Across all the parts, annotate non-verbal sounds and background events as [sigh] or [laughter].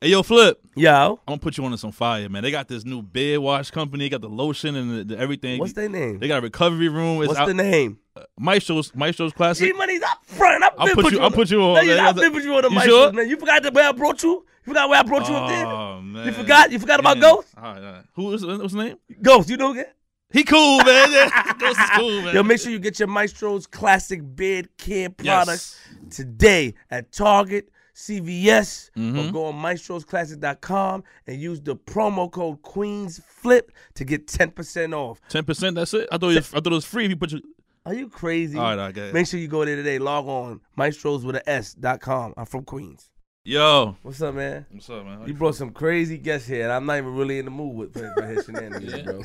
Hey, yo, Flip. Yo, I'm gonna put you on to some fire, man. They got this new beard wash company. They Got the lotion and the, the everything. what's their name? They got a recovery room. It's What's out, the name? Uh, Maestro's Maestro's Classic. G Money's up front. I've I'll put put you-. I'll put you on, No, you man. not been put you on the You sure? man. You forgot the way I brought you. You forgot where I brought you up there. Oh man, You forgot. You forgot about Man. Ghost. All right, all right. Who is what's his name? Ghost. You know again. He cool, man. [laughs] Ghost is cool, man. Yo, make sure you get your Maestro's classic beard care Yes. products today at Target, CVS, Mhm. or go on maestrosclassic.com and use the promo code QueensFlip to get 10% off. Ten percent. That's it. I thought it was, I thought it was free if you put your. Are you crazy? All right, I go ahead. Make sure you go there today. Log on maestros with a S.com. I'm from Queens. Yo, What's up, man? what's up, man? How You brought some crazy guests here, and I'm not even really in the mood with for, for his [laughs] shenanigans, Yeah. bro. You know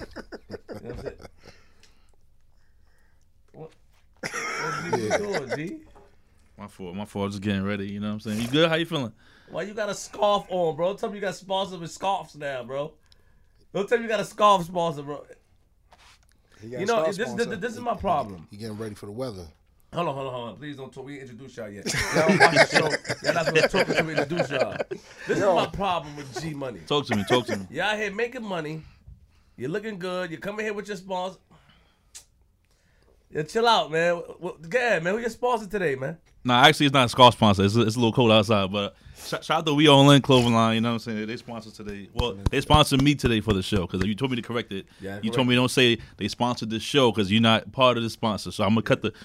what I'm saying? What? What you doing, G? My fault. My fault. Just getting ready. You know what I'm saying? You good? How you feeling? Why you got a scarf on, bro? Tell me you got sponsored with scarves now, bro. Don't tell me you got a scarf sponsor, bro. You know, this, this, this is my problem. You getting ready for the weather. Hold on, hold on, hold on. Please don't talk. We introduce y'all yet. Y'all don't watch the show. Y'all not supposed to talk until we introduce y'all. This is my problem with G Money. Talk to me. Talk to me. Y'all here making money. You're looking good. You're coming here with your sponsor. Yeah, chill out, man. Well, go ahead, man. Who your sponsor today, man? Nah, actually, it's not a scarf sponsor. It's a, it's a little cold outside, but shout, shout out to We All In clothing line. You know what I'm saying? They sponsor today. Well, they sponsored me today for the show because you told me to correct it. Yeah, you correct. told me don't say they sponsored this show because you're not part of the sponsor. So I'm gonna cut the. [laughs]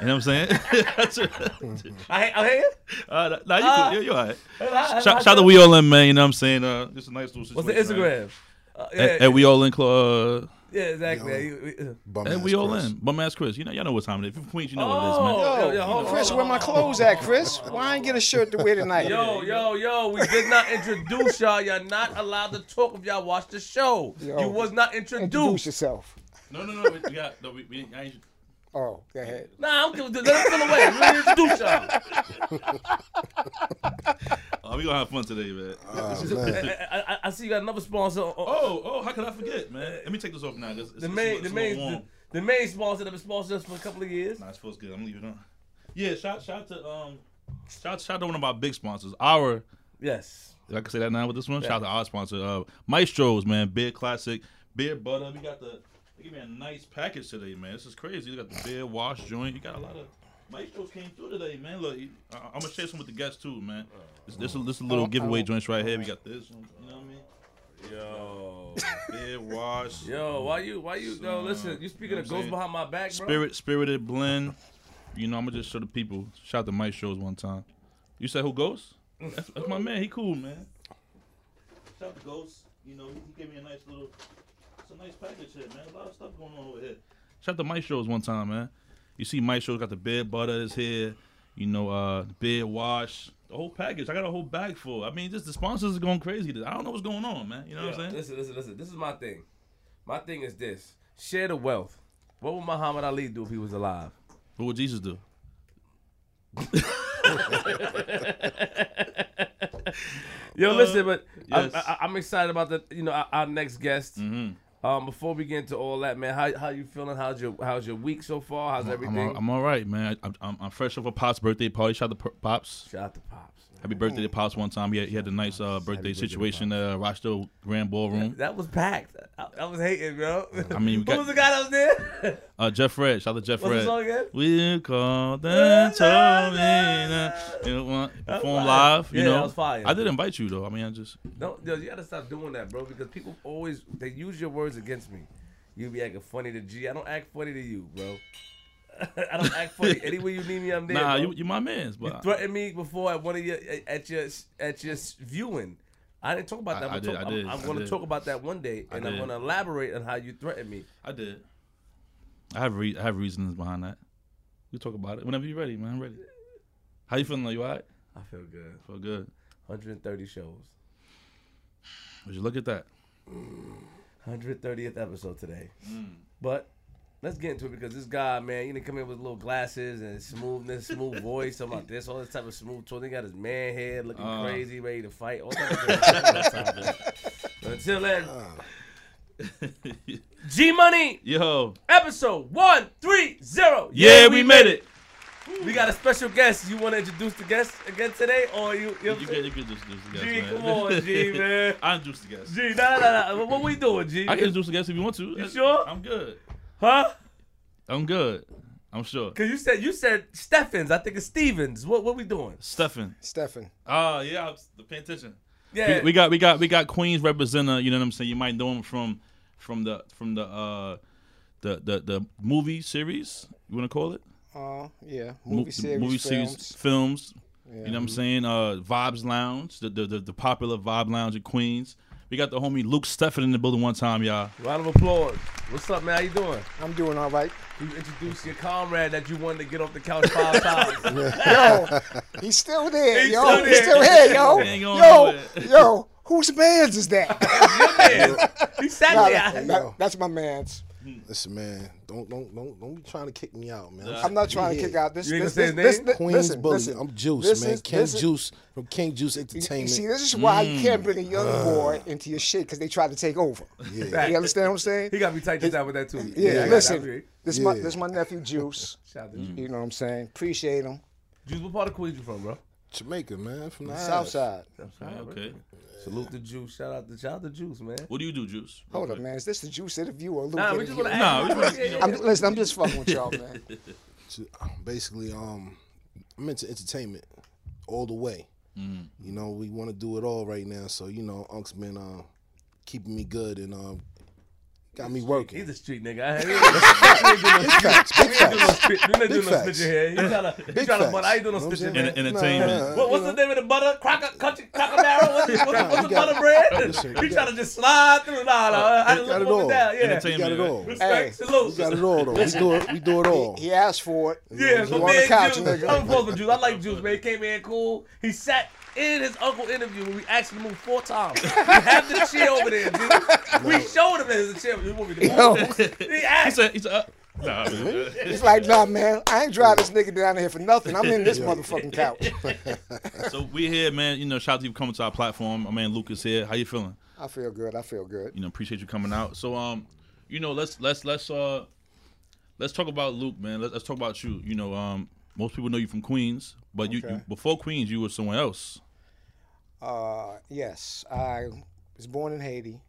You know what I'm saying? [laughs] I, I hear. Uh, nah, you Uh, cool. You're, you're all right. Shout, Shout, shout out to We All In, man. You know what I'm saying? Uh, just a nice little situation. What's the right? Instagram? Uh, yeah, At, at We All In, clo- uh, yeah, exactly. Yeah, you- you- uh. Bum at ass We All Chris. In. Bum ass Chris. You know, y'all know what time it is. If you're from Queens, you know what it is, Oh, man. yo, Yo, yo, hold Chris, hold where my clothes at, Chris? Why I ain't get a shirt to wear tonight? Yo, yo, yo, we did not introduce y'all. Y'all not allowed to talk if y'all watch the show. Yo, you was not introduced. Introduce yourself. No, no, no. We got, no, we, we, I ain't, Oh, go ahead. Nah, I'm giving let him feel away. We didn't introduce y'all. oh, we gonna have fun today, man. Oh, man. [laughs] I, I, I see you got another sponsor. on- Oh, oh, how could I forget, man? Let me take this off now. It's, the main, it's the main, little the, the main sponsor that been sponsored us for a couple of years. Nah, it feels good. I'm gonna it on. Yeah, shout, shout to um, shout, shout to one of our big sponsors. Our, Yes. If I can say that now with this one. Shout out to our sponsor, uh, Maestros, man. Beer Classic, beer butter. We got the. They give me a nice package today, man. This is crazy. You got the beer wash joint. You got a lot of. Maestros came through today, man. Look, I, I'm gonna share some with the guests too, man. This, this, this is a little giveaway joints right here. We got this one. You know what I mean? Yo. [laughs] Beer wash. Yo, why you, why you, yo, listen, you speaking know of ghosts behind my back, bro? Spirit, spirited blend. You know, I'm gonna just show the people. Shout out to Mike shows one time. You said who ghosts? That's, that's my man. He cool, man. Shout out to Ghost. You know, he gave me a nice little. It's a nice package here, man. A lot of stuff going on over here. Shout out to Mike shows one time, man. You see, Mike shows got the beard butter is here. You know, uh, beard wash, the whole package. I got a whole bag full. I mean, just the sponsors are going crazy. I don't know what's going on, man. You know what I'm saying? Listen, listen, listen. This is my thing. My thing is this: share the wealth. What would Muhammad Ali do if he was alive? What would Jesus do? [laughs] Yo, listen, but yes. I, I, I'm excited about the, you know, our, our next guest. Mm-hmm. Um, before we get into all that, man, how how you feeling? How's your how's your week so far? How's I'm, everything? all, I'm all right, man. I, I'm, I'm fresh off a Pop's birthday party. Shout out to Pops. Shout out to pops. Happy birthday to Pops one time. He had, he had a nice uh, birthday situation at uh, Rochdale Grand Ballroom. That was packed. I, I was hating, bro. I mean, we who was the guy that was there? Uh, Jeff Red. Shout out to Jeff What's the Red. song again? We call that told me you want That was perform live. You Yeah, know, fire. I did invite you though. I mean, I just No, yo, you gotta stop doing that, bro, because people always they use your words against me. You be acting funny to G. I don't act funny to you, bro. [laughs] I don't act funny. Anywhere you need me, I'm there. nah. bro. You you my man's, You but threatened me before at one of your at your at your viewing. I didn't talk about that. I, I did, talk, I did, I'm, I'm going to talk about that one day, and I'm going to elaborate on how you threatened me. I did. I have re- I have reasons behind that. We talk about it whenever you're ready, man. I'm ready. How you feeling? Though? You alright? I feel good. Feel good. 130 shows. Would you look at that? 130th episode today. Mm. But let's get into it because this guy, man, he didn't come in with little glasses and smoothness, smooth voice, talking about this, all this type of smooth talk. He got his man head looking Uh. crazy, ready to fight. All type of. [laughs] But until then, [laughs] G Money Yo, episode 130. yeah, we made it. We got a special guest. You want to introduce the guest again today, or you? you, know You can, you can introduce the guest, G, man. come on, G, [laughs] man. I introduce the guest. G, nah, nah, nah. What, what we doing, G? I can introduce the guest if you want to. You sure? I'm good. Huh? I'm good. I'm sure. Cause you said you said Steffens. I think it's Stevens. What what we doing? Stefan. Stefan. Oh yeah, the was attention. Yeah. We, we got we got we got Queens representative. You know what I'm saying? You might know him from from the from the uh the the the movie series. You want to call it? Uh, yeah. Mo- Movie the series, movie films. series, films. Yeah. You know what I'm saying? Uh, Vibes Lounge, the, the the the popular Vibe Lounge in Queens. We got the homie Luke Stefan in the building one time, y'all. Round of applause. What's up, man? How you doing? I'm doing all right. You introduce your comrade that you wanted to get off the couch five times. [laughs] Yo, he's still there, He's yo. still He's still here, yo. He Yo, yo, whose man's is that? Man, he sat Nah, there. that- that- that's my man's. Listen, man, don't don't don't don't be trying to kick me out, man. I'm not trying to kick out this. You ain't this, this, this, Queens listen, Bully. listen. I'm Juice, This man. is- King is- Juice from King Juice Entertainment. You see, this is why you can't bring a young Mm. boy into your shit because they try to take over. yeah. You understand what I'm saying? He got me tight this out with that too. Yeah, I got listen, that. this my this my nephew Juice. [laughs] Shout out to Juice. You know what I'm saying? Appreciate him. Juice, what part of Queens you from, bro? Jamaica, man, from the South Ave. side. Okay. Salute the Juice. Shout out to shout out to Juice, man. What do you do, Juice? Real Hold up, man. Is this the Juice interview or Luke Nah, we just want to Nah, ask. we just- Yeah, yeah, I'm, listen, I'm just fucking with y'all, man. [laughs] To- Basically, um, I'm into entertainment all the way. Mm. You know, we want to do it all right now. So you know, Unc's been uh, keeping me good and um, got me working. He's a street nigga. I ain't- he ain't doing no Big facts, big He ain't doing no facts. spit. You ain't doing Big no facts. spit your hair. He tryna, he Big tryna, facts. but I ain't doing no Know what spit I'm your En- hair. entertainment. What, what's the name of the butter? Cracker, country, cracker barrel? What's, what's, what's the butter bread? listen, he you trying to just slide through. Nah, nah. I You just got look it all. down. Yeah. We Entertainment. got it all. We Respect, Hey. salute. got it all though. We do it. We do it all. He asked for it. Yeah, You so on me the and couch, Juice. I'm supposed to Juice. I like Juice, man. He came in cool. He sat in his uncle interview when we asked him to move four times. We have the chair over there, dude. We showed him that there's a chair. You want me to move? He He said, he said, uh, nah, man. He's like, nah, man, I ain't driving this nigga down here for nothing. I'm in this motherfucking couch. [laughs] so we here, man. You know, shout out to you for coming to our platform. My man Lucas here. How you feeling? I feel good. I feel good. You know, appreciate you coming out. So, um, you know, let's let's let's uh, let's talk about Luke, man. Let's, let's talk about you. You know, um, most people know you from Queens, but you, you before Queens, you were somewhere else. Uh, yes, I was born in Haiti,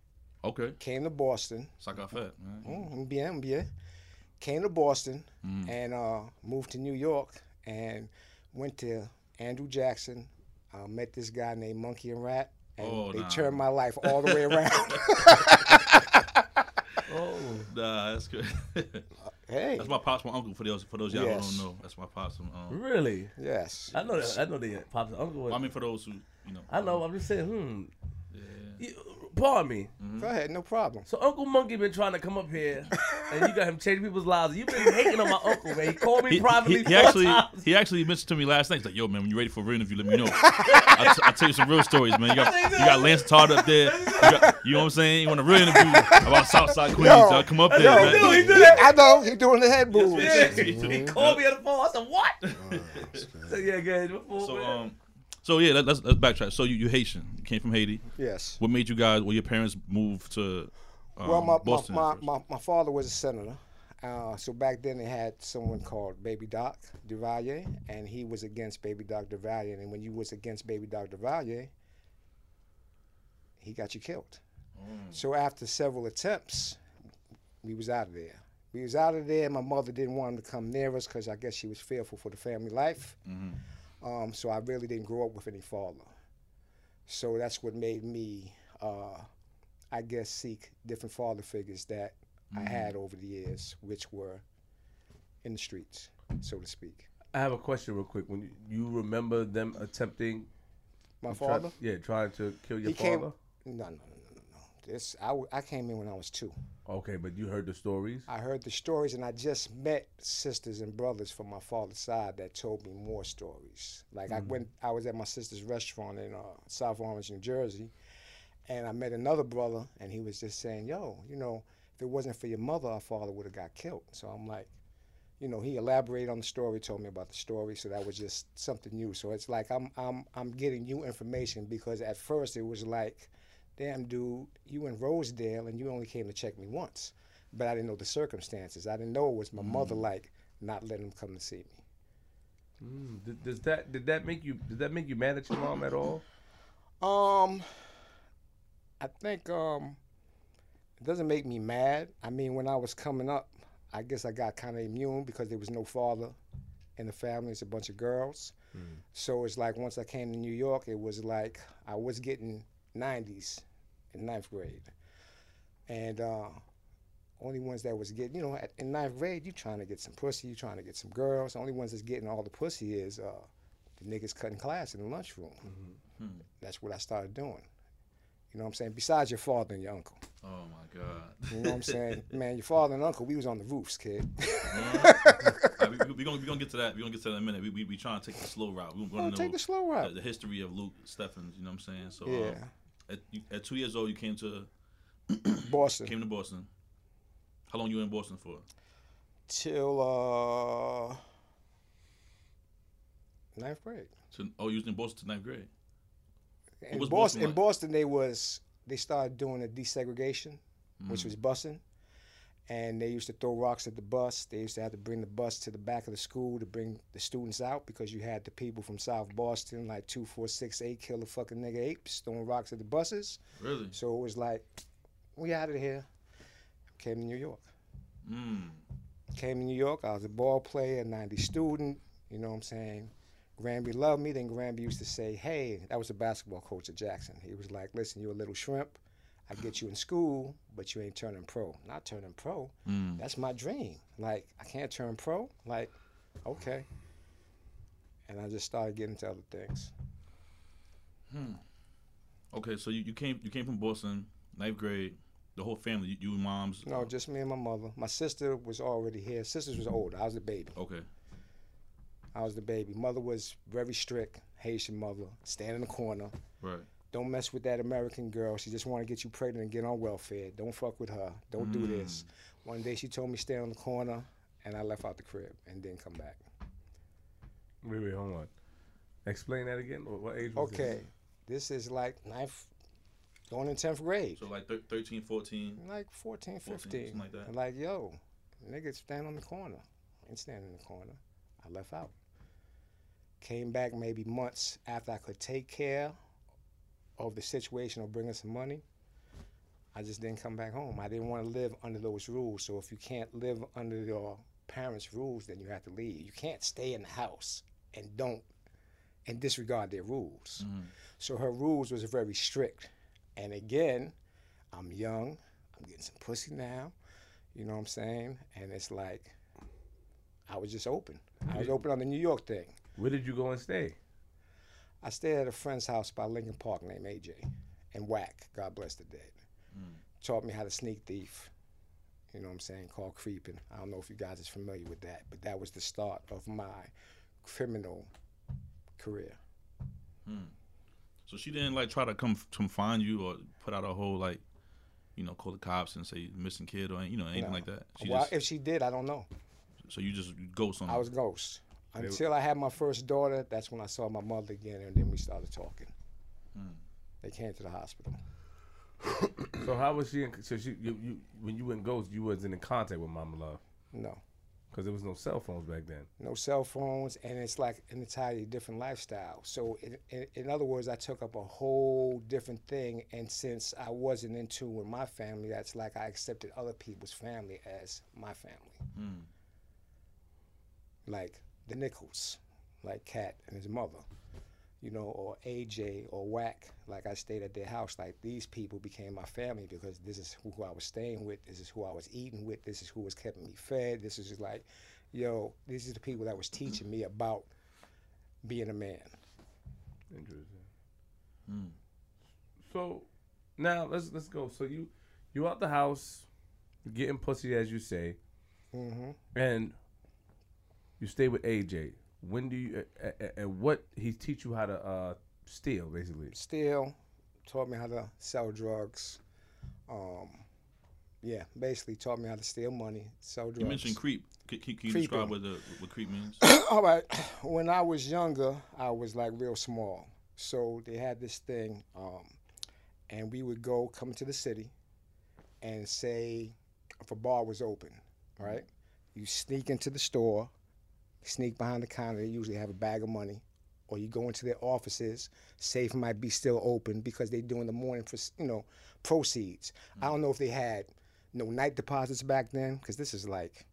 Okay, came to Boston. Saka Fat, man. Mm, bien, bien. Came to Boston and uh, moved to New York and went to Andrew Jackson. Uh, met this guy named Monkey and Rat, and Oh, they nah. turned my life all the way [laughs] around. Oh. Nah, that's good. [laughs] hey, that's my pops, my uncle. For those for those y'all Yes. who don't know, that's my pops. Um, Really? yes. I know that. I know that. Pops and uncle. was- I mean, for those who you know. I know. I'm just saying. Hmm. Yeah. You, pardon me. Go ahead, no problem. So Uncle Monkey been trying to come up here, and you got him changing people's lives. You've been hating on my uncle, man. He called me He, privately he, four he actually times. he actually mentioned to me last night. He's like, "Yo, man, when you're ready for a real interview, let me know." [laughs] I t- I'll tell you some real stories, man. You got you got Lance Todd up there. You, got, you know what I'm saying? You want a real [laughs] interview about Southside Queens? Yo, I'll come up there, yo, man. do, he do Yeah, that. I know he doing the head moves. Yeah. Mhm. He called me on the phone. I said, "What?" [laughs] so yeah, guys. Before, So man. um, so yeah, let, let's let's backtrack. So you you Haitian, you came from Haiti. Yes. What made you guys? Well, your parents moved to um, Well, my, my, Boston. at my, my, my father was a senator. Uh, so back then they had someone called Baby Doc Duvalier, and he was against Baby Doc Duvalier. And when you was against Baby Doc Duvalier, he got you killed. So after several attempts, we was out of there. We was out of there. My mother didn't want him to come near us because I guess she was fearful for the family life. Um, so I really didn't grow up with any father. So that's what made me, uh, I guess, seek different father figures that I had over the years, which were in the streets, so to speak. I have a question real quick. When you, you remember them attempting, My try- father, yeah, trying to kill your he father. No, no, no, no, no, no. This I, I came in when I was two. Okay, but you heard the stories. I heard the stories, and I just met sisters and brothers from my father's side that told me more stories. Like I went, I was at my sister's restaurant in uh, South Orange, New Jersey, and I met another brother, and he was just saying, "Yo, you know, if it wasn't for your mother, our father would have got killed." So I'm like, you know, he elaborated on the story, told me about the story, so that was just something new. So it's like I'm I'm I'm getting new information because at first it was like, damn dude, you in Rosedale and you only came to check me once. But I didn't know the circumstances. I didn't know it was my mother like not letting him come to see me. Mm, did, does that did that make you did that make you mad at your mom at all? Um, I think um, it doesn't make me mad. I mean, when I was coming up, I guess I got kind of immune because there was no father in the family. It's a bunch of girls. So it's like once I came to New York, it was like I was getting 90s in ninth grade, and uh, only ones that was getting, you know, at, in ninth grade, you trying to get some pussy, you trying to get some girls. The only ones that's getting all the pussy is uh, the niggas cutting class in the lunchroom. That's what I started doing. You know what I'm saying? Besides your father and your uncle. Oh my god. You know what I'm [laughs] saying? Man, your father and uncle, we was on the roofs, kid. Alright, we, we, we gonna we gonna get to that. We gonna get to that in a minute. We we, we trying to take the slow route. We Oh, want to take the slow route. the, the history of Luke Steffens. You know what I'm saying? So Yeah. um, at, at two years old, you came to [clears throat] Boston. came to Boston. How long you in Boston for? Till uh ninth grade. So, oh, you was in Boston to ninth grade. In Boston, Boston in? Boston, they was they started doing a desegregation, which Mm. was busing, and they used to throw rocks at the bus. They used to have to bring the bus to the back of the school to bring the students out because you had the people from South Boston, like two, four, six, eight, kill the fucking nigga apes, throwing rocks at the buses. Really? So it was like, we out of here. Came to New York. Mm. Came to New York. I was a ball player, 90 student. You know what I'm saying? Granby loved me. Then Granby used to say, hey, that was the basketball coach at Jackson. He was like, listen, you're a little shrimp. I get you in school, but you ain't turning pro. Not turning pro. Mm. That's my dream. Like, I can't turn pro. Like, okay. And I just started getting to other things. Okay, so you, you came you came from Boston, ninth grade. The whole family, you, you and moms. No, just me and my mother. My sister was already here. Sisters was older. I was the baby. Okay. I was the baby. Mother was very strict, Haitian mother. Stand in the corner. Right. Don't mess with that American girl. She just want to get you pregnant and get on welfare. Don't fuck with her. Don't do this. Mm. One day she told me stay on the corner, and I left out the crib and didn't come back. Wait, wait, hold on. Explain that again. What, what age was this? Okay, this is like ninth, going in tenth grade. So like thir- 13, 14. like 14, 14, 15. something like that. And like, yo, niggas stand on the corner. I ain't standing in the corner. I left out. Came back maybe months after I could take care of the situation of bringing some money. I just didn't come back home. I didn't want to live under those rules. So if you can't live under your parents' rules, then you have to leave. You can't stay in the house and don't and disregard their rules. Mm-hmm. So her rules was very strict. And again, I'm young. I'm getting some pussy now. You know what I'm saying? And it's like, I was just open. I was open on the New York thing. Where did you go and stay? I stayed at a friend's house by Lincoln Park named AJ and Whack, God bless the dead. Hmm. Taught me how to sneak thief. You know what I'm saying? Called creeping. I don't know if you guys is familiar with that, but that was the start of my criminal career. Hmm. So she didn't like try to come come find you or put out a whole like, you know, call the cops and say missing kid or you know anything No. like that. She well, just, if she did, I don't know. so you just ghost on. I was ghost. Until I had my first daughter, that's when I saw my mother again, and then we started talking. Hmm. They came to the hospital. So how was she? In, so she, you, you, when you went ghost, you wasn't in contact with Mama Love No, because there was no cell phones back then. no cell phones, and it's like an entirely different lifestyle. So, in, in, in other words, I took up a whole different thing, and since I wasn't in tune with my family, that's like I accepted other people's family as my family. Hmm. Like the Nichols, like Cat and his mother, you know, or AJ or Whack. Like I stayed at their house. Like these people became my family because this is who I was staying with. This is who I was eating with. This is who was keeping me fed. This is just like, yo, these are the people that was teaching me about being a man. Interesting. So now let's let's go. So you you out the house, getting pussy as you say, hmm and you stay with AJ. When do you and what he teach you how to uh, steal basically? Steal, taught me how to sell drugs. Um, yeah, basically taught me how to steal money, sell drugs. You mentioned creep. Can, can, can you Creeping. describe what the what creep means? [coughs] All right. When I was younger, I was like real small. So they had this thing, um, and we would go come to the city and say if a bar was open, right? You sneak into the store, sneak behind the counter. They usually have a bag of money, or you go into their offices. Safe might be still open because they're doing the morning for you know proceeds. I don't know if they had no night deposits back then because this is like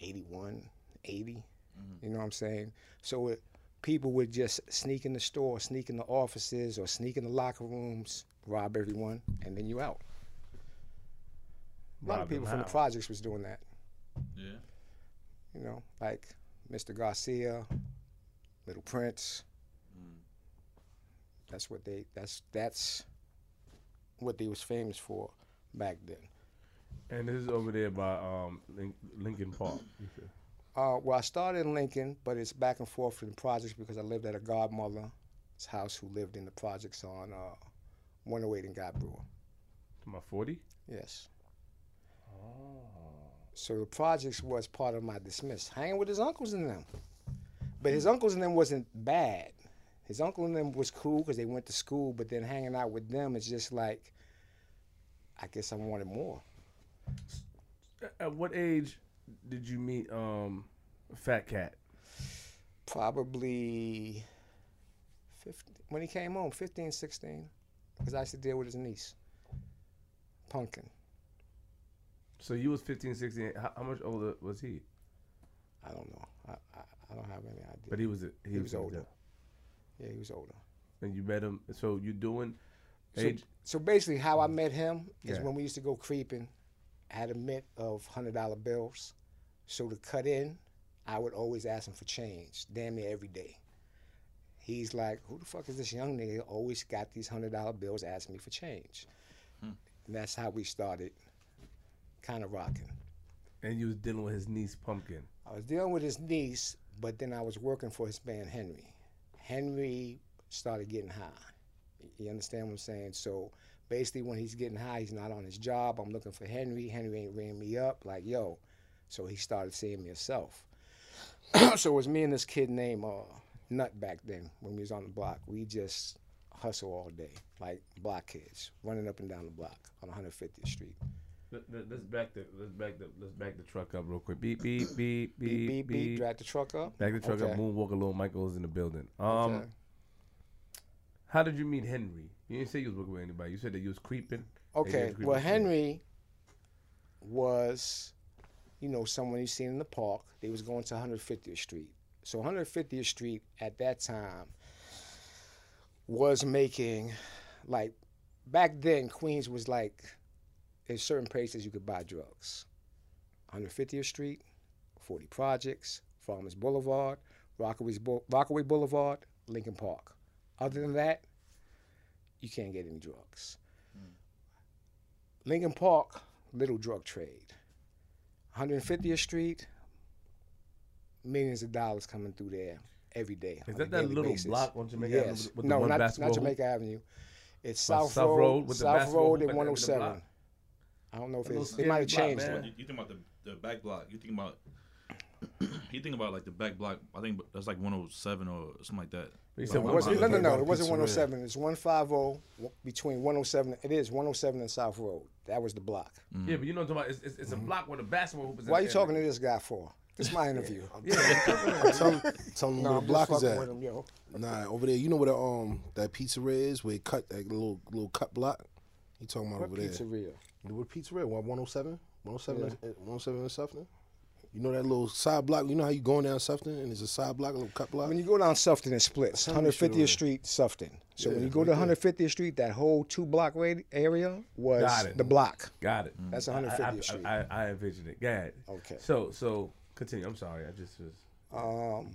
81, 80. Mm-hmm. You know what I'm saying? So it, people would just sneak in the store, sneak in the offices, or sneak in the locker rooms, rob everyone, and then you out. A lot Rob of people from the projects was doing that. Yeah. You know, like Mr. Garcia, Little Prince. That's what they. That's that's what they was famous for back then. And this is over there by um Lin- Lincoln Park. Uh, well, I started in Lincoln, but it's back and forth in the projects because I lived at a godmother's house who lived in the projects on uh, 108 in Guy Brewer. To my forty. Yes. So the projects was part of my dismiss, hanging with his uncles and them. But his uncles and them wasn't bad. His uncle and them was cool because they went to school, but then hanging out with them is just like, I guess I wanted more. At what age did you meet um Fat Cat? Probably 15, when he came home, 15, 16, because I used to deal with his niece, Pumpkin. So you was 15, 16. How, how much older was he? I don't know. I, I, I don't have any idea. But he was he, He was older. Yeah, he was older. And you met him. So you doing So, age? so basically, how I met him is Yeah. when we used to go creeping. I had a mint of hundred dollar bills, so to cut in, I would always ask him for change, damn near every day. He's like, "Who the fuck is this young nigga? Always got these hundred dollar bills, asking me for change." Hmm. And that's how we started, kind of rocking. and you was dealing with his niece Pumpkin. I was dealing with his niece, but then I was working for his man Henry. Henry started getting high. You understand what I'm saying? So basically, when he's getting high, he's not on his job. I'm looking for Henry. Henry ain't ringing me up. Like, yo. So he started seeing me himself. [clears throat] so it was me and this kid named uh, Nut back then when we was on the block. We just hustle all day, like block kids, running up and down the block on 150th Street. Let, let, us back the let's back the let's back the truck up real quick. Beep beep beep beep Beep, beep, beep. Drag the truck up. Back the truck up. Okay. Moonwalk alone. Michael's in the building. Um, Okay. how did you meet Henry? You didn't say you was working with anybody. You said that you was creeping. Okay, was creeping well. Henry was, you know, someone you seen in the park. They was going to 150th Street. So 150th Street at that time was making, like, back then Queens was like, in certain places you could buy drugs. 150th Street, 40 Projects, Farmers Boulevard, Rockaway, Boul- Rockaway Boulevard, Lincoln Park. Other than that, you can't get any drugs. Hmm. Lincoln Park, little drug trade. 150th Street, millions of dollars coming through there every day. Is that that little basis. block on Jamaica yes. Avenue with the no, not, not? Jamaica Avenue. It's South, South Road, Road with South basketball Road and at the end of the 107. Block? I don't know if That little it's, they might have scary block, changed man. You, you think about the, the back block. You think about [clears throat] you think about like the back block. I think that's like 107 or something like that. You No, said it wasn't, no, block. no, no. About It wasn't 107. It's 150 between 107. It is 107 and South Road. That was the block. Yeah, but you know what I'm talking about. It's, it's, it's a block where the basketball hoop is. Mm-hmm. Why are you talking to this guy for? This is my [laughs] interview. tell him, tell him No, where the block is at. him, yo. Nah, over there. You know where the um that pizzeria is? Where it cut that little little cut block. He talking about What over there. pizzeria? What pizzeria? What 107? 107 and- 107 and Sutphin? You know that little side block? You know how you going down Sutphin and it's a side block, a little cut block? When you go down Sutphin, it splits. Tell me straight 150th away. Street, Sutphin. So when you go to right there. 150th Street, that whole two block area was Got it. the block. Got it. That's I- 150th I, Street. I, I, I envisioned it. Go ahead. Okay. So so continue. I'm sorry. I just was. Um,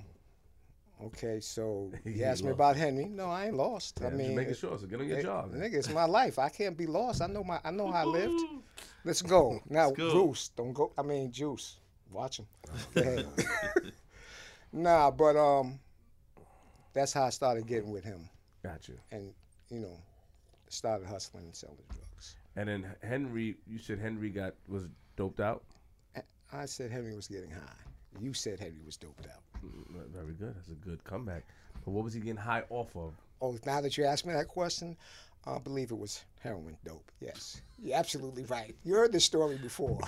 okay, so [laughs] You asked me lost. about Henry. No, I ain't lost. Yeah, I mean, making sure. So get on your it- job. nigga, it's my life. I can't be lost. I know my. I know how I lived. Let's go [laughs] now. Juice, don't go. I mean, Juice, watch him. [laughs] Nah, but um, that's how I started getting with him, Got you. and you know, started hustling and selling drugs. And then Henry, you said Henry got was doped out. I said Henry was getting high. You said Henry was doped out. Very good. That's a good comeback. But what was he getting high off of? Oh, now that you ask me that question, I believe it was heroin dope. Yes, you're absolutely right. You heard this story before. [laughs]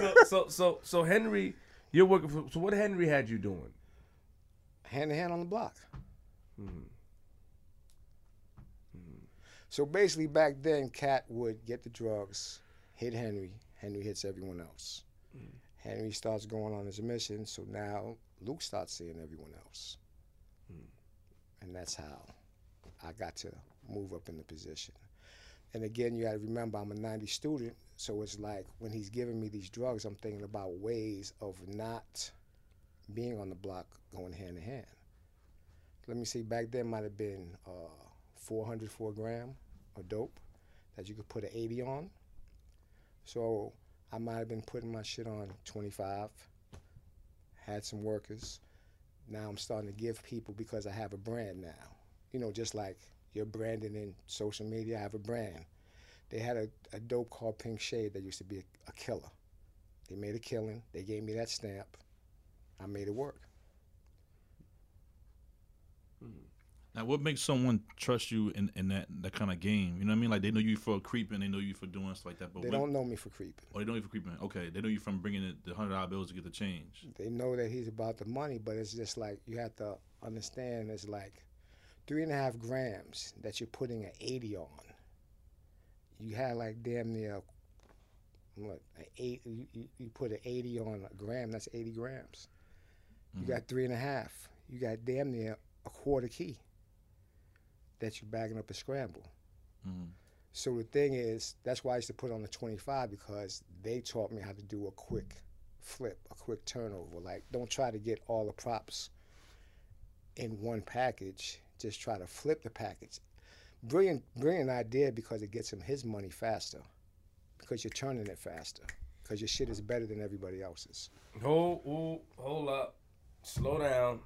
so, so so so Henry, you're working for. So what Henry had you doing? hand to hand on the block. Hmm. So basically, back then, Cat would get the drugs, hit Henry. Henry hits everyone else. Henry starts going on his mission, so now Luke starts seeing everyone else. And that's how I got to move up in the position. And again, you got to remember, I'm a 90 student, so it's like when he's giving me these drugs, I'm thinking about ways of not being on the block going hand in hand. Let me see, back then might have been uh, 400 for a gram of dope that you could put an 80 on. So I might have been putting my shit on 25, had some workers. Now I'm starting to give people because I have a brand now. You know, just like you're branding in social media, I have a brand. They had a, a dope called Pink Shade that used to be a, a killer. They made a killing. They gave me that stamp. I made it work. Hmm. Now, what makes someone trust you in, in that, that kind of game? You know what I mean? Like they know you for creeping, they know you for doing stuff like that. But They what, don't know me for creeping. Oh, they don't know you for creeping. Okay, they know you from bringing the hundred dollar bills to get the change. They know that he's about the money, but it's just like you have to understand it's like three and a half grams that you're putting an 80 on. You had like damn near what an eight you, you, you put an 80 on a gram, that's 80 grams. You mm-hmm. got three and a half. You got damn near a quarter key that you're bagging up a scramble. Mhm. So the thing is, that's why I used to put on the 25 because they taught me how to do a quick flip, a quick turnover. Like, don't try to get all the props in one package. Just try to flip the package. Brilliant, brilliant idea because it gets him his money faster. Because you're turning it faster. Because your shit is better than everybody else's. Hold, hold, hold up, slow down.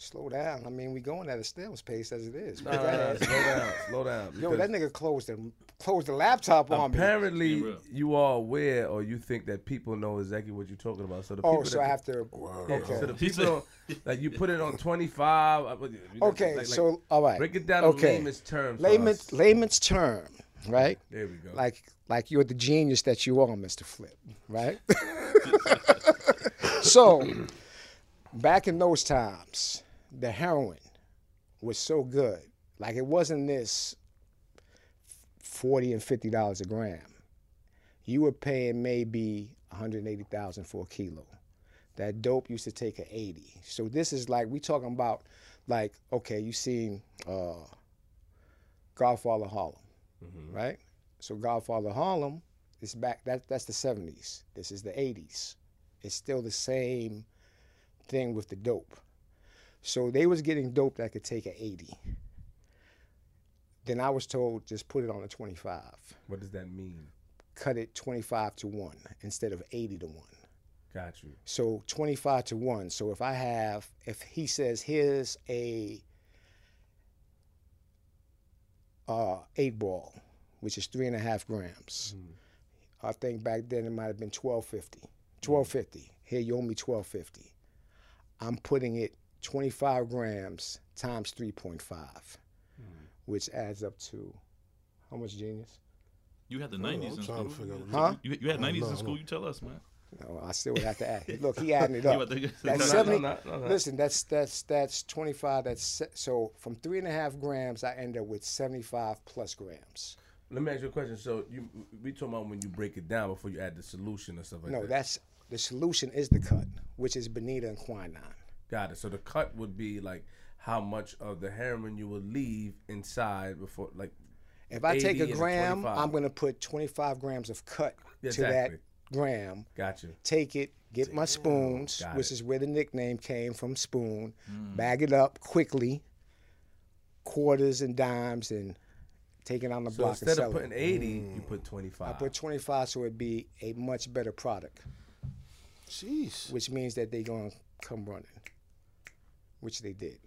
Slow down. I mean, we going at a snail's pace as it is. Nah, nah, nah, slow down, slow down. Yo, that nigga closed the closed the laptop on me. Apparently, you are aware, or you think that people know exactly what you're talking about. So the Oh, people so that, I have to. Yeah, Okay. So the people like you put it on 25. uh, you know, Okay, like- like, so all right. break it down okay. in layman's terms. layman's layman's term, right? There we go. Like like you're the genius that you are, Mr. Flip, right? [laughs] so back in those times, the heroin was so good. Like it wasn't this forty and fifty dollars a gram. You were paying maybe 180,000 for a kilo. That dope used to take an 80. So this is like we talking about like okay, you seen uh Godfather Harlem, right? So Godfather Harlem is back. That that's the '70s. This is the '80s. It's still the same thing with the dope. So they was getting dope that could take an 80. Then I was told just put it on a 25. what does that mean? Cut it 25 to one instead of 80 to one. Got you. So 25 to 1. So if I have, if he says, here's a uh, eight ball, which is three and a half grams. I think back then it might have been 1250. 1250. Here you owe me 1250. I'm putting it 25 grams times 3.5, hmm. which adds up to how much genius? You had the I'm nineties in trying to school. figure out. Huh? You, you had nineties no, in school. no. You tell us, man. No, I still would have to add. Look, he adding it [laughs] up. about That's No, no, 70. no, no, no. Listen, that's that's that's 25. That's so from three and a half grams, I end up with 75 plus grams. Let me ask you a question. So you, we talking about when you break it down before you add the solution or stuff like No, that. No, that's the solution is the cut, which is bonita and quinine. Got it. So the cut would be like how much of the heroin you would leave inside before, like. If I take a gram, 25. I'm gonna put 25 grams of cut to Exactly. that gram. Got you. Take it, get my spoons, Got which it. is where the nickname came from, spoon. Mm. Bag it up quickly, quarters and dimes, and take it on the So block and instead sell of putting it. 80, you put 25. I put 25 so it'd be a much better product, Jeez. which means that they're gonna come running, which they did.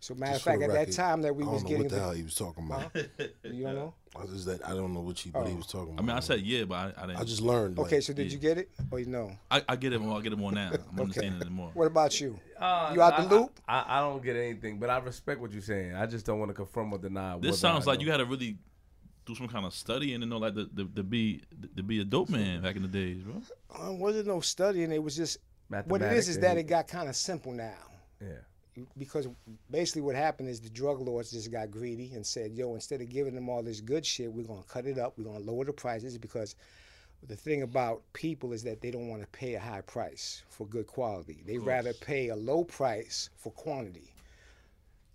So matter of Just for fact, the at that time that we I don't was know getting, what the the, hell he was talking about. you don't know. [laughs] I just that I don't know what he what he was talking about. I mean, I said yeah, but I, I didn't. I just learned. Okay, like, so did yeah. you get it or you know? I, I get it more. I get it more now. I'm [laughs] understanding it more. What about you? Uh, You out the loop? I, I, I don't get anything, but I respect what you're saying. I just don't want to confirm or deny. This sounds like you had to really do some kind of study and to know like to, to, to be to be a dope man back in the days, bro. Um, wasn't no studying. It was just what it is is that it got kind of simple now. Yeah. because basically what happened is the drug lords just got greedy and said, "Yo, instead of giving them all this good shit, we're gonna cut it up. We're gonna lower the prices because the thing about people is that they don't want to pay a high price for good quality. They rather pay a low price for quantity.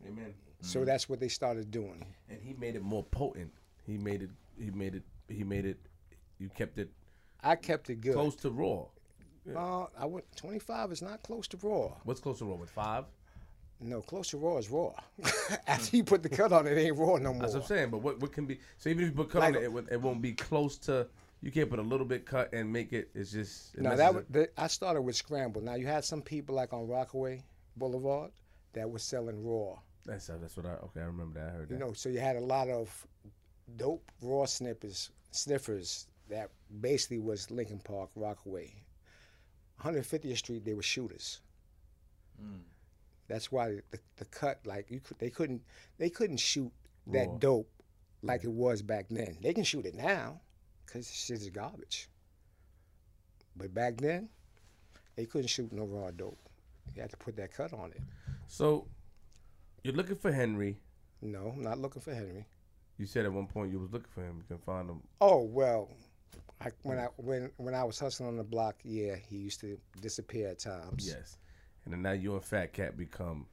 Amen. So mm-hmm. that's what they started doing. And he made it more potent. He made it. He made it. He made it. You kept it I kept it good. close to raw. Uh, I went 25 is not close to raw. What's close to raw with five? No, close to raw is raw. [laughs] After you put the cut on it, it ain't raw no more. That's what I'm saying. But what, what can be? So even if you put cut Like- on it, it, won't- it won't be close to. You can't put a little bit cut and make it. It's just. it No, that was, the, I started with scramble. Now you had some people like on Rockaway Boulevard that was selling raw. That's that's what I. Okay, I remember that. I heard that. You know, so you had a lot of dope raw snippers, sniffers that basically was Lincoln Park, Rockaway. 150th Street, they were shooters. That's why the, the cut, like you could, they couldn't, they couldn't shoot that dope like it was back then. They can shoot it now, cause shit is garbage. But back then, they couldn't shoot no raw dope. You had to put that cut on it. So, you're looking for Henry. No, I'm not looking for Henry. You said at one point you was looking for him. You can find him. Oh well, I, when I when when I was hustling on the block, yeah, he used to disappear at times. Yes. And then now you and Fat Cat become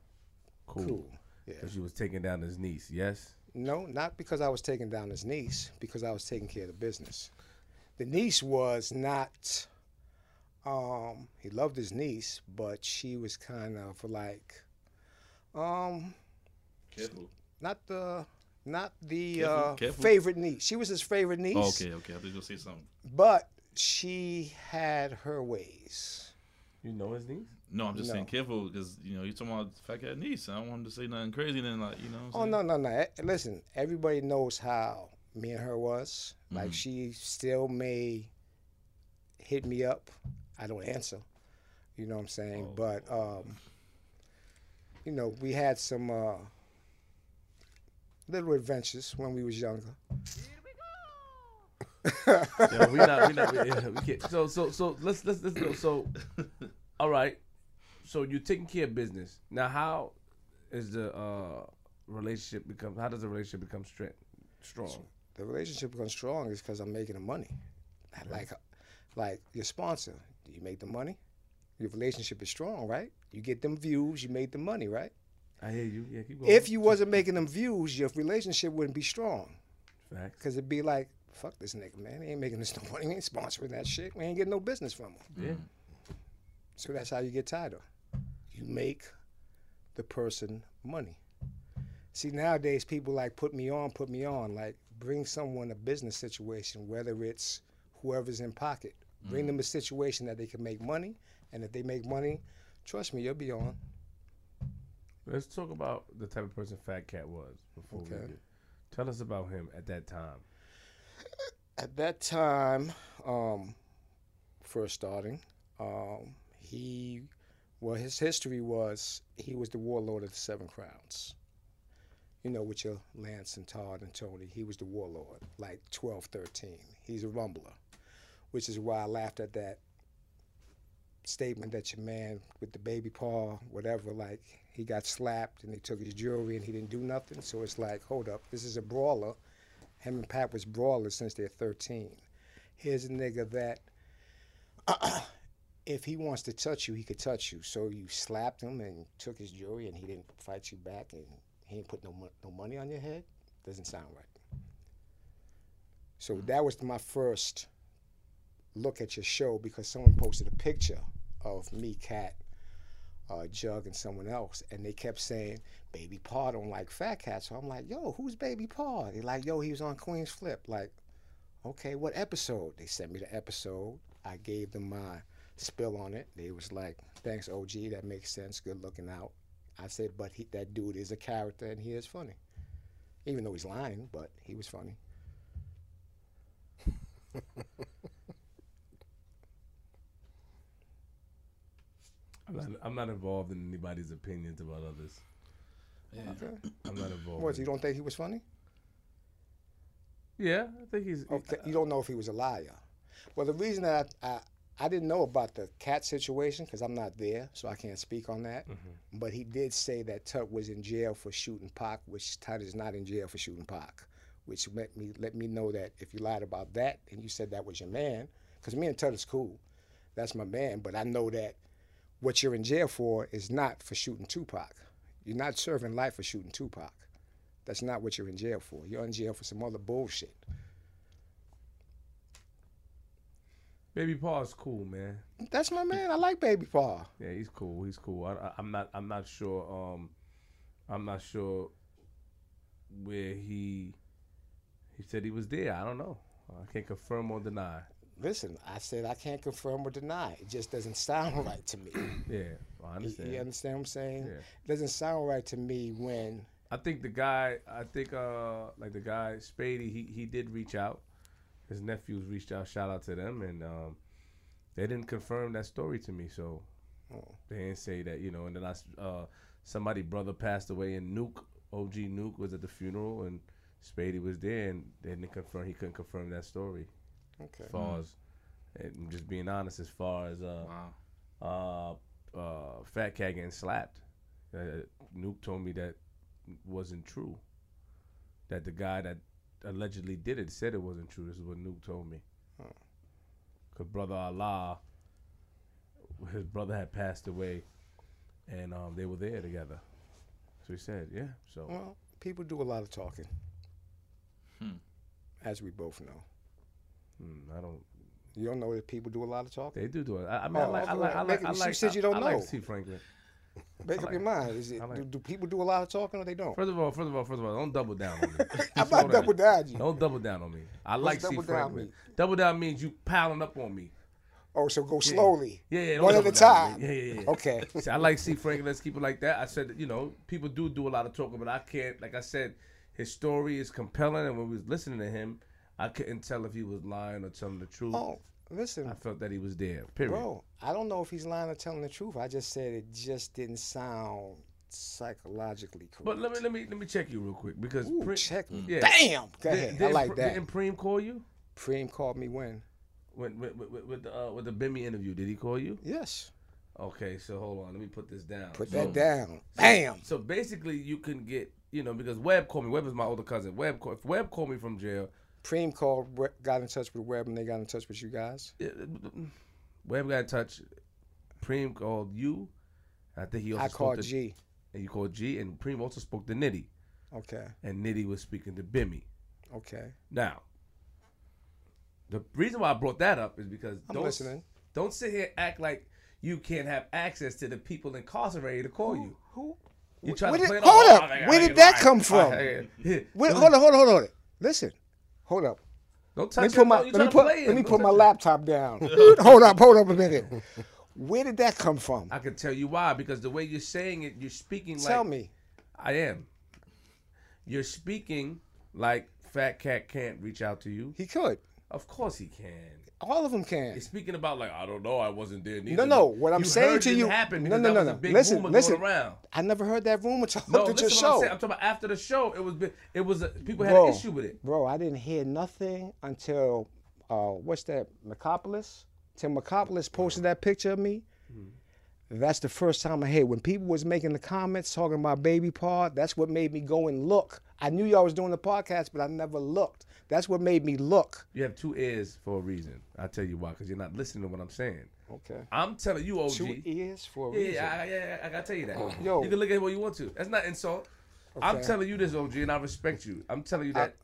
cool. cool. Yeah. Because you was taking down his niece. Yes. No, not because I was taking down his niece, because I was taking care of the business. The niece was not. Um, he loved his niece, but she was kind of like, um, Careful. not the not the Careful, uh, careful. favorite niece. She was his favorite niece. Oh, okay, okay. I thought you were gonna say something. But she had her ways. You know his niece. No, I'm just No. saying careful because you know you're talking about fat cat niece. I don't want him to say nothing crazy. Then like you know. What Oh I'm no no no! Eh, Listen, everybody knows how me and her was. Like she still may hit me up. I don't answer. You know what I'm saying? But um, you know, we had some uh, little adventures when we was younger. [laughs] Yeah, we not. We not. We, yeah, we can't. So so so let's let's let's go. So, [coughs] all right. So you're taking care of business now. How is the uh, relationship become? How does the relationship become straight, strong? The relationship becomes strong is because I'm making the money. Like, like your sponsor, do you make the money? Your relationship is strong, right? You get them views, you made the money, right? I hear you. Yeah, keep going. If you wasn't making them views, your relationship wouldn't be strong. Facts. Cause it'd be like, fuck this nigga, man. He ain't making us no money. He ain't sponsoring that shit. We ain't getting no business from him. Yeah. So that's how you get tighter. You make the person money. See, nowadays people like put me on, put me on. Like bring someone a business situation, whether it's whoever's in pocket. Bring mm. them a situation that they can make money, and if they make money, trust me, you'll be on. Let's talk about the type of person Fat Cat was before we Okay. get. Tell us about him at that time. At that time, um, first starting, um, he, well, his history was he was the warlord of the Seven Crowns. You know, with your Lance and Todd and Tony, he was the warlord, like 12, 13. He's a rumbler, which is why I laughed at that statement that your man with the baby paw, whatever, like he got slapped and they took his jewelry and he didn't do nothing. So it's like, hold up, this is a brawler. Him and Pat was brawlers since they're 13. Here's a nigga that [clears throat] if he wants to touch you, he could touch you. So you slapped him and took his jewelry and he didn't fight you back and he didn't put no, no money on your head? Doesn't sound right. So mm. that was my first look at your show because someone posted a picture of me, Cat, uh, Jug, and someone else, and they kept saying Baby Paw don't like Fat Cat. So I'm like, Yo, who's Baby Paw? They're like, Yo, he was on Queen's Flip. Like, okay, what episode? They sent me the episode. I gave them my spill on it. They was like, Thanks, OG. That makes sense. Good looking out. I said, But he, that dude is a character and he is funny, even though he's lying. But he was funny. [laughs] I'm not, I'm not involved in anybody's opinions about others. Yeah. Okay. I'm not involved. What? in- You don't think he was funny? Yeah, I think he's. Okay, uh, you don't know if he was a liar. Well, the reason that I, I, I didn't know about the cat situation because I'm not there, so I can't speak on that. Mm-hmm. But he did say that Tut was in jail for shooting Pac, which Tut is not in jail for shooting Pac, which let me let me know that if you lied about that and you said that was your man, because me and Tut is cool, that's my man. But I know that what you're in jail for is not for shooting Tupac. You're not serving life for shooting Tupac. That's not what you're in jail for. You're in jail for some other bullshit. Baby Paul's cool, man. That's my man. I like Baby Paul. Yeah, he's cool. He's cool. I, I, I'm not. I'm not sure. Um, I'm not sure where he. He said he was there. I don't know. I can't confirm or deny. Listen, I said I can't confirm or deny. It just doesn't sound [clears throat] right to me. Yeah, I You, understand. you understand what I'm saying? Yeah. It doesn't sound right to me when I think the guy. I think uh, like the guy Spady. He he did reach out. His nephews reached out. Shout out to them, and um, they didn't confirm that story to me. So Oh. they didn't say that. You know. And then I, uh, somebody brother passed away, and Nuke OG Nuke was at the funeral, and Spady was there, and they didn't confirm. He couldn't confirm that story. Okay. As far as, and I'm just being honest, as far as uh, Wow. uh, uh, Fat Cat getting slapped. Uh, Nuke told me that wasn't true. That the guy that allegedly did it said it wasn't true. This is what Nuke told me. Cause brother Allah, his brother had passed away, and um, they were there together. So he said, yeah. So Well, people do a lot of talking. Hmm. As we both know. Hmm, I don't. You don't know that people do a lot of talking? They do do it. I, I mean, I Oh, like. I like. I like. [laughs] I you said you don't I, I like Steve Franklin. Make up your mind. Is it, like do, do people do a lot of talking or they don't? First of all, first of all, first of all, don't double down on me. [laughs] I'm not double down you. Don't double down on me. I like double down Franklin. mean? Double down means you piling up on me. Oh, so go slowly. Yeah, yeah. One at a down time. Yeah, yeah, yeah. Okay. [laughs] See, I like Steve Franklin. Let's keep it like that. I said, you know, people do do a lot of talking, but I can't. Like I said, his story is compelling, and when we was listening to him, I couldn't tell if he was lying or telling the truth. Oh, listen, I felt that he was there. Period. bro. I don't know if he's lying or telling the truth. I just said it just didn't sound psychologically correct. But let me let me let me check you real quick because Ooh, Pre- check me. Yeah. Bam. Go Did- ahead. I like that. Didn't Preem call you Preem called me when? when with with, with, the uh, with the Bimmy interview? Did he call you? Yes. Okay, so hold on. Let me put this down. Put So- that down. Bam. So basically, you can get you know because Webb called me. Webb is my older cousin. Webb call, if Webb called me from jail. Preem called, got in touch with Webb, and they got in touch with you guys. uh, Webb got in touch. Preem called you. I think he also I called to, G. and you called G, and Preem also spoke to Nitty, Okay. and Nitty was speaking to Bimmy. Okay. Now, the reason why I brought that up is because I'm don't listening. don't sit here act like you can't have access to the people incarcerated to call you. Who? You try to did- play it [laughs] hold up. Where did that come from? Hold on, hold on, hold on. Listen. Hold up. Don't Let me put my let me put let me put my laptop down. [laughs] hold up, hold up a minute. Where did that come from? I can tell you why because the way you're saying it, you're speaking like Tell me. I am. You're speaking like Fat Cat can't reach out to you. He could. Of course he can. All of them can. He's speaking about like I don't know, I wasn't there. No, Neither. no. No. What I'm You saying to you. happen no, no, no, no. Listen, listen. around. I never heard that rumor till No, after listen the to what I'm show. saying. I'm talking about after the show. It was it was a, people had Bro, an issue with it. Bro, I didn't hear nothing until uh, what's that? Mecopolis. Till Mecopolis posted that picture of me. That's the first time I heard. When people was making the comments talking about baby Paul, that's what made me go and look. I knew y'all was doing the podcast, but I never looked. That's what made me look. You have two ears for a reason. I'll tell you why, because you're not listening to what I'm saying. Okay. I'm telling you, OG. Two ears for a Yeah, reason. yeah, I, yeah, yeah, I gotta tell you that. [clears throat] Yo. you can look at it what you want to. That's not insult. I'm telling you this, OG, and I respect you. I'm telling you that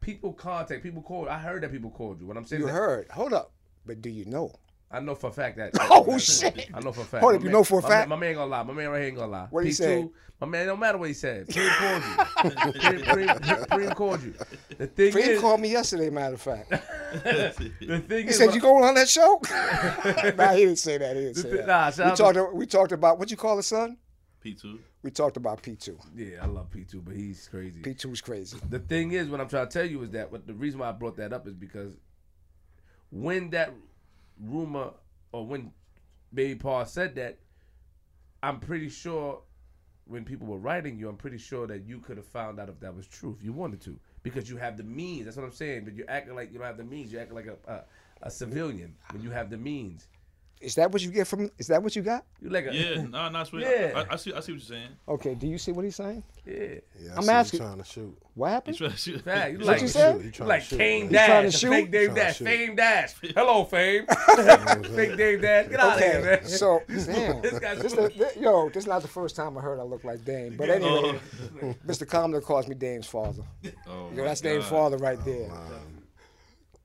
people contact, people call. I heard that people called you. What I'm saying, You heard. Hold up. But do you know? I know for a fact that. [laughs] Oh, shit. I know for a fact. Hold My up, you man- know for a my fact? Man, my man ain't gonna lie. My man right here ain't gonna lie. What he P2, say? My man, no matter what he said. Preem called you. Preem, Preem, Preem called you. The thing Preem is, called me yesterday, matter of fact. [laughs] the thing He is, said, "You going on that show?" [laughs] nah, he didn't say that. He didn't say that. nah, shout we out to- talked. we talked about what you call it, son. P two. We talked about P two. Yeah, I love P2, but he's crazy. P 2s crazy. The thing is, what I'm trying to tell you is that what the reason why I brought that up is because when that rumor or when Baby Paul said that, I'm pretty sure when people were writing you, I'm pretty sure that you could have found out if that was true if you wanted to. because you have the means. That's what I'm saying. But you're acting like you don't have the means. You're acting like a a, a civilian when you have the means. Is that what you get from? Is that what you got? You like a Yeah, [laughs] no, no, sweet. Yeah. I, I see. I see what you're saying. Okay. Do you see what he's saying? yeah. Yeah, I I'm see asking- You trying to shoot. What He's happened? trying to shoot. Fact, you He's like you trying to said? He You trying like to shoot, Kane man. He's trying to Dash, shoot? fake Dave Trying to Dash, shoot. Fame Dash. [laughs] Hello, Fame. [laughs] fake Dave Dash. Get out of here, Okay. man. So damn. This guy's This the, thi- yo, this is not the first time I heard I look like Dame. But anyway, oh. Mr. Commoner calls me Dame's father. Oh, Yo, my that's Dame's God. father right oh, there.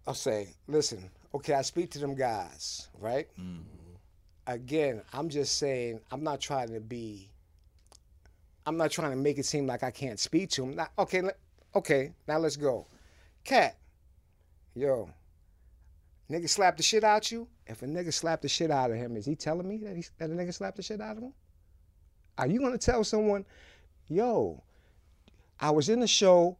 I'll say, listen, okay, I speak to them guys, right? Mm-hmm. Again, I'm just saying, I'm not trying to be, I'm not trying to make it seem like I can't speak to them. Now, okay, let, okay, now let's go. Cat, yo, nigga slapped the shit out you? If a nigga slapped the shit out of him, is he telling me that, he, that a nigga slapped the shit out of him? Are you gonna tell someone, yo, I was in the show,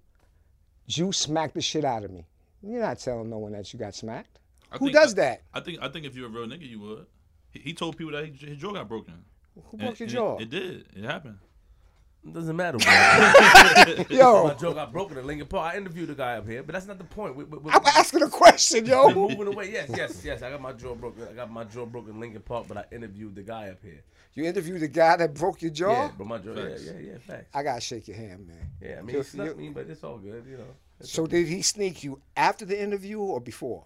you smacked the shit out of me? You're not telling no one that you got smacked. I Who think- does that? I think. I think if you're a real nigga, you would. He, he told people that he, his jaw got broken. Who broke And- your jaw? It, it did. It happened. Doesn't matter, [laughs] bro. [laughs] My jaw got broken in Lincoln Park. I interviewed a guy up here, but that's not the point. We, we, we, I'm asking a question, we're yo. [laughs] moving away. Yes, yes, yes. I got my jaw broken. I got my jaw broken in Lincoln Park, but I interviewed the guy up here. You interviewed the guy that broke your jaw? Yeah, but my jaw. Yeah, Facts. yeah, yeah. Facts. I gotta shake your hand, man. Yeah, I mean, You- he snuck you- me, but it's all good, you know. It's So did he sneak you after the interview or before?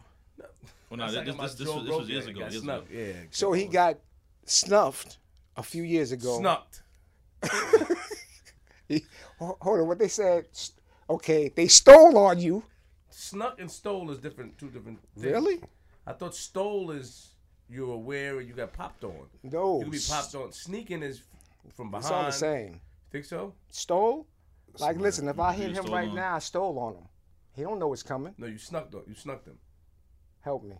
Well, no, this, like this, this, this, was, this was years ago. Years ago. Yeah. So he got snuffed a few years ago. snucked. [laughs] He- hold on, what they said? Okay, they stole on you. Snuck and stole is different. Two different. Things. Really? I thought stole is you're aware and you got popped on. No. You can be popped on. Sneaking is from behind. It's all the same. Think so? Stole? Like, listen, if I hit him right on. now, I stole on him. He don't know what's coming. No, you snuck though. You snuck them. Help me.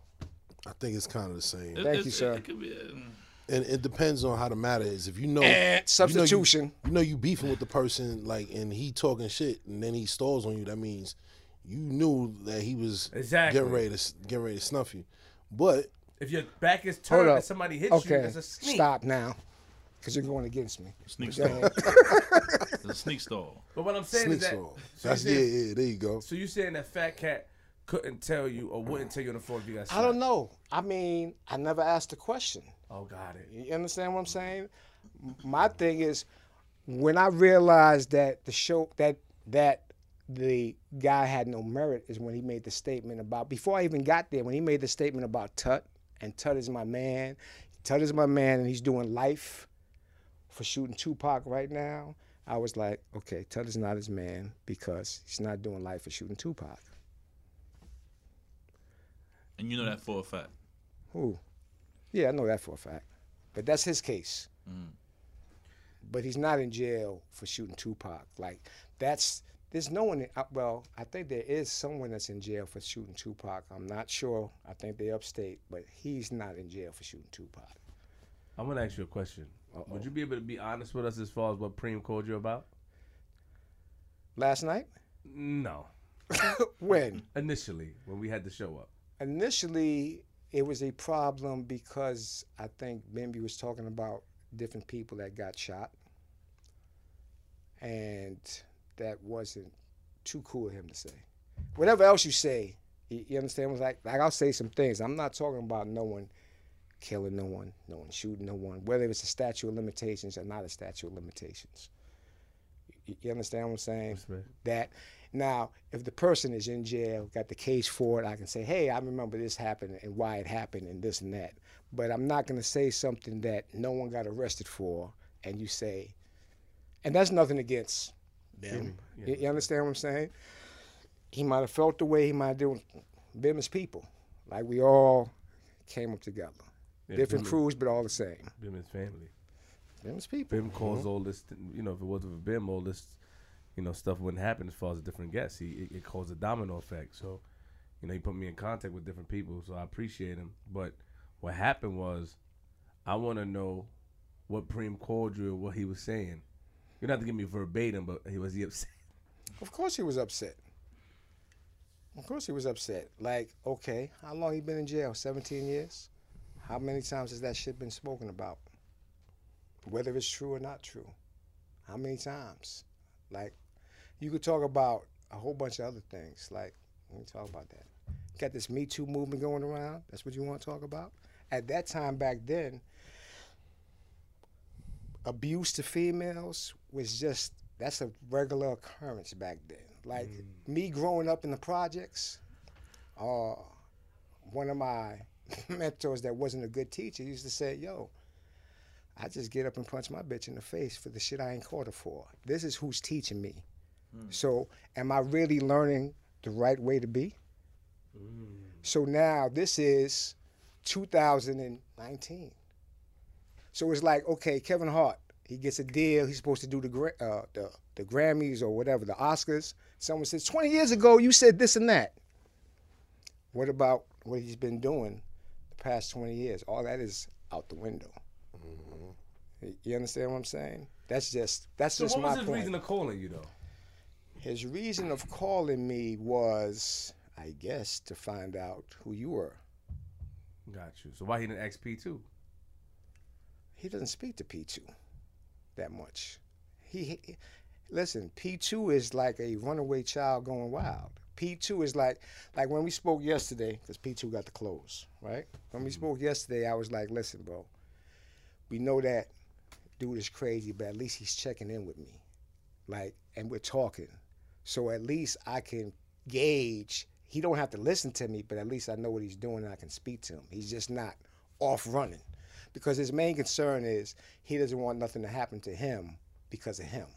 I think it's kind of the same, It- Thank you, sir. It, it could be, uh, and it depends on how the matter is. If you know And you know you- substitution. you know you beefing with the person, like, and he talking shit, and then he stalls on you. That means you knew that he was Exactly. getting ready to s- getting ready to snuff you. But If your back is turned and somebody hits you, Okay, it's a sneak. stop now. Because you're going against me. sneak stall. ahead. [laughs] It's a sneak stall. But what I'm saying sneak is that. stalk. So That's you yeah, yeah. There you go. So you saying that Fat Cat couldn't tell you or wouldn't tell you on the phone if you got I don't know. I mean, I never asked the question. Oh, got it. You understand what I'm saying? My thing is when I realized that the show that that the guy had no merit is when he made the statement about before I even got there when he made the statement about Tut and Tut is my man. Tut is my man and he's doing life for shooting Tupac right now. I was like, okay, Tut is not his man because he's not doing life for shooting Tupac. And you know that for a fact. Who? Yeah, I know that for a fact. But that's his case. But he's not in jail for shooting Tupac. Like that's there's no one. uh, Well, I think there is someone that's in jail for shooting Tupac. I'm not sure. I think they upstate, but he's not in jail for shooting Tupac. I'm gonna ask you a question. Would you be able to be honest with us as far as what Preem called you about? Last night, No. [laughs] when Initially, when we had the show up. Initially it was a problem because I think Bimmy was talking about different people that got shot, and that wasn't too cool of him to say. Whatever else you say, you, you understand? Was like like I'll say some things. I'm not talking about no one killing no one, no one shooting no one, whether it's a statute of limitations or not a statute of limitations. You, you understand what I'm saying? That now if the person is in jail got the case for it i can say hey i remember this happened and why it happened and this and that. But i'm not going to say something that no one got arrested for and you say and that's nothing against them. you, you understand what i'm saying? He might have felt the way he might have done them as people. Like we all came up together. Yeah, different Bim- crews but all the same. Bim is family. them as people Bim calls all this, you know, if it wasn't for Bim, all this, you know, stuff wouldn't happen as far as different guests. He it, it caused a domino effect. So, you know, he put me in contact with different people. So I appreciate him. But what happened was, I want to know what Preem called you and what he was saying. You don't have to give me verbatim, but he was he upset. [laughs] Of course he was upset. Of course he was upset. Like, okay, how long he been in jail? 17 years? How many times has that shit been spoken about? Whether it's true or not true. How many times? Like, you could talk about a whole bunch of other things. Like, let me talk about that. Got this Me Too movement going around. That's what you want to talk about? At that time back then, abuse to females was just that's a regular occurrence back then. Like me growing up in the projects, uh, one of my [laughs] mentors that wasn't a good teacher used to say, "Yo, I just get up and punch my bitch in the face for the shit I ain't caught her for. This is who's teaching me. Hmm. So, am I really learning the right way to be? Hmm. So now this is 2019. So it's like, okay, Kevin Hart, he gets a deal. He's supposed to do the uh, the the Grammys or whatever, the Oscars. Someone says, 20 years ago, you said this and that. What about what he's been doing the past 20 years? All that is out the window. You- You understand what I'm saying? That's just that's So just what my was his reason of calling you though? His reason of calling me was, I guess, to find out who you were. Got you. So why he didn't ask P two? He doesn't speak to P2 that much. He, he- listen, P2 is like a runaway child going wild. P2 is like like when we spoke yesterday, because P2 got the clothes, right? When we mm-hmm. spoke yesterday, I was like, listen, bro, we know that dude is crazy, but at least he's checking in with me. Like, and we're talking. So at least I can gauge. He don't have to listen to me, but at least I know what he's doing and I can speak to him. He's just not off running. Because his main concern is he doesn't want nothing to happen to him because of him.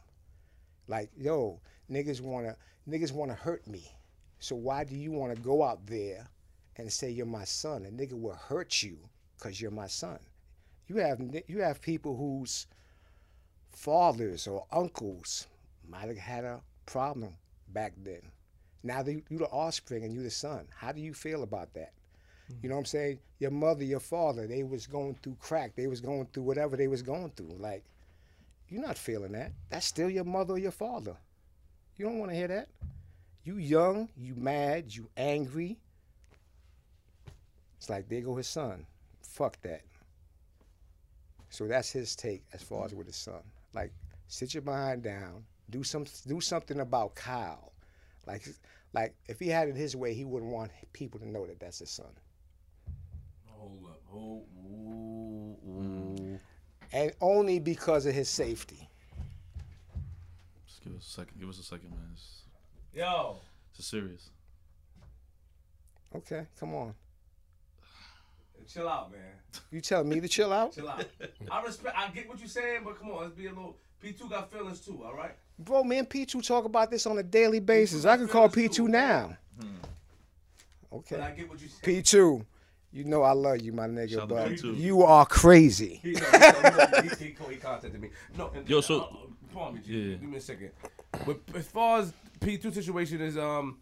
Like, yo, niggas wanna niggas wanna hurt me. So why do you wanna go out there and say you're my son? A nigga will hurt you because you're my son. You have you have people whose fathers or uncles might have had a problem back then. Now that you you the offspring and you're the son. How do you feel about that? You know what I'm saying? Your mother, your father, they was going through crack. They was going through whatever they was going through. Like, you're not feeling that. That's still your mother or your father. You don't want to hear that. You young, you mad, you angry. It's like there go his son. Fuck that. So that's his take as far as with his son. Like, sit your mind down. Do some do something about Kyle. Like like if he had it his way, he wouldn't want people to know that that's his son. Hold up. Hold. Ooh, ooh. And only because of his safety. Just give us a second. Give us a second, man. It's, Yo. it's serious. Okay, come on. Chill out, man. You tell me to chill out? Chill out. I respect. I get what you're saying, but come on, let's be a little. P two got feelings too. All right. Bro, me and P2 talk about this on a daily basis. I could call P2 now. But Okay. I get what you said. P2, you know I love you, my nigga, Shout out but to P2. you are crazy. He, no, he, he, he, he, he contacted me. No, and, Yo, so- uh, pardon me, G. Yeah. Give me a second. But as far as P two situation is, um,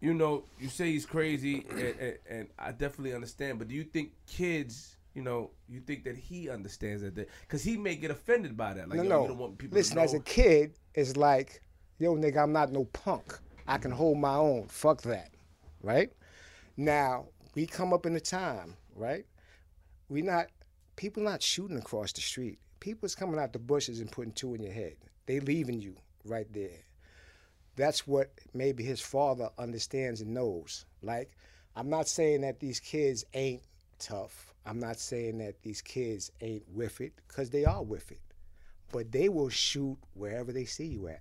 you know, you say he's crazy, and, and, and I definitely understand. But do you think kids, you know, you think that he understands that? Because he may get offended by that. Like, No, yo, no. you don't want people Listen, as a kid, it's like, yo, nigga, I'm not no punk. I can hold my own. Fuck that. Right? Now, we come up in a time, right? We not, people not shooting across the street. People's coming out the bushes and putting two in your head. They leaving you right there. That's what maybe his father understands and knows. Like, I'm not saying that these kids ain't tough. I'm not saying that these kids ain't with it, because they are with it but they will shoot wherever they see you at.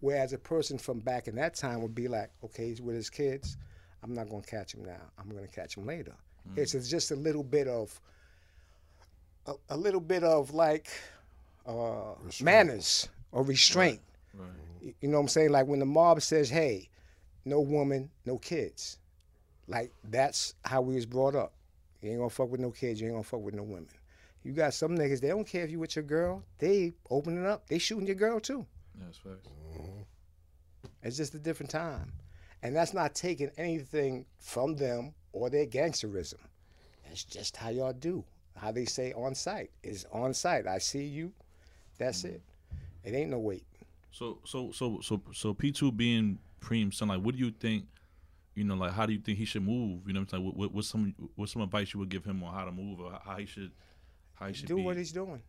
Whereas a person from back in that time would be like, okay, he's with his kids. I'm not going to catch him now. I'm going to catch him later. It's just a little bit of, a, a little bit of like uh, manners or restraint. Right. Y- You know what I'm saying? Like when the mob says, hey, no woman, no kids. Like that's how we was brought up. You ain't gonna fuck with no kids, you ain't gonna fuck with no women. You got some niggas, they don't care if you with your girl, they opening up, they shooting your girl too. Yeah, that's facts. Mm-hmm. It's just a different time. And that's not taking anything from them or their gangsterism. That's just how y'all do. How they say on site is on site. I see you. That's mm-hmm. it. It ain't no wait. So so so so so P two being preem son, like, what do you think? You know, like, how do you think he should move? You know, what I'm saying, what, what, what's some what's some advice you would give him on how to move or how he should how he should do be? what he's doing.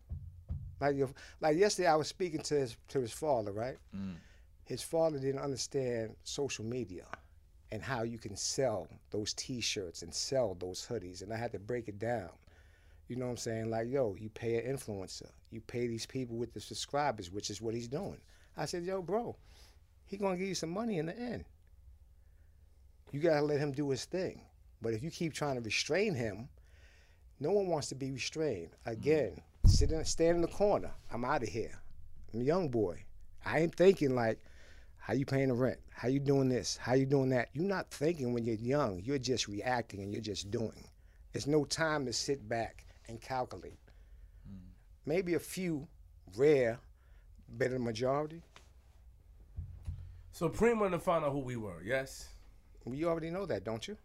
Like your, like yesterday, I was speaking to his to his father, right? Mm. his father didn't understand social media and how you can sell those t-shirts and sell those hoodies and i had to break it down you know what i'm saying like yo you pay an influencer you pay these people with the subscribers which is what he's doing i said yo bro he gonna give you some money in the end you gotta let him do his thing but if you keep trying to restrain him no one wants to be restrained again sit in stand in the corner i'm out of here i'm a young boy i ain't thinking like how you paying the rent? How you doing this? How you doing that? You're not thinking when you're young. You're just reacting and you're just doing. There's no time to sit back and calculate. Hmm. Maybe a few rare, better than majority. So wanted to find out who we were. Yes. You already know that, don't you?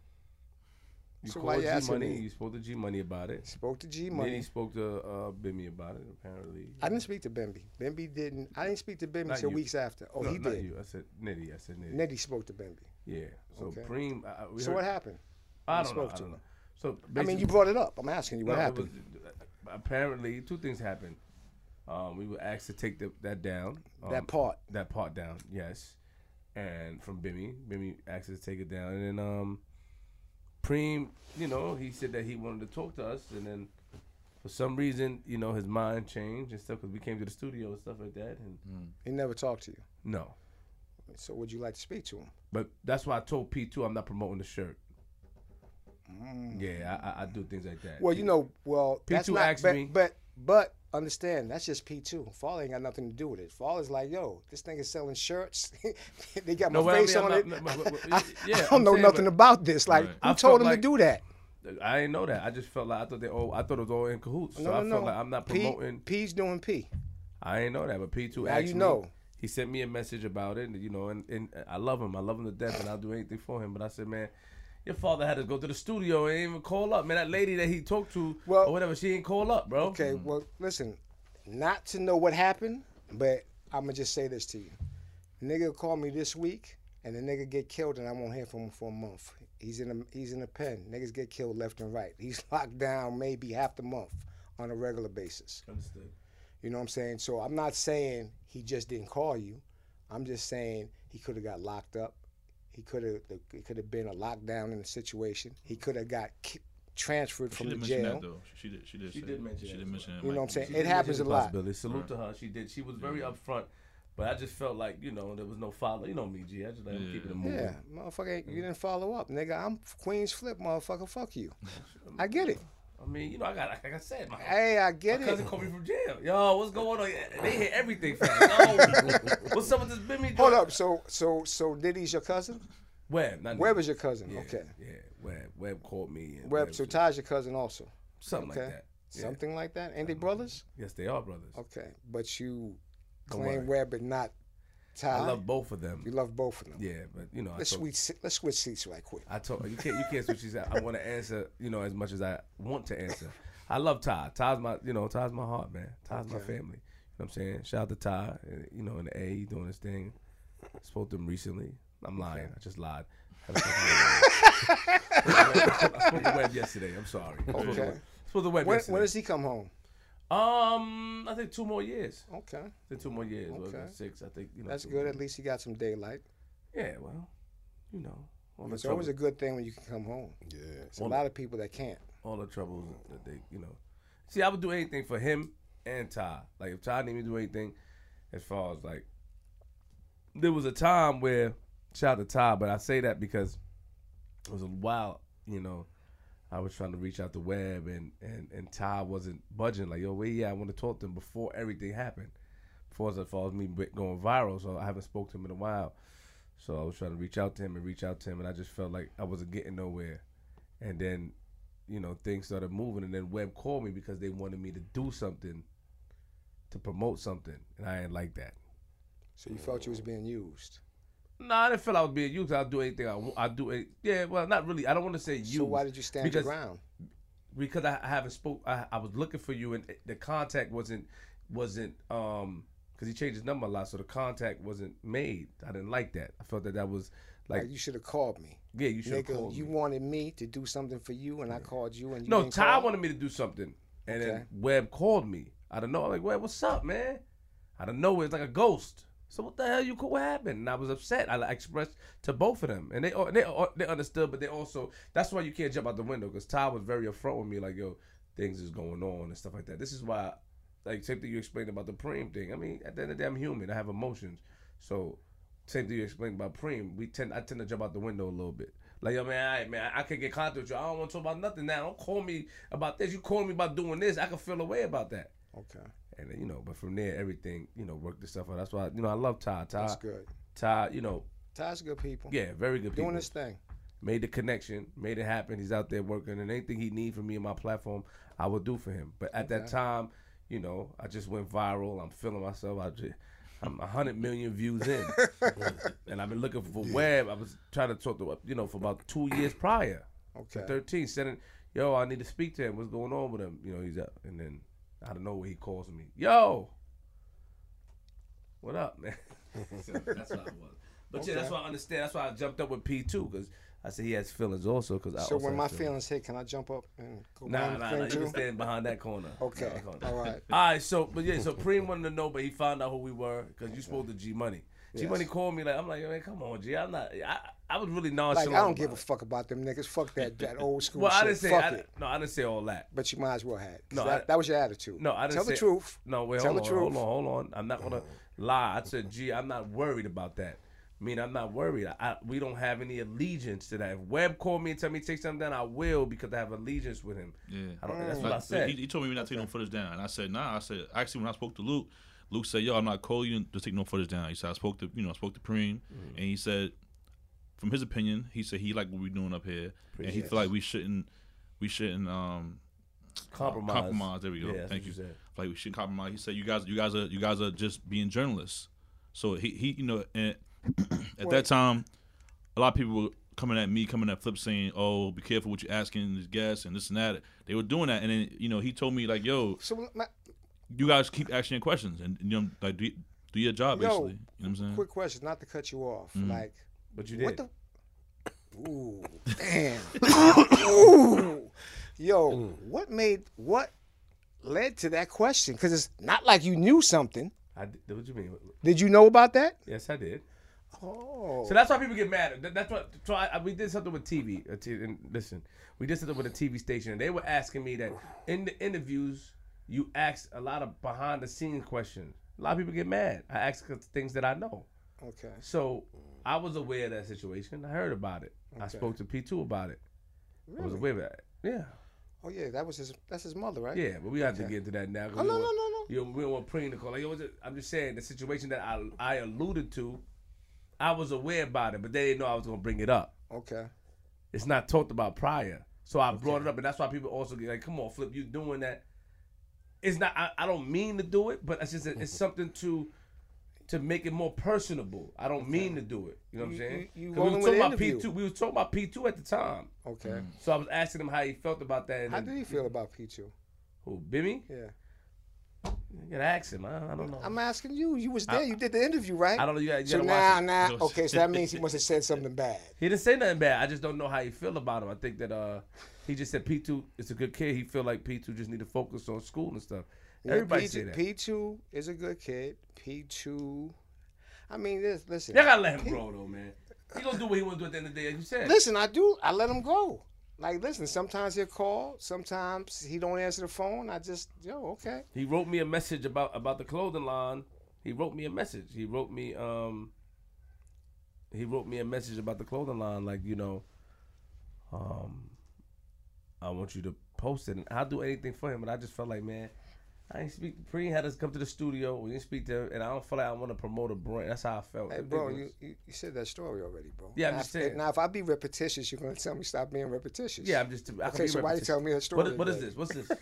You So called G Money. me? You spoke to G Money about it. Spoke to G Money. Then he spoke to uh, Bimmy about it. Apparently. I didn't speak to Bimmy. Bimmy didn't. I didn't speak to Bimmy until weeks after. Oh, no, he not did. you. I said Nitty. I said Nitty. Nitty spoke to Bimmy. Yeah. So Okay. Preem. I, I- we So heard- what happened? I don't know. spoke I to don't him. know. So I mean, you brought it up. I'm asking you what No, happened. was- apparently, two things happened. Um, we were asked to take the, that down. Um, that part. That part down, yes. And from Bimmy, Bimmy asked us to take it down, and then um, Preem, you know, he said that he wanted to talk to us, and then for some reason, you know, his mind changed and stuff because we came to the studio and stuff like that, and He never talked to you. no. So would you like to speak to him? But that's why I told P two I'm not promoting the shirt. Yeah, I, I, I do things like that. Mm. Well, you know, well, P2 asked but, me- but but understand that's just P two. Fall ain't got nothing to do with it. Fall is like, yo, this thing is selling shirts. [laughs] they got my No, well, I face mean, I'm on it. not- no, but- [laughs] I, yeah, I I'm don't know saying, nothing about this. Like, Right. who I told him like- to do that? I didn't know that. I just felt like I thought they all. I thought it was all in cahoots. So No, I no, felt no. like I'm not promoting. P. P's doing P. I ain't know that, but P two Now asked you know. He sent me a message about it, and you know, and, and I love him. I love him to death, and I'll do anything for him. But I said, man, your father had to go to the studio and even call up. Man, that lady that he talked to Well- or whatever, she ain't call up, bro. Okay, mm. well, listen, not to know what happened, but I'm gonna just say this to you. Nigga called me this week, and the nigga get killed, and I won't hear from him for a month. He's in a he's in a pen. Niggas get killed left and right. He's [laughs] locked down maybe half the month on a regular basis. Understood. You know what I'm saying? So I'm not saying he just didn't call you. I'm just saying he could have got locked up. He could have it could have been a lockdown in the situation. He could have got ki- transferred She from the did mention jail. that though. She did. She did. She say did mention She that did as mention. You know what I'm saying? She It did happens mention a lot. possibility. Salute to her. She did. She was very upfront, but I just felt like you know there was no follow. You know me, G. I just let him keep it moving. Yeah, motherfucker, you didn't follow up, nigga. I'm Queen's Flip, motherfucker. Fuck you. [laughs] I get it. I mean, you know, I got like I said, my, Hey, I get my it. cousin called me from jail. Yo, what's going on? They hit everything. Yo, [laughs] what's up with this Bimmy? Hold up. So, so, so Diddy's your cousin? Web, not Webb is your cousin. Yeah, Okay. Yeah, Web. Web called me. And Webb. So Ty's your cousin also. something Okay. like that. Yeah. Something like that. Ain't they brothers? Yes, they are brothers. Okay, but you Don't claim worry. Webb and not Ty. I love both of them. You love both of them. Yeah, but you know, Let's told, switch. Let's switch seats right quick. I told you can't you can't switch seats. I want to answer, you know, as much as I want to answer. I love Ty. Ty's my, you know, Ty's my heart, man. Ty's my family. You know what I'm saying? Shout out to Ty. You know, in the A, doing his thing. Spoke to him recently. I'm lying. I just lied. [laughs] I spoke to Webb. I spoke to Webb yesterday. I'm sorry. I spoke to Okay. Webb- spoke to When, yesterday. when does he come home? Um, I think two more years. Okay, I think two more years. Well, Okay. Six. I think. You know, that's good. more. At least he got some daylight. Yeah. Well, you know, all the It's always a good thing when you can come home. Yeah. It's a lot of people that can't. all the troubles that they, you know. See, I would do anything for him and Ty. Like if Ty needed me to do anything, as far as like, there was a time where shout out to Ty, but I say that because it was a while, you know. I was trying to reach out to Webb and and and Ty wasn't budging. Like, yo, wait, yeah, I want to talk to him before everything happened. Before as far as me going viral, so I haven't spoke to him in a while. So I was trying to reach out to him and reach out to him, and I just felt like I wasn't getting nowhere. And then, you know, things started moving, and then Webb called me because they wanted me to do something, to promote something, and I didn't like that. So you felt you was being used. No, I didn't feel I was being used. I'll do anything I. I'll do it. Yeah, well, not really. I don't want to say you. So why did you stand because, your ground? Because I, I haven't spoke. I, I was looking for you, and the contact wasn't wasn't um because he changed his number a lot, so the contact wasn't made. I didn't like that. I felt that that was like, Like you should have called me. yeah, you should have called you me. wanted me to do something for you, and I called you, and you No, Ty wanted me to do something, and Okay. then Webb called me. I don't know. I'm like, Webb, what's up, man? I don't know. It's like a ghost. So what the hell you what happened? And I was upset. I expressed to both of them, and they they they understood, but they also that's why you can't jump out the window because Todd was very upfront with me, like yo, things is going on and stuff like that. This is why, like same thing you explained about the Preem thing. I mean, at the end of the day, I'm human. I have emotions, so same thing you explained about Preem. We tend I tend to jump out the window a little bit. Like yo, man, I, man, I can get contact with you. I don't want to talk about nothing now. Don't call me about this. You call me about doing this. I can feel a way about that. Okay. And you know, but from there, everything, you know, worked itself out. That's why, you know, I love Todd. Todd, That's good. Todd, you know, Todd's good people. yeah, very good people. Doing his thing. Made the connection, made it happen. He's out there working, and anything he need from me and my platform, I will do for him. But at that time, you know, I just went viral. I'm feeling myself. I just, I'm 100 million views in, [laughs] and I've been looking for Web. I was trying to talk to, you know, for about two years prior. Okay. 13, sending, yo, I need to speak to him. What's going on with him? You know, he's up. And then out of nowhere, he calls me, yo, what up, man? [laughs] so that's what I was. But yeah, that's why I understand. That's why I jumped up with P2 because I said he has feelings also. Cause I So also when my feelings hit, can I jump up and go Nah, behind nah, nah. thing You can stand behind that corner. [laughs] Okay. That corner. All right. All right, so but yeah, so Preem wanted to know, but he found out who we were because you spoke to G Money. G Money Yes. called me like, I'm like, man, come on, G. I'm not. I, I was really nonchalant. Like nonchalant. I don't give a fuck about them niggas. Fuck that that [laughs] old school Well, shit. I didn't say. fuck I, it. no, I didn't say all that. But you might as well have. No, that, I- that was your attitude. No, I didn't tell say, the truth. No, wait, Tell hold the on, truth. hold on, hold on. I'm not gonna lie. I said, gee, I'm not worried about that. I mean, I'm not worried. I, I, we don't have any allegiance to that. If Webb called me and tell me to take something down, I will because I have allegiance with him. Yeah. I don't, that's Mm. what I Like, said. He, he told me we're not taking no footage down, and I said nah. I said actually when I spoke to Luke, Luke said yo I'm not calling you to take no footage down. He said I spoke to you know I spoke to Preem, Mm-hmm. and he said from his opinion he said he liked what we're doing up here, and he Appreciate feel like we shouldn't we shouldn't um compromise. compromise. There we go. Yeah, Thank you. you. Like we shouldn't compromise. He said you guys you guys are you guys are just being journalists. So he he you know and [clears throat] at that time a lot of people were coming at me, coming at Flip saying, "Oh, be careful what you're asking these guests and this and that." They were doing that, and then you know he told me like, "Yo, So you guys keep asking your questions and you know like do, do your job Yo, basically." You know what I'm saying? quick question, not to cut you off. Mm-hmm. Like But you did. what the? Ooh, damn. [laughs] Ooh, yo, what made what led to that question? Because it's not like you knew something. I did, what you mean? Did you know about that? Yes, I did. Oh, So that's why people get mad. That's what. So I, I- we did something with TV. uh, And listen, we did something with a TV station, and they were asking me that in the interviews, you ask a lot of behind the scenes questions. A lot of people get mad. I ask things that I know. okay. So I was aware of that situation. I heard about it. I spoke to P2 about it. I was aware of that. Yeah. Oh yeah, that was his. That's his mother, right? Yeah, but we have to get into that now. Oh no, no, no, no. You know, we don't want Preem to call. Like, I'm just saying the situation that I I alluded to. I was aware about it, but they didn't know I was gonna bring it up. Okay. It's not talked about prior, so I brought it up, and that's why people also get like, "Come on, Flip, you doing that?" It's not. I, I don't mean to do it, but it's just it's mm-hmm. something to to make it more personable. I don't mean to do it. You know what I'm You- saying? you- you 'Cause we rolling with talking the about P interview. two. We was talking about P two at the time, Okay. so I was asking him how he felt about that. And How then- did he feel about P two? Who Bimmy? Yeah. You gotta ask him. I, I don't know. I'm asking you. You was there. you did the interview, right? I don't know. You gotta, you So now, now, [laughs] okay. So that means he must have said something bad. He didn't say nothing bad. I just don't know how he feel about him. I think that uh, he just said P two is a good kid. He feel like P two just need to focus on school and stuff. Everybody P2, say that. P two is a good kid. P two. I mean, this, listen. Y'all gotta let him grow though, man. He gonna do what he wanna do at the end of the day, like you said. Listen, I do. I let him go. Like, listen. Sometimes he'll call. Sometimes he don't answer the phone. I just, yo, okay. He wrote me a message about about the clothing line. He wrote me a message. He wrote me um. He wrote me a message about the clothing line, like you know, um, I want you to post it, and I'll do anything for him. but I just felt like, man, I ain't speak. Pre had us come to the studio. We didn't speak to, him, and I don't feel like I want to promote a brand. That's how I felt. Hey, bro, was- you, you, you said that story already, bro. Yeah, I'm now, just if- saying. Now, if I be repetitious, you're gonna tell me stop being repetitious. Yeah, I'm just. I can Okay, be so why you repetitious. tell me a story? What, what is this? What's this? [laughs]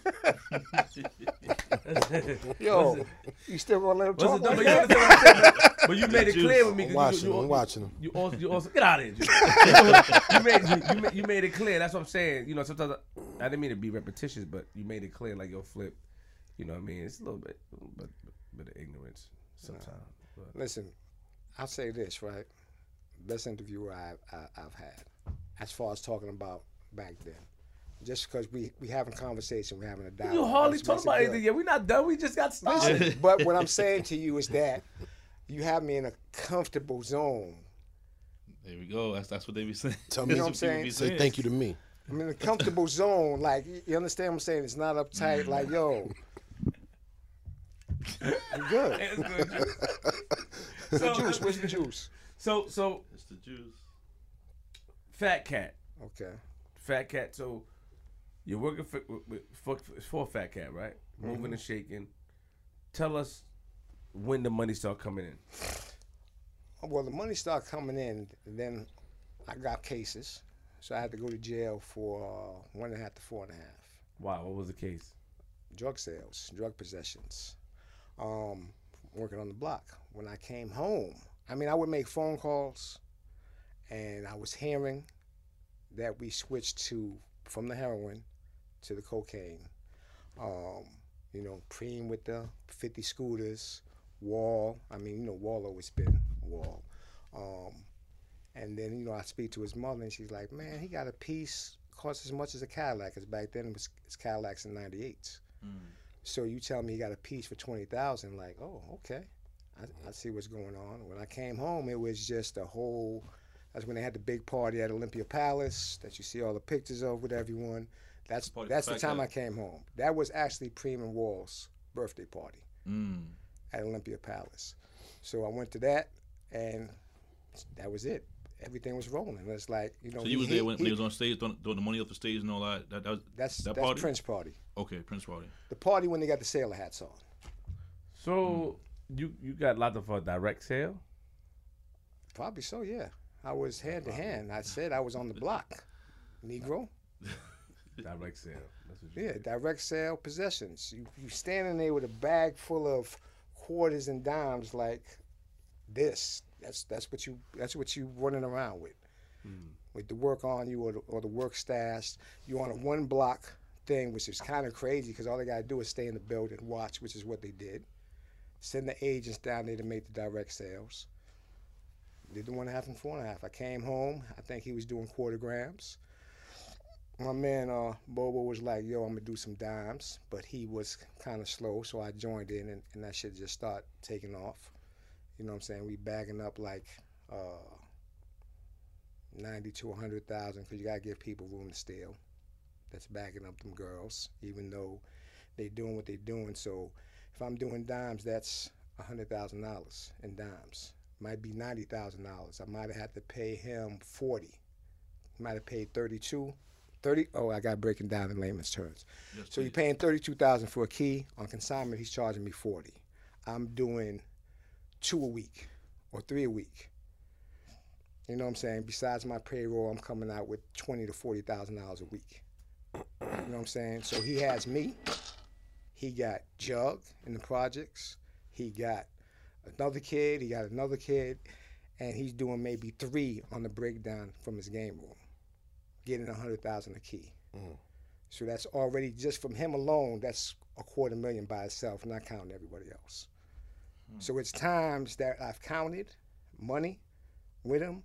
Yo, What's you still gonna let him What's talk it? No, like but, you that? what I'm saying, but you made it clear with me. I'm watching you, him. I'm you, watching him. You also, you also get out of here. [laughs] You, made, you, you, made, you made it clear. That's what I'm saying. You know, sometimes I, I didn't mean to be repetitious, but you made it clear, like yo, flip. You know what I mean? It's a little bit, but bit bit of ignorance sometimes. But Listen, I'll say this right. Best interviewer I've, I, I've had, as far as talking about back then. Just because we we having conversation, we're having a dialogue. you hardly That's- talk about good. anything yet. We're not done. We just got started. Listen, [laughs] but what I'm saying to you is that you have me in a comfortable zone. There we go. That's that's what they be saying. [laughs] Tell me You me, know what I'm saying? Be say thank you to me. I'm in a comfortable zone. Like you- you understand what I'm saying? It's not uptight. Like yo, I'm [laughs] good. It's good juice. The juice. Where's the juice? So so It's the Jews. Fat Cat, Okay. Fat Cat. So you're working for with- for, for Fat Cat, right? Moving and shaking. Tell us when the money start coming in. Well, the money started coming in. Then I got cases, so I had to go to jail for uh, one and a half to four and a half. Wow, what was the case? drug sales, drug possessions, um, working on the block. When I came home, I mean, I would make phone calls, and I was hearing that we switched to from the heroin to the cocaine. Um, you know, Preem with the 50 scooters, Wall. I mean, you know, Wall always been Wall. Um, and then, you know, I speak to his mother, and she's like, man, he got a piece, cost as much as a Cadillac, because back then it was Cadillacs in 98s. So you tell me you got a piece for twenty thousand, like, oh, okay, I, I see what's going on. When I came home, it was just a whole. That's when they had the big party at Olympia Palace that you see all the pictures of with everyone. That's that's the time then. I came home. That was actually Preeman Wall's birthday party Mm. at Olympia Palace. So I went to that, and that was it. Everything was rolling. It's like you know. So you was he- there when, when he- he was on stage doing, doing the money off the stage and all that. That, that was That's that that's party? Prince party. okay. Prince party. The party when they got the sailor hats on. So you you got lots of uh, direct sale. Probably so, yeah. I was hand to hand. I said I was on the block. Negro. [laughs] Direct sale. That's what you Yeah, direct sale possessions. You you standing there with a bag full of quarters and dimes like this. That's that's what you that's what you running around with. With the work on you or the, or the work stash. You on a one block thing, which is kind of crazy because all they gotta do is stay in the building, watch, which is what they did. Send the agents down there to make the direct sales. Did the one half and four and a half. I came home. I think he was doing quarter grams. My man uh, Bobo was like, "Yo, I'm gonna do some dimes," but he was kind of slow, so I joined in, and, and that shit just start taking off. You know what I'm saying? We bagging up like uh, ninety to hundred thousand because you gotta give people room to steal. That's backing up them girls, even though they're doing what they're doing. So if I'm doing dimes, that's hundred thousand dollars in dimes. Might be ninety thousand dollars. I might have had to pay him forty. Might have paid thirty-two. 30 oh i got breaking down in layman's terms Yes, so you're please. paying 32000 for a key on consignment he's charging me 40 i'm doing two a week or three a week. You know what i'm saying? Besides my payroll i'm coming out with 20 to 40000 dollars a week. You know what i'm saying? So he has me. He got jug in the projects. He got another kid. He got another kid. And he's doing maybe three on the breakdown from his game room getting a hundred thousand a key. Mm-hmm. So that's already just from him alone. That's a quarter million by itself, not counting everybody else. So it's times that I've counted money with him.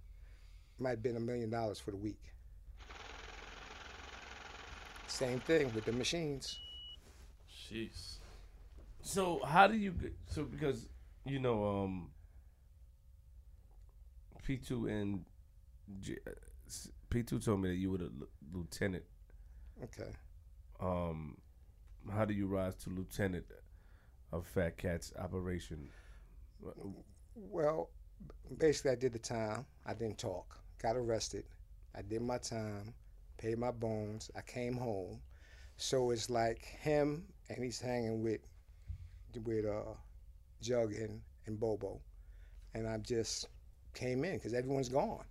Might have been a million dollars for the week. Same thing with the machines. Jeez. So how do you get so because you know um P two and P two told me that you were a l- lieutenant. Okay. Um, how do you rise to lieutenant of Fat Cat's operation? Well, basically, I did the time. I didn't talk. Got arrested. I did my time, paid my bones. I came home. So it's like him, and he's hanging with with uh, Jug and, and Bobo, and I just came in because everyone's gone.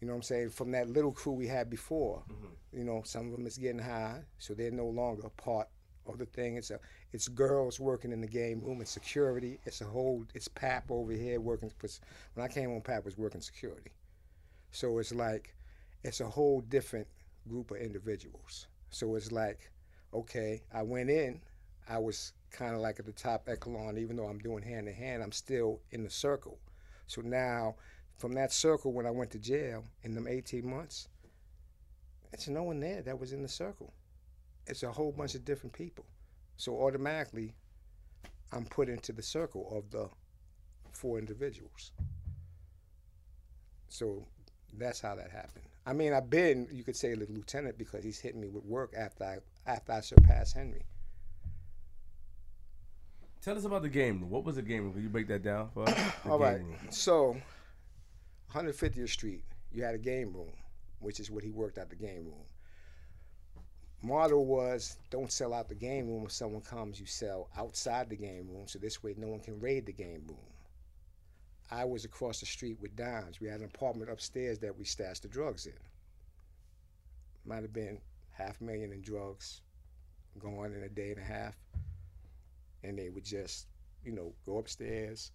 You know what I'm saying? From that little crew we had before, you know, some of them is getting high, so they're no longer a part of the thing. It's a, it's girls working in the game room. It's security. It's a whole. It's Pap over here working. For, when I came on, Pap was working security. So it's like, it's a whole different group of individuals. So it's like, okay, I went in. I was kind of like at the top echelon, even though I'm doing hand to hand. I'm still in the circle. So now, from that circle, when I went to jail in them 18 months, it's no one there that was in the circle. It's a whole bunch of different people. So automatically, I'm put into the circle of the four individuals. So that's how that happened. I mean, I've been, you could say, the lieutenant because he's hitting me with work after I after I surpassed Henry. Tell us about the game room. What was the game room? Can you break that down for us? [coughs] All room. So, 150th Street, you had a game room, which is what he worked at the game room. Motto was don't sell out the game room. If someone comes, you sell outside the game room, so this way no one can raid the game room. I was across the street with Dimes. We had an apartment upstairs that we stashed the drugs in. Might have been half a million in drugs going in a day and a half. And they would just, you know, go upstairs,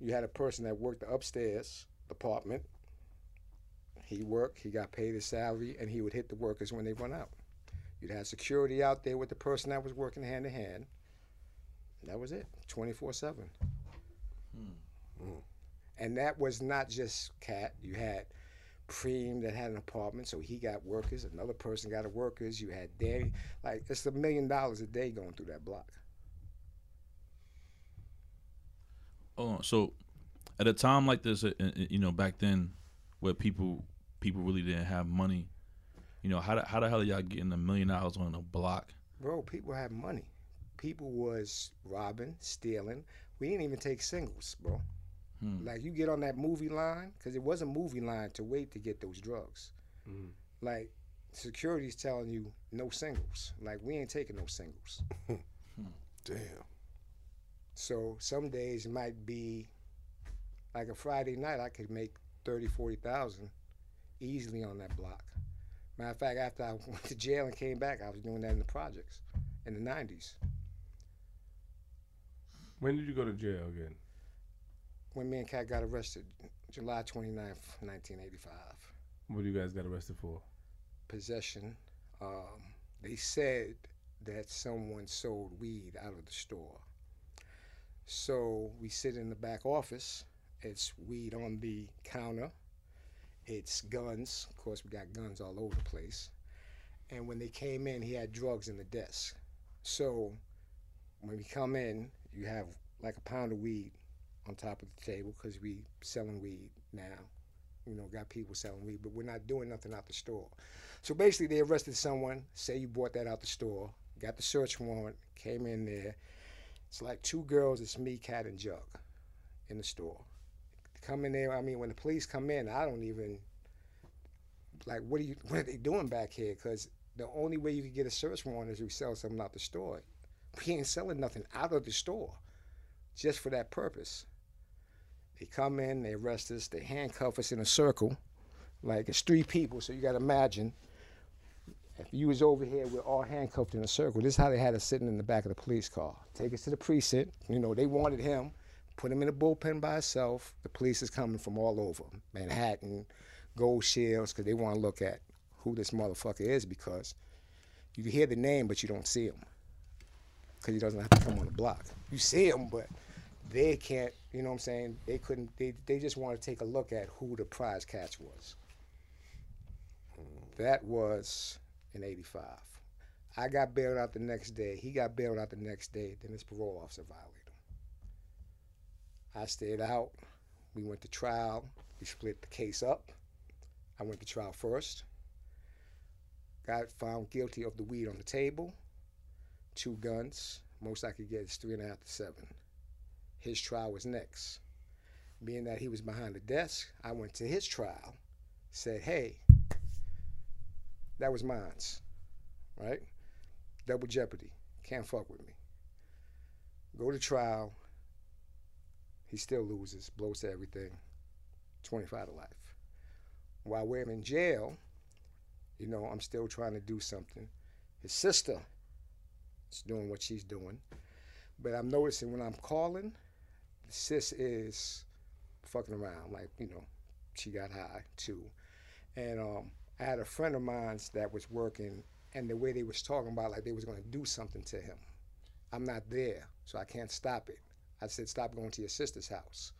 you had a person that worked the upstairs apartment. He worked, he got paid his salary, and he would hit the workers when they run out. You'd have security out there with the person that was working hand in hand. That was it, 24 7. And that was not just Cat. You had Preem that had an apartment, so he got workers. Another person got a workers. You had Danny. Like, it's a million dollars a day going through that block. Oh, so at a time like this, uh, uh, you know, back then, where people people really didn't have money, you know, how the, how the hell are y'all getting a million dollars on a block? Bro, people had money. People was robbing, stealing. We didn't even take singles, bro. Hmm. Like you get on that movie line, because it was a movie line to wait to get those drugs. Mhm. Like security's telling you no singles. Like we ain't taking no singles. [laughs] Damn. So some days it might be like a Friday night, I could make 30, 40,000 easily on that block. Matter of fact, after I [laughs] went to jail and came back, I was doing that in the projects in the 90s. When did you go to jail again? when me and Cat got arrested, July 29th, 1985. What do you guys got arrested for? Possession. Um, they said that someone sold weed out of the store. So we sit in the back office. It's weed on the counter. It's guns. Of course, we got guns all over the place. And when they came in, he had drugs in the desk. So when we come in, you have like a pound of weed on top of the table because we selling weed now. You know, got people selling weed, but we're not doing nothing out the store. So basically, they arrested someone. Say you bought that out the store, got the search warrant, came in there. It's like two girls. It's me, Cat, and Jug in the store. Come in there. I mean, when the police come in, I don't even like. What are you? [laughs] What are they doing back here? Because the only way you can get a search warrant is you sell something out the store. We ain't selling nothing out of the store, just for that purpose. They come in, they arrest us, they handcuff us in a circle, like it's three people. So you got to imagine, if you was over here, we're all handcuffed in a circle. This is how they had us sitting in the back of the police car. Take us to the precinct. You know, they wanted him, put him in a bullpen by himself. The police is coming from all over Manhattan, Gold Shields, because they want to look at who this motherfucker is because you hear the name, but you don't see him because he doesn't have to come on the block. You see him, but they can't, you know what I'm saying? They couldn't, they, they just want to take a look at who the prize catch was. That was in 85. I got bailed out the next day. He got bailed out the next day. Then his parole officer violated. I stayed out. We went to trial. We split the case up. I went to trial first. Got found guilty of the weed on the table, two guns. Most I could get is three and a half to seven. His trial was next. Being that he was behind the desk, I went to his trial, said, hey, that was mine's, right? Double jeopardy. Can't fuck with me. Go to trial. He still loses, blows to everything. 25 to life. While we're in jail, you know, I'm still trying to do something. His sister is doing what she's doing. But I'm noticing when I'm calling, sis is fucking around. Like, you know, she got high too. And um, I had a friend of mine that was working, and the way they was talking about, like they was gonna do something to him. I'm not there, so I can't stop it. I said, stop going to your sister's house.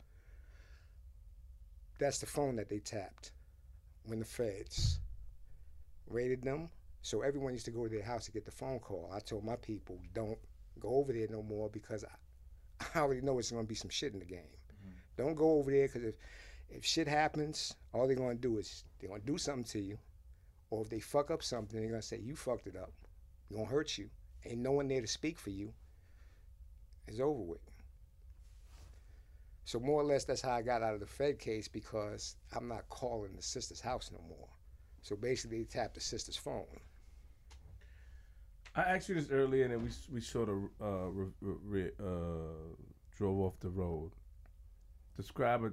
That's the phone that they tapped when the feds raided them. So everyone used to go to their house to get the phone call. I told my people, don't go over there no more because I, [laughs] I already know it's going to be some shit in the game. Mm-hmm. Don't go over there because if if shit happens, all they're gonna do is they're gonna do something to you, or if they fuck up something, they're gonna say you fucked it up. They're gonna hurt you. Ain't no one there to speak for you. It's over with. So more or less, that's how I got out of the Fed case because I'm not calling the sister's house no more. So basically, they tapped the sister's phone. I asked you this earlier, and then we we sort of uh, re, re, uh, drove off the road. Describe a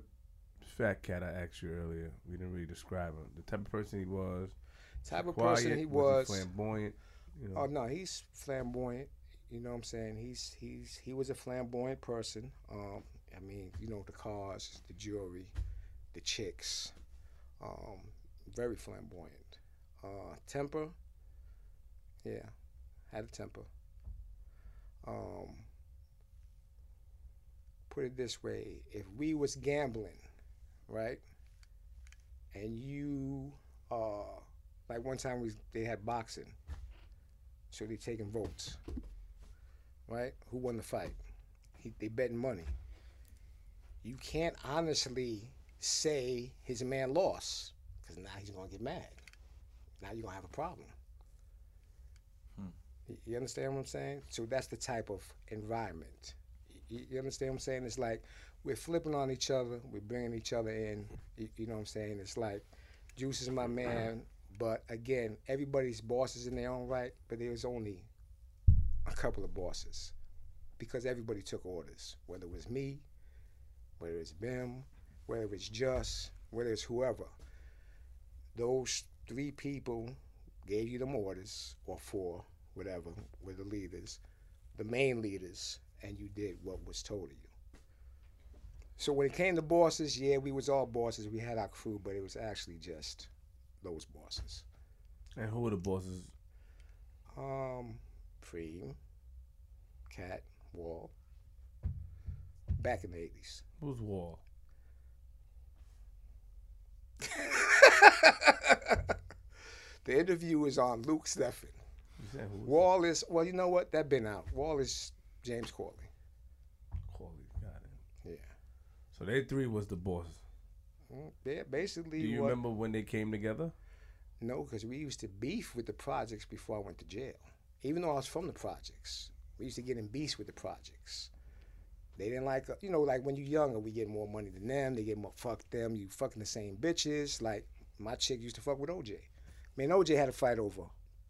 fat cat. I asked you earlier. We didn't really describe him. The type of person he was. Type of quiet, person he was. flamboyant. You know. Oh no, he's flamboyant. You know what I'm saying? He's he's he was a flamboyant person. Um, I mean, you know, the cars, the jewelry, the chicks. Um, very flamboyant. Uh, temper. Yeah, had a temper. Um, put it this way: if we was gambling, right, and you, uh, like one time we they had boxing, so they taking votes, right? Who won the fight? He, they betting money. You can't honestly say his man lost because now he's gonna get mad. Now you're gonna have a problem. Hmm. You- You understand what I'm saying? So that's the type of environment. You, understand what I'm saying? It's like we're flipping on each other, we're bringing each other in. You, you know what I'm saying? It's like Juice is my man, but again, everybody's bosses in their own right, but there was only a couple of bosses because everybody took orders, whether it was me, whether it's Bim, whether it's Just, whether it's whoever. Those three people gave you the orders, or four, whatever, were the leaders, the main leaders, and you did what was told of you. So when it came to bosses, yeah, we was all bosses. We had our crew, but it was actually just those bosses. and who were the bosses? Um, Preem, Cat, Wall. Back in the eighties. Who's Wall? [laughs] The interview is on Luke Steffen. Wall is well, you know what? That been out. Wall is James Corley. Corley. Got it. Yeah. So they three was the bosses. Mm, Yeah, basically. Do you what, remember when they came together? No, because we used to beef with the projects before I went to jail. Even though I was from the projects, we used to get in beefs with the projects. They didn't like, you know, like when you're younger, we get more money than them. They get more fuck them. You fucking the same bitches. Like my chick used to fuck with OJ. Me and OJ had a fight over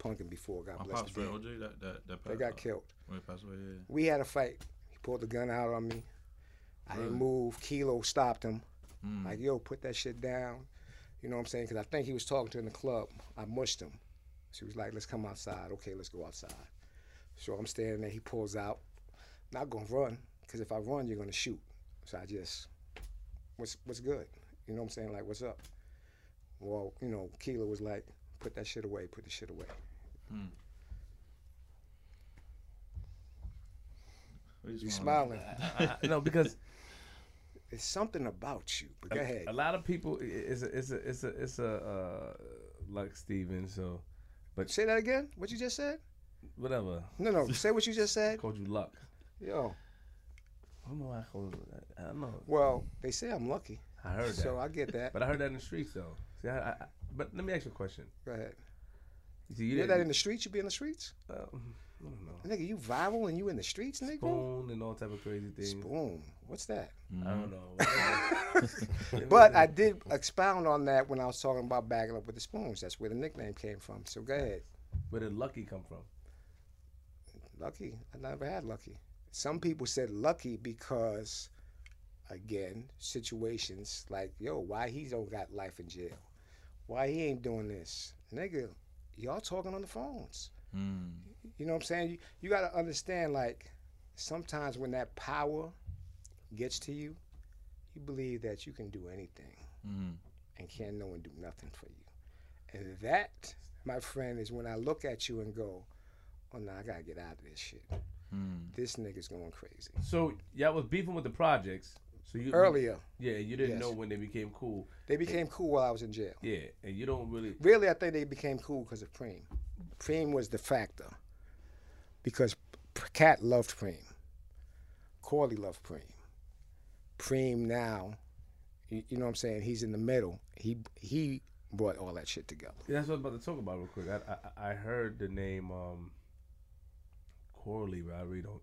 punking before. God My bless pops him. OJ, that that that They got killed. He passed away, yeah. We had a fight. He pulled the gun out on me. I didn't move. Kilo stopped him. Mm. Like, yo, put that shit down. You know what I'm saying? Because I think he was talking to her in the club. I mushed him. She was like, let's come outside. Okay, let's go outside. So I'm standing there. He pulls out. Not going to run, because if I run, you're going to shoot. So I just, what's what's good? You know what I'm saying? Like, what's up? Well, you know, Keela was like, put that shit away, put the shit away. What You smiling? smiling. [laughs] I, I, no, because [laughs] It's something about you. But go ahead. a lot of people it's a it's a it's a it's a uh, like Steven, so but Say that again. What you just said? whatever. No, no. Say what you just said. [laughs] Called you luck. Yo. I don't I don't know. Well, they say I'm lucky, I heard that. so I get that. but I heard that in the streets though. See, I, I, but let me ask you a question. Go ahead. You see, You hear that in the streets? You be in the streets? Uh, I don't know. Nigga, you viral and you in the streets, nigga? Spoon and all type of crazy things. Spoon. What's that? I don't know. [laughs] [laughs] But I did expound on that when I was talking about bagging up with the spoons. That's where the nickname came from. So go ahead. Where did Lucky come from? Lucky. I never had lucky. Some people said lucky because, again, situations like, yo, why he don't got life in jail? Why he ain't doing this? Nigga, y'all talking on the phones. Mm. You know what I'm saying? You, you got to understand, like, sometimes when that power gets to you, you believe that you can do anything Mm. and can't no one do nothing for you. And that, my friend, is when I look at you and go, oh, no, I got to get out of this shit. Mm. This nigga's going crazy. So y'all was beefing with the projects. So you Earlier, Yeah, you didn't Yes. know when they became cool. they became cool while I was in jail. Yeah, and you don't really. Really, I think they became cool because of Preem. Preem was the factor. Because P- Cat loved Preem. Corley loved Preem. Preem now, you, you know what I'm saying? He's in the middle. He he brought all that shit together. Yeah, that's what I was about to talk about real quick. I I, I heard the name um Corley, but I really don't.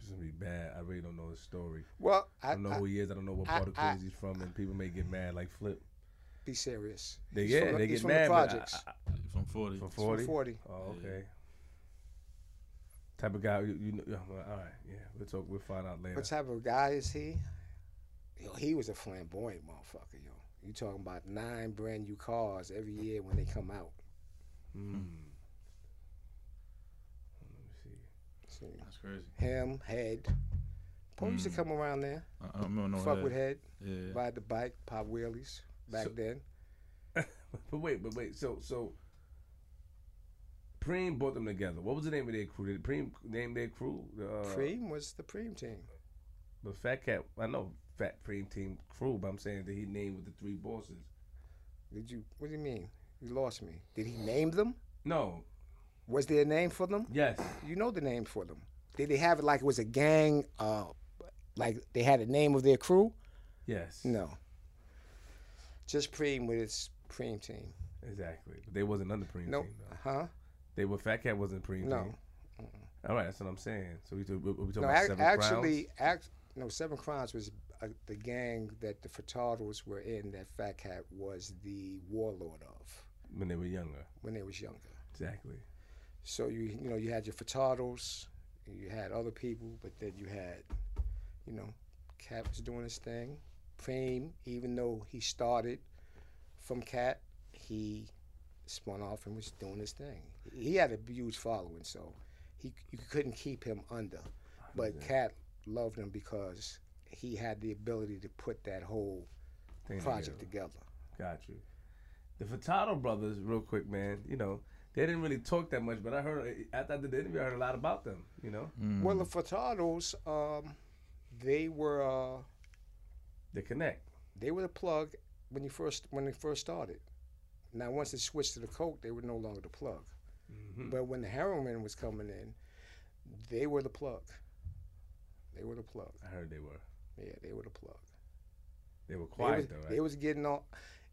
It's gonna be bad. I really don't know his story. Well, I I, don't know I, who he is. I don't know what I- part of I- Queens he's from, and people may get mad like Flip. be serious. They He's yeah, from they he's get from mad. but I- projects. I- I- From 40. from He's from forty. 40. Oh, Yeah. okay. Type of guy you, you know. yeah, all right, yeah, we'll talk. We'll find out later. What type of guy is he? Yo, he was a flamboyant motherfucker, yo. You talking about nine brand new cars every year when they come out. Mm. Let me see. See, That's crazy. him, Head. Paul used to Mm. come around there, I, I don't remember fuck head. with Head, Yeah. ride the bike, pop wheelies back So- then. [laughs] But wait, but wait. So so. Preem brought them together. What was the name of their crew? Did Preem name their crew? Uh, Preem was the Preem team. But Fat Cat, I know Fat Preem Team crew, but I'm saying that he named with the three bosses. Did you? What do you mean? You lost me. Did he name them? No, Was there a name for them? yes, You know the name for them. Did they have it like it was a gang? Uh, like they had a name of their crew? yes, No. Just Preem with its Preem team. exactly. But they wasn't under Preem No, Team. Though. huh? They were Fat Cat wasn't Preem No. Team. All right, that's what I'm saying. So we, we, we talking No, about ac- Seven actually, act, no. Seven Crowns was uh, the gang that the Furtados were in. That Fat Cat was the warlord of when they were younger. when they was younger. Exactly. So you you know you had your Furtados, you had other people, but then you had, you know, Cat was doing his thing. Fame, even though he started from Cat, he spun off and was doing his thing. He had a huge following, so he you couldn't keep him under. But Cat loved him because he had the ability to put that whole Thing project together. together. Got you. The Furtado brothers, real quick, man. You know, they didn't really talk that much, but I heard after I did the interview, I heard a lot about them. You know, Mm. Well, the Furtados, um, they were. Uh, they connect. they were the plug when you first when they first started. Now once it switched to the coke, they were no longer the plug. Mhm. But when the heroin was coming in, they were the plug. They were the plug. I heard they were. Yeah, they were the plug. They were They quiet was, though, right? they was getting all.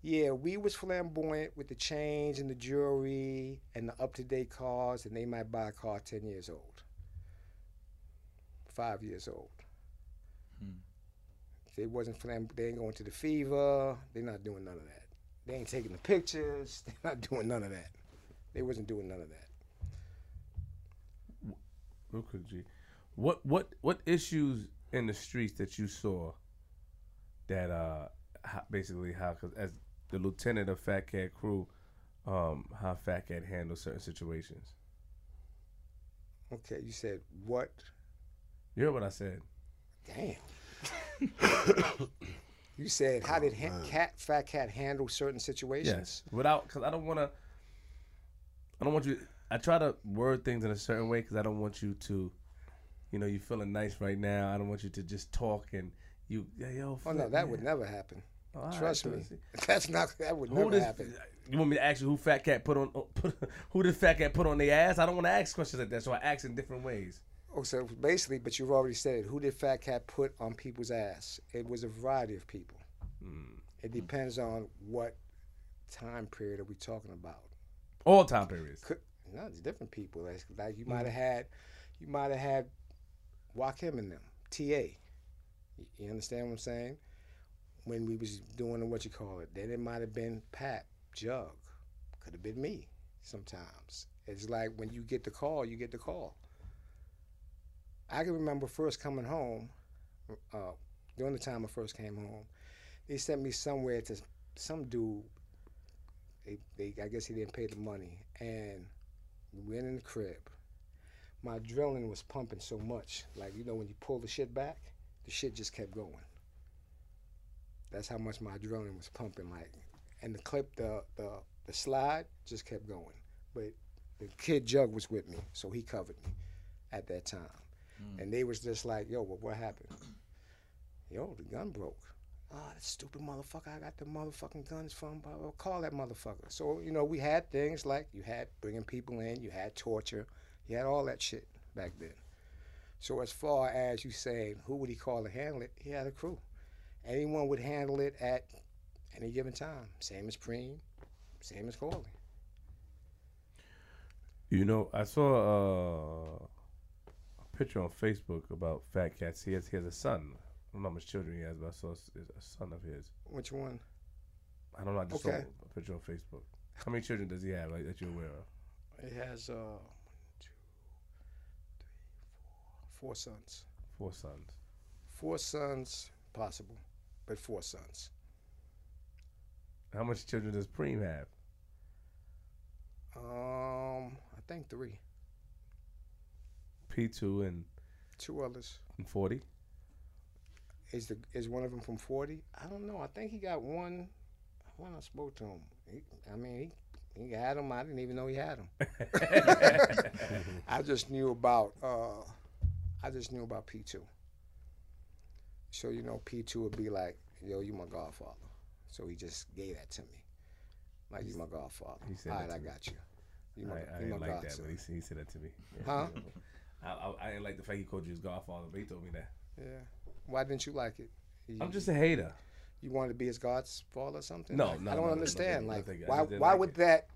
Yeah, we was flamboyant with the chains and the jewelry and the up to date cars, and they might buy a car ten years old, five years old. Hmm. They wasn't flam. They ain't going to the fever. they're not doing none of that. They ain't taking the pictures. [laughs] they're not doing none of that. They wasn't doing none of that. Real quick, G. What what what issues in the streets that you saw that uh how, basically how cause as the lieutenant of Fat Cat crew, um how Fat Cat handles certain situations. Okay, you said what? You heard what I said? Damn. [coughs] you said how did ha- cat fat cat handle certain situations? Yes. Without because I don't want to. I don't want you. I try to word things in a certain way because I don't want you to, you know, you're feeling nice right now. I don't want you to just talk and you, yeah, yo. Oh no, that man. would never happen. Oh, Trust so me. let's see. [laughs] That's not. That would Who never does, happen. you want me to ask you who Fat Cat put on? [laughs] Put, who did Fat Cat put on their ass? I don't want to ask questions like that, so I ask in different ways. Oh, so basically, but you've already said it. Who did Fat Cat put on people's ass? It was a variety of people. Mm. It depends on what time period are we talking about. All time periods. Could, no, it's different people. Like, like you Mm. might have had, you might have had, Joaquin and them, T.A. You, you understand what I'm saying? When we was doing what you call it, then it might have been Pat, Jug, could have been me. Sometimes it's like when you get the call, you get the call. I can remember first coming home, uh, during the time I first came home, they sent me somewhere to some dude. They, they, I guess he didn't pay the money, and we went in the crib. My adrenaline was pumping so much, like you know when you pull the shit back, the shit just kept going. That's how much my adrenaline was pumping, like, and the clip, the the the slide just kept going. But the kid Jug was with me, so he covered me at that time, hmm. and they was just like, "Yo, well, what happened?" [clears throat] Yo, the gun broke. Oh, that stupid motherfucker! I got the motherfucking guns from. blah, blah, Call that motherfucker. So you know, we had things like you had bringing people in, you had torture, you had all that shit back then. So as far as you saying who would he call to handle it, he had a crew. Anyone would handle it at any given time. Same as Preem, same as Corley. You know, I saw uh, a picture on Facebook about Fat Cats. He has he has a son. I don't know how much children he has, but I saw a son of his. Which one? I don't know. I just Okay. saw a picture on Facebook. How many children does he have like, that you're aware of? He has uh, one, two, three, four, four sons. Four sons. Four sons, possible, but four sons. How much children does Preem have? Um, I think three. P two and Two others. and forty. Is the is one of them from forty? I don't know. I think he got one. When I spoke to him, he, I mean, he, he had them. I didn't even know he had them. [laughs] [laughs] I just knew about. Uh, I just knew about P two. So you know, P two would be like, "Yo, you my godfather." So he just gave that to me, like you my godfather. He said All I me. got you. You my, I, I you didn't my like that, but he, he said that to me. Huh? [laughs] I, I, I didn't like the fact he called you his godfather, but he told me that. Yeah. Why didn't you like it? You, I'm just a hater. you wanted to be his godfather or something? No, Like, no, I don't no, understand. nothing, like, why why like would it. that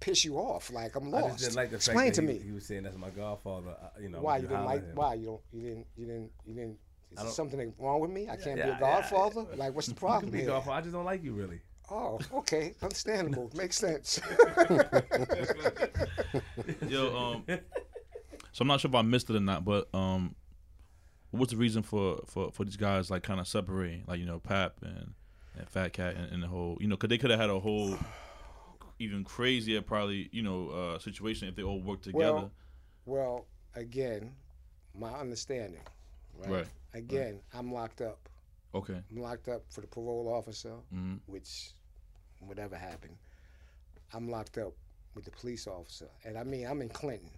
piss you off? Like, I'm I lost. just didn't like the fact Explain that to he, me he was saying that's my godfather. uh, You know, why you didn't like him? why you don't you didn't you didn't you didn't is there something wrong with me? I can't be yeah, a yeah, godfather. Like, what's the You problem be here? godfather. I just don't like you really. Oh, okay, understandable. [laughs] Makes sense. Yo, um, so I'm not sure if I missed it or not, but um, what's the reason for for for these guys like kind of separating, like you know, Pap and and Fat Cat and, and the whole, you know, because they could have had a whole even crazier probably you know uh situation if they all worked together. Well, well, again, my understanding, right? Right. Again, I'm locked up. okay. I'm locked up for the parole officer, hmm which, whatever happened, I'm locked up with the police officer. And I mean, I'm in Clinton,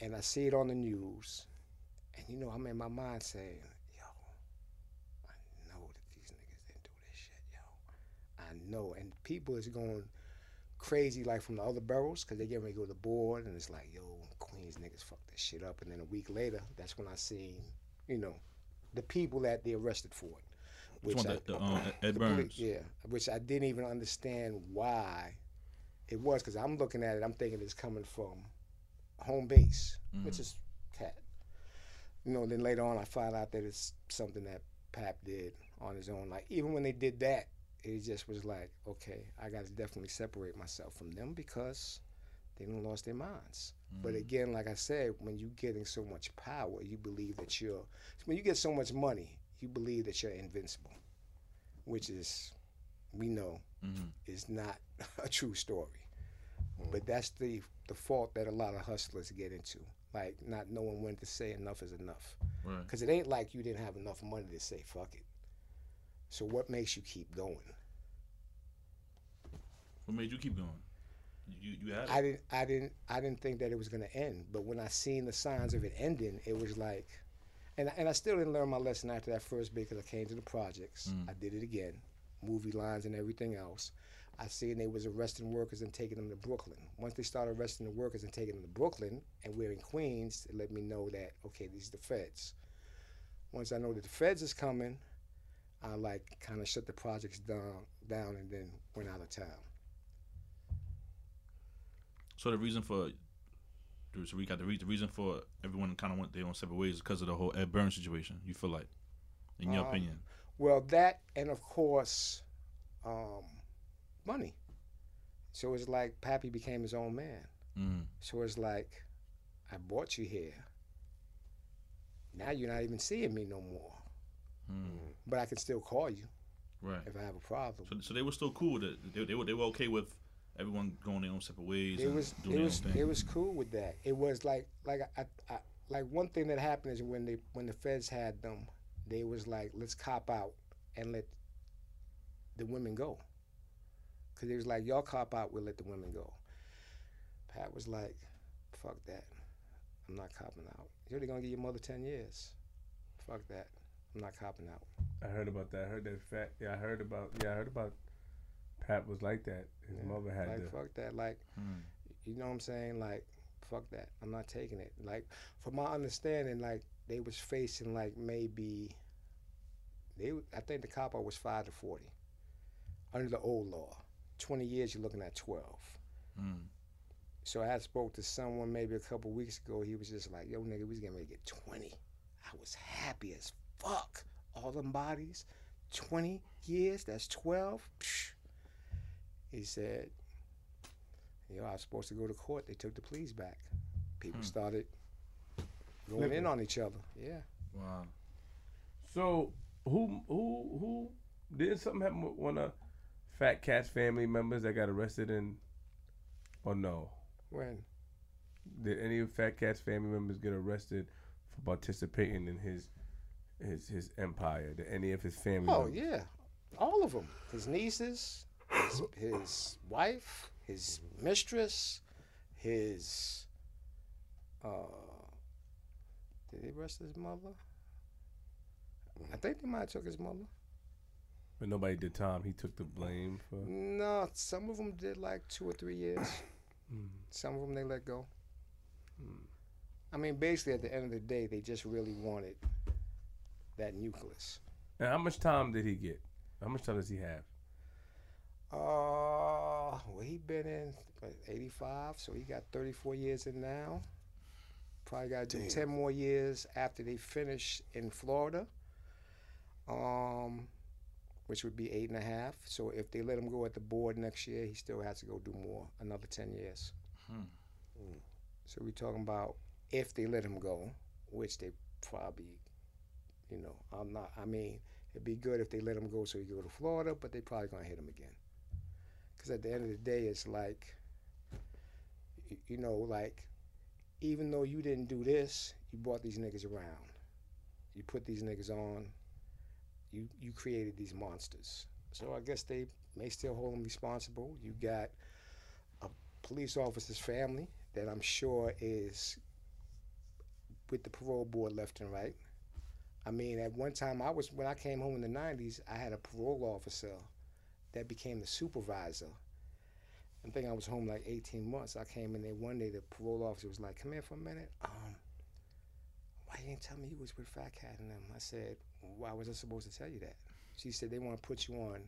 and I see it on the news, and you know, I'm in my mind saying, yo, I know that these niggas didn't do this shit, yo. I know. And people is going crazy, like from the other boroughs, because they get ready to go to the board, and it's like, yo, Queens niggas fucked this shit up. And then a week later, that's when I seen, you know, the people that they arrested for it. Which one? I- The, um, Ed Burns. yeah, which I didn't even understand why it was because I'm looking at it, I'm thinking it's coming from home base, which is Cat. You know, then later on I find out that it's something that Pap did on his own. Like even when they did that, it just was like, okay, I got to definitely separate myself from them because they done lost their minds. But again, like I said, when you're getting so much power, you believe that you're. When you get so much money, you believe that you're invincible, which is, we know, Mhm. is not [laughs] a true story. But that's the the fault that a lot of hustlers get into, like not knowing when to say enough is enough. Right. Because it ain't like you didn't have enough money to say fuck it. So what makes you keep going? What made you keep going? You you had it. I didn't I didn't I didn't think that it was gonna end. But when I seen the signs of it ending, it was like and and I still didn't learn my lesson after that first bit because I came to the projects. Mm. I did it again, movie lines and everything else. I seen they was arresting workers and taking them to Brooklyn. Once they started arresting the workers and taking them to Brooklyn, and we're in Queens, it let me know that okay, these are the feds. Once I know that the feds is coming, I like kind of shut the projects down, down, and then went out of town. So the reason for so we got the, re- the reason for everyone kind of went their own separate ways because of the whole Ed Burns situation. You feel like, in your Um, opinion, Well, that and of course, um, money. So it's like Pappy became his own man. mm So it's like, I brought you here. Now you're not even seeing me no more. mm. But I can still call you right. if I have a problem. So, so they were still cool. They, they were they were okay with everyone going their own separate ways. It and was doing it was it was cool with that. It was like like I, I like one thing that happened is when they when the feds had them, they was like let's cop out and let the women go. Cause it was like y'all cop out, we'll let the women go. Pap was like, fuck that, I'm not copping out. You're only gonna give your mother ten years. Fuck that, I'm not copping out. I heard about that. I heard that fat. Yeah, I heard about. Yeah, I heard about. Pap was like that. His Yeah, mother had like to. fuck that, like Mm. you know what I'm saying? Like fuck that. I'm not taking it. Like, from my understanding, like they was facing like maybe they. I think the cop out was five to forty under the old law. Twenty years, you're looking at twelve. Mm. So I had spoke to someone maybe a couple weeks ago. He was just like, "Yo, nigga, we was getting ready to get 20." I was happy as fuck. All them bodies, 20 years. That's 12. Psh. He said, "Yo, I was supposed to go to court. They took the pleas back. People Hmm. started going Flipping. in on each other. Yeah. Wow. So who who who did something happen with one of Fat Cat's family members that got arrested in or no? When? Did any of Fat Cat's family members get arrested for participating in his his his empire? Did any of his family Oh members? yeah, all of them. His nieces, his, his wife, his mistress, his. Uh, did they arrest his mother? I think they might have took his mother. But nobody did time. He took the blame for No, some of them did like two or three years. [clears throat] Mm. Some of them they let go. I mean, basically, at the end of the day, they just really wanted that nucleus. And how much time did he get? How much time does he have? Uh, well, he been in what, 85, so he got 34 years in now. Probably got to do 10 more years after they finish in Florida, um, which would be eight and a half. So if they let him go at the board next year, he still has to go do more, another 10 years. Hmm. So we're talking about if they let him go, which they probably, you know, I'm not. I mean, it'd be good if they let him go so he could go to Florida, but they probably gonna hit him again. Because at the end of the day, it's like, you know, like, even though you didn't do this, you brought these niggas around. You put these niggas on. You you created these monsters. So I guess they may still hold him responsible. You got a police officer's family that I'm sure is with the parole board left and right. I mean, at one time, I was when I came home in the '90s, I had a parole officer that became the supervisor. I think I was home like 18 months. I came in there one day. The parole officer was like, "Come here for a minute. Um, why you didn't tell me you was with Fat Cat and them?" I said, "Why was I supposed to tell you that?" She said, "They want to put you on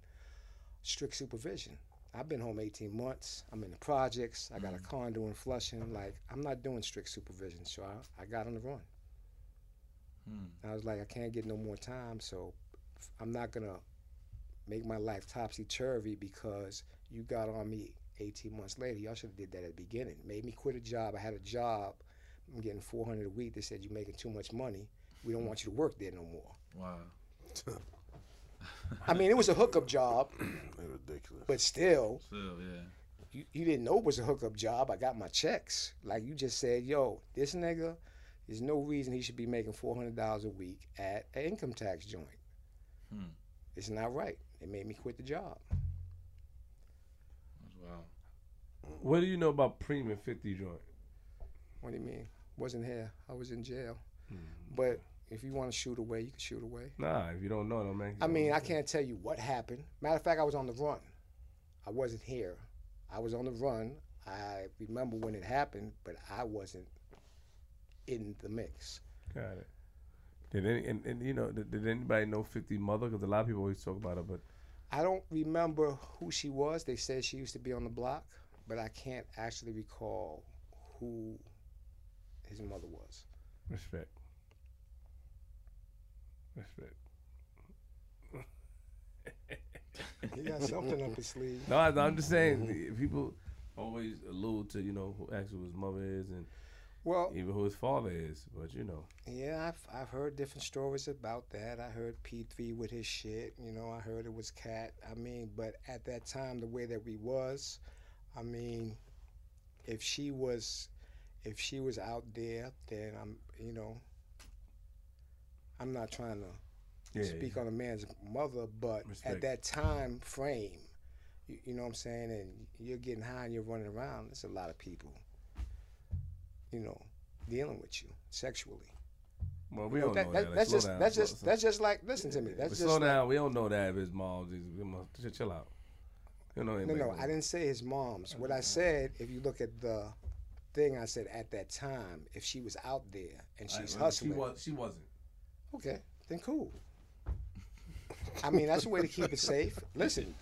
strict supervision." I've been home 18 months. I'm in the projects. I got a condo in Flushing. Like, I'm not doing strict supervision. So I, I got on the run. Hmm. I was like, I can't get no more time. So I'm not going to make my life topsy turvy because you got on me 18 months later. Y'all should have did that at the beginning. Made me quit a job. I had a job. I'm getting 400 a week. They said, You're making too much money. We don't want you to work there no more. Wow. I mean, it was a hookup job, [clears throat] ridiculous. but still, Still, yeah. you, you didn't know it was a hookup job. I got my checks. Like you just said, yo, this nigga, there's no reason he should be making four hundred dollars a week at an income tax joint. Hmm. It's not right. It made me quit the job. That's wild. What do you know about Premium 50 joint? What do you mean? Wasn't here. I was in jail. Hmm. But if you want to shoot away, you can shoot away. Nah, if you don't know, no man. I mean, I can't tell you what happened. Matter of fact, I was on the run. I wasn't here. I was on the run. I remember when it happened, but I wasn't in the mix. Got it. Did any and, and you know did, did anybody know 50 mother? Because a lot of people always talk about her, but I don't remember who she was. They said she used to be on the block, but I can't actually recall who his mother was. respect. Respect. He got something up his sleeve. No, I, I'm just saying people always allude to you know who actually his mother is and Well, even who his father is, but you know. yeah, I've I've heard different stories about that. I heard P3 with his shit. You know, I heard it was Cat. I mean, but at that time, the way that we was, I mean, if she was, if she was out there, then I'm, you know, I'm not trying to Yeah. speak on a man's mother, but Respect. at that time frame, you, you know what I'm saying, and you're getting high and you're running around. There's a lot of people, you know, dealing with you sexually. Well, we You know, don't that- know that- that. That's just down, that's just that's just like listen to me. But That's just slow like, down. We don't know that if his mom. Just, we must- just chill out. You know. no, no. I didn't say his mom's. What I said, if you look at the thing. I said at that time, if she was out there and she's well, hustling, She was. She wasn't. okay, then cool. I mean, that's a way to keep it safe. Listen,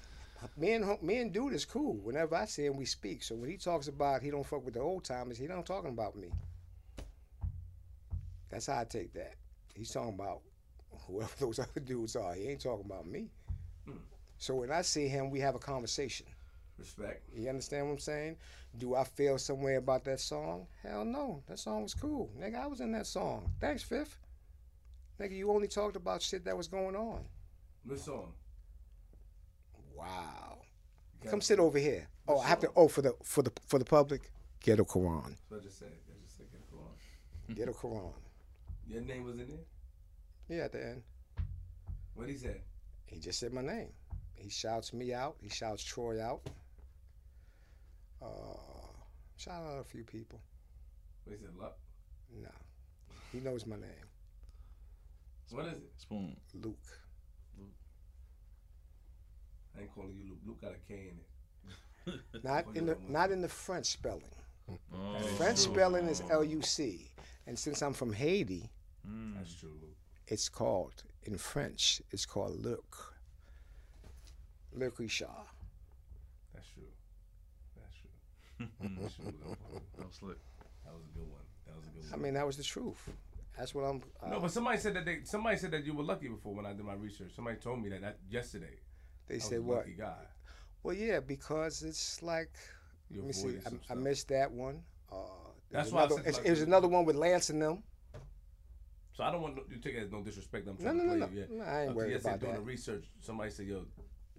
me and me and dude is cool. Whenever I see him, we speak. So when he talks about he don't fuck with the old timers, he don't talking about me. That's how I take that. He's talking about whoever [laughs] those other dudes are. He ain't talking about me. Hmm. So when I see him, we have a conversation. Respect. You understand what I'm saying? Do I feel some way about that song? Hell no. That song was cool. Nigga, I was in that song. Thanks, Fifth. Nigga, you only talked about shit that was going on. What song? Wow. Got Come sit over here. Oh, I have to oh for the for the for the public. Ghetto Qu'ran. So I just said. I just said. Ghetto Qu'ran. [laughs] Ghetto Qu'ran. Your name was in there. Yeah, at the end. What did he said? He just said my name. He shouts me out. He shouts Troy out. Uh, shout out a few people. What he said? Luck. No. He knows my name. What is it? Spoon. Luke. I ain't calling you Luke. Luke got a K in it. [laughs] Not in the not in the French spelling. Oh, French true. spelling is L U C. And since I'm from Haiti, Mm. That's true, Luke. it's called in French, it's called Luc. Luc Richard. That's true. That's true. [laughs] That's true. That was slick. That was a good one. That was a good one. I mean, that was the truth. That's what I'm. Uh, no, but somebody said that they somebody said that you were lucky before when I did my research. Somebody told me that, that yesterday. They said what? lucky guy. Well, yeah, because it's like. Let me see. I, I missed that one. Uh, there's That's why I another, it's- like- it was another one with Lance and them. So I don't want you to take it as no disrespect. I'm trying no, to no, play no. you. Yeah. No, I ain't to worried about doing that. the research, somebody said, "Yo,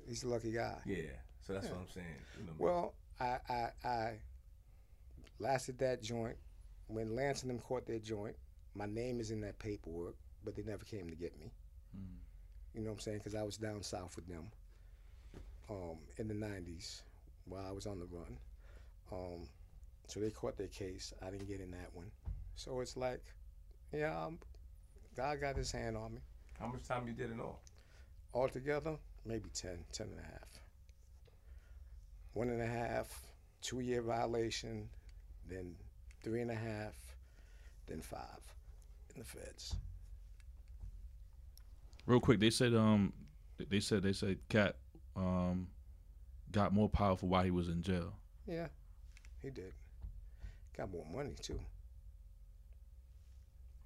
He's a lucky guy. yeah." So that's what I'm saying. You know, Well, I, I I lasted that joint. When Lance and them caught their joint, my name is in that paperwork, but they never came to get me. Mm. You know what I'm saying? Because I was down south with them um, in the 90s while I was on the run. Um, so they caught their case. I didn't get in that one. So it's like, yeah, um, God got his hand on me. how much time you did in all? Altogether, maybe 10, 10 and a half. One and a half, two year violation, then three and a half, then five in the feds. Real quick, they said um, they said they said Cat um, got more powerful while he was in jail. Yeah, he did. Got more money too.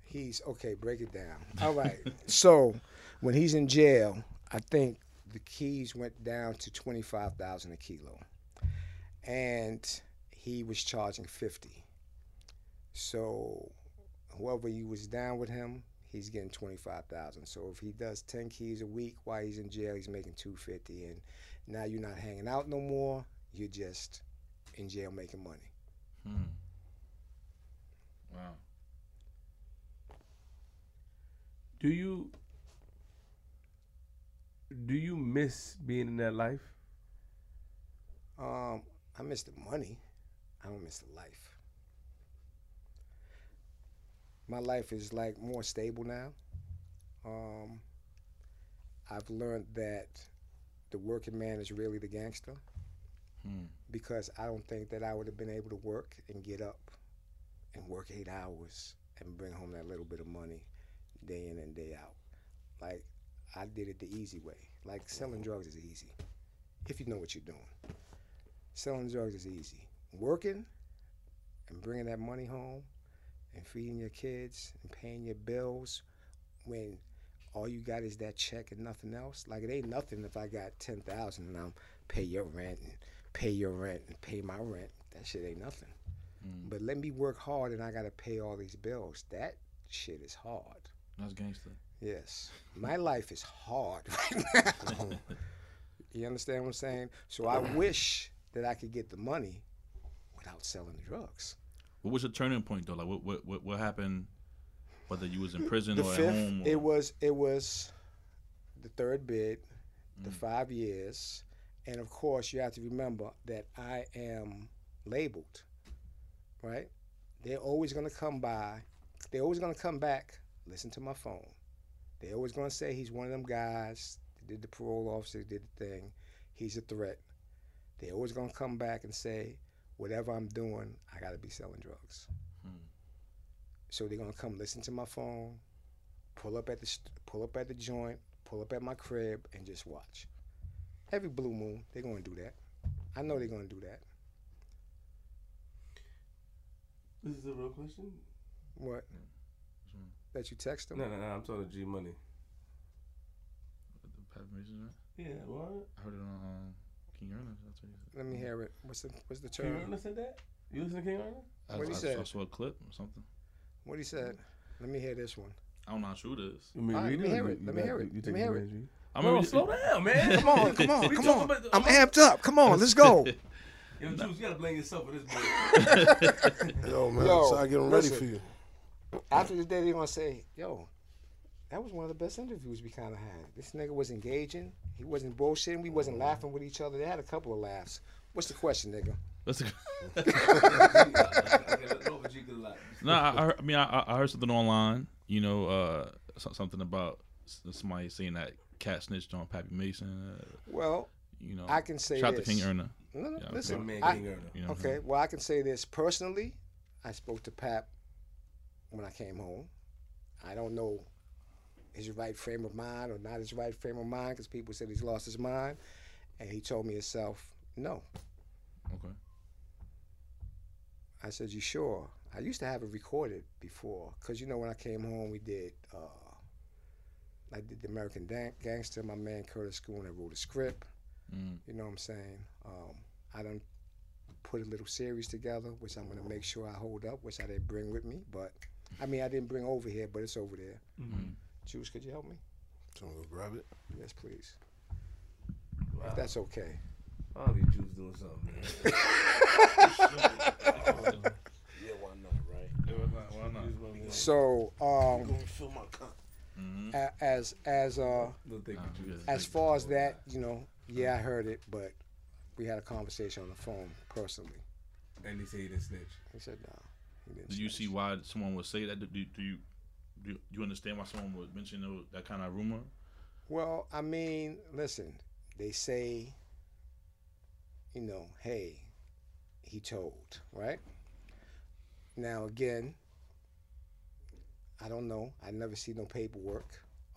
He's okay. Break it down. All right. [laughs] so when he's in jail, I think the keys went down to twenty five thousand a kilo, and he was charging fifty. So whoever you was down with him, he's getting twenty five thousand. So if he does ten keys a week while he's in jail, he's making two fifty, and now you're not hanging out no more. You're just in jail making money. Hmm. Wow. Do you do you miss being in that life? Um, I miss the money. I don't miss the life. My life is like more stable now. Um, I've learned that the working man is really the gangster Hmm. because I don't think that I would have been able to work and get up and work eight hours and bring home that little bit of money day in and day out. Like I did it the easy way. Like selling drugs is easy if you know what you're doing. Selling drugs is easy. Working and bringing that money home and feeding your kids and paying your bills when all you got is that check and nothing else. Like it ain't nothing if I got ten thousand and I'm pay your rent and pay your rent and pay my rent. That shit ain't nothing. Mm. But let me work hard and I gotta pay all these bills. That shit is hard. That's gangster. Yes. My [laughs] life is hard [laughs] right now. you understand what I'm saying? So I [coughs] wish that I could get the money without selling the drugs. What was your turning point though? Like what what what, what happened? Whether you was in prison The or fifth, at home. Or, it was it was the third bid, the Mm. five years, and of course you have to remember that I am labeled, right? They're always gonna come by. They're always gonna come back. Listen to my phone. They're always gonna say he's one of them guys. that Did the parole officer did the thing? He's a threat. They're always gonna come back and say, whatever I'm doing, I got to be selling drugs. Hmm. So they're gonna come listen to my phone, pull up at the st- pull up at the joint, pull up at my crib, and just watch. Every blue moon, they're gonna do that. I know they're gonna do that. This is a real question. What? Hmm. Hmm. That you text them? No, no, no. I'm talking to G Money. The Pat Mason, right? Yeah, what? I heard it on um, King Ernest. That's what he said. Let me hear it. What's the What's the King term? Ernest said that. You listen to King Ernest? What'd he I, say? I saw a clip or something. What he said? Let me hear this one. I don't know how true it is. Let me All right, let me hear it. you Let me hear it. You Let take me hear it. Reggie? I No, mean, slow down, man. Come on, [laughs] come on, come on. about- I'm amped up. Come on, let's go. [laughs] Yo, Juice, you gotta blame yourself for this. Boy. [laughs] Yo, man, Yo, so I get them ready listen. for you. After this day, they're gonna say, "Yo, that was one of the best interviews we kind of had. This nigga was engaging. He wasn't bullshitting. We wasn't laughing with each other. They had a couple of laughs. What's the question, nigga? That's a, Okay, let's go for G good luck. no, I, I, mean, I, I heard something online. You know, uh, something about somebody saying that cat snitched on Pappy Mason. Uh, Well, you know, I can say shout out this. to King Erna. no, no, Yeah, listen. man, I- King Erna. You know, okay, well, I can say this personally. I spoke to Pap when I came home. I don't know his right frame of mind or not his right frame of mind because people said he's lost his mind, and he told me himself, "No." Okay. I said, "You sure?" I used to have it recorded before, cause you know when I came home, we did. Uh, I did the American Dan- Gangster. My man Curtis Schooner wrote a script. Mm. You know what I'm saying? Um, I done put a little series together, which I'm gonna make sure I hold up, which I didn't bring with me, but I mean I didn't bring over here, but it's over there. Mhm. Juice, could you help me? So I'm gonna grab it. Yes, please. Wow. If that's okay. I think Juice doing something, man. [laughs] [laughs] Yeah, why not, right? Why not? Juice, my. So, um, Gonna fill my cup. Mm-hmm. as as uh No, thank Nah, you, we Juice. good. as far as that, you know, yeah, I heard it, but we had a conversation on the phone personally. And he said he didn't snitch. He said, "No." he didn't Do you snitch." see why someone would say that? Do, do, do you do, you understand why someone would mention those, that kind of rumor? Well, I mean, listen, they say, you know, hey, he told, right? Now, again, I don't know. I never see no paperwork.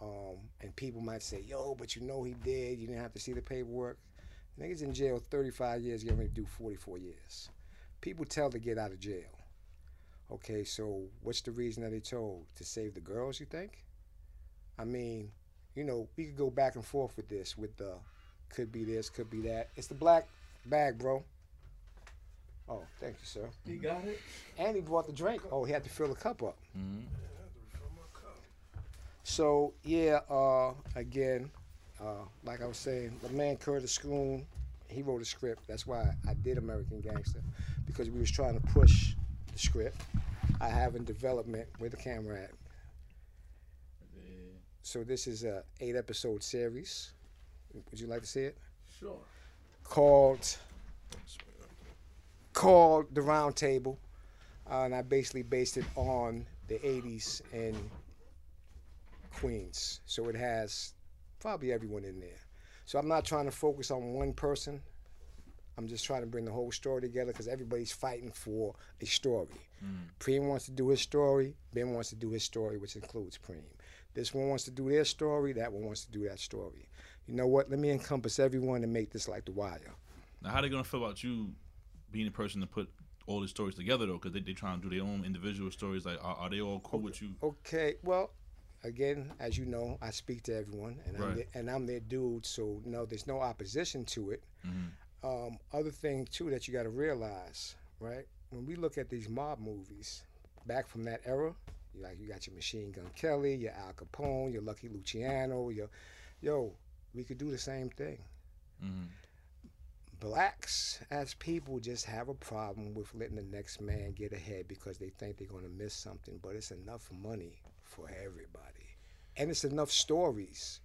Um, and people might say, yo, but you know he did. You didn't have to see the paperwork. Niggas in jail 35 years, getting ready to do 44 years. People tell to get out of jail. Okay, so what's the reason that they told? To save the girls, you think? I mean, you know, we could go back and forth with this, with the could be this, could be that. It's the black bag, bro. Oh, thank you, sir. He got it. And he brought the drink. Oh, he had to fill the cup up. Mm-hmm. So yeah, uh, again, uh, like I was saying, the man Curtis Schoon, he wrote a script. That's why I did American Gangster, because we was trying to push the script. I have in development where the camera at. So this is a eight episode series. Would you like to see it? Sure. Called called the Round Table, uh, and I basically based it on the '80s in Queens. So it has probably everyone in there. So I'm not trying to focus on one person. I'm just trying to bring the whole story together because everybody's fighting for a story. Preem wants to do his story. Ben wants to do his story, which includes Preem. This one wants to do their story. That one wants to do that story. You know what? Let me encompass everyone and make this like The Wire. Now, how they gonna feel about you being the person to put all these stories together though? Because they they trying to do their own individual stories. Like, are, are they all cool with you? Okay, well, again, as you know, I speak to everyone, and I'm Right. their, and I'm their dude. So no, there's no opposition to it. Mm-hmm. Um, other thing too that you got to realize, right? When we look at these mob movies back from that era, you like you got your Machine Gun Kelly, your Al Capone, your Lucky Luciano, your yo, we could do the same thing. Mm-hmm. Blacks as people just have a problem with letting the next man get ahead because they think they're going to miss something, but it's enough money for everybody. And it's enough stories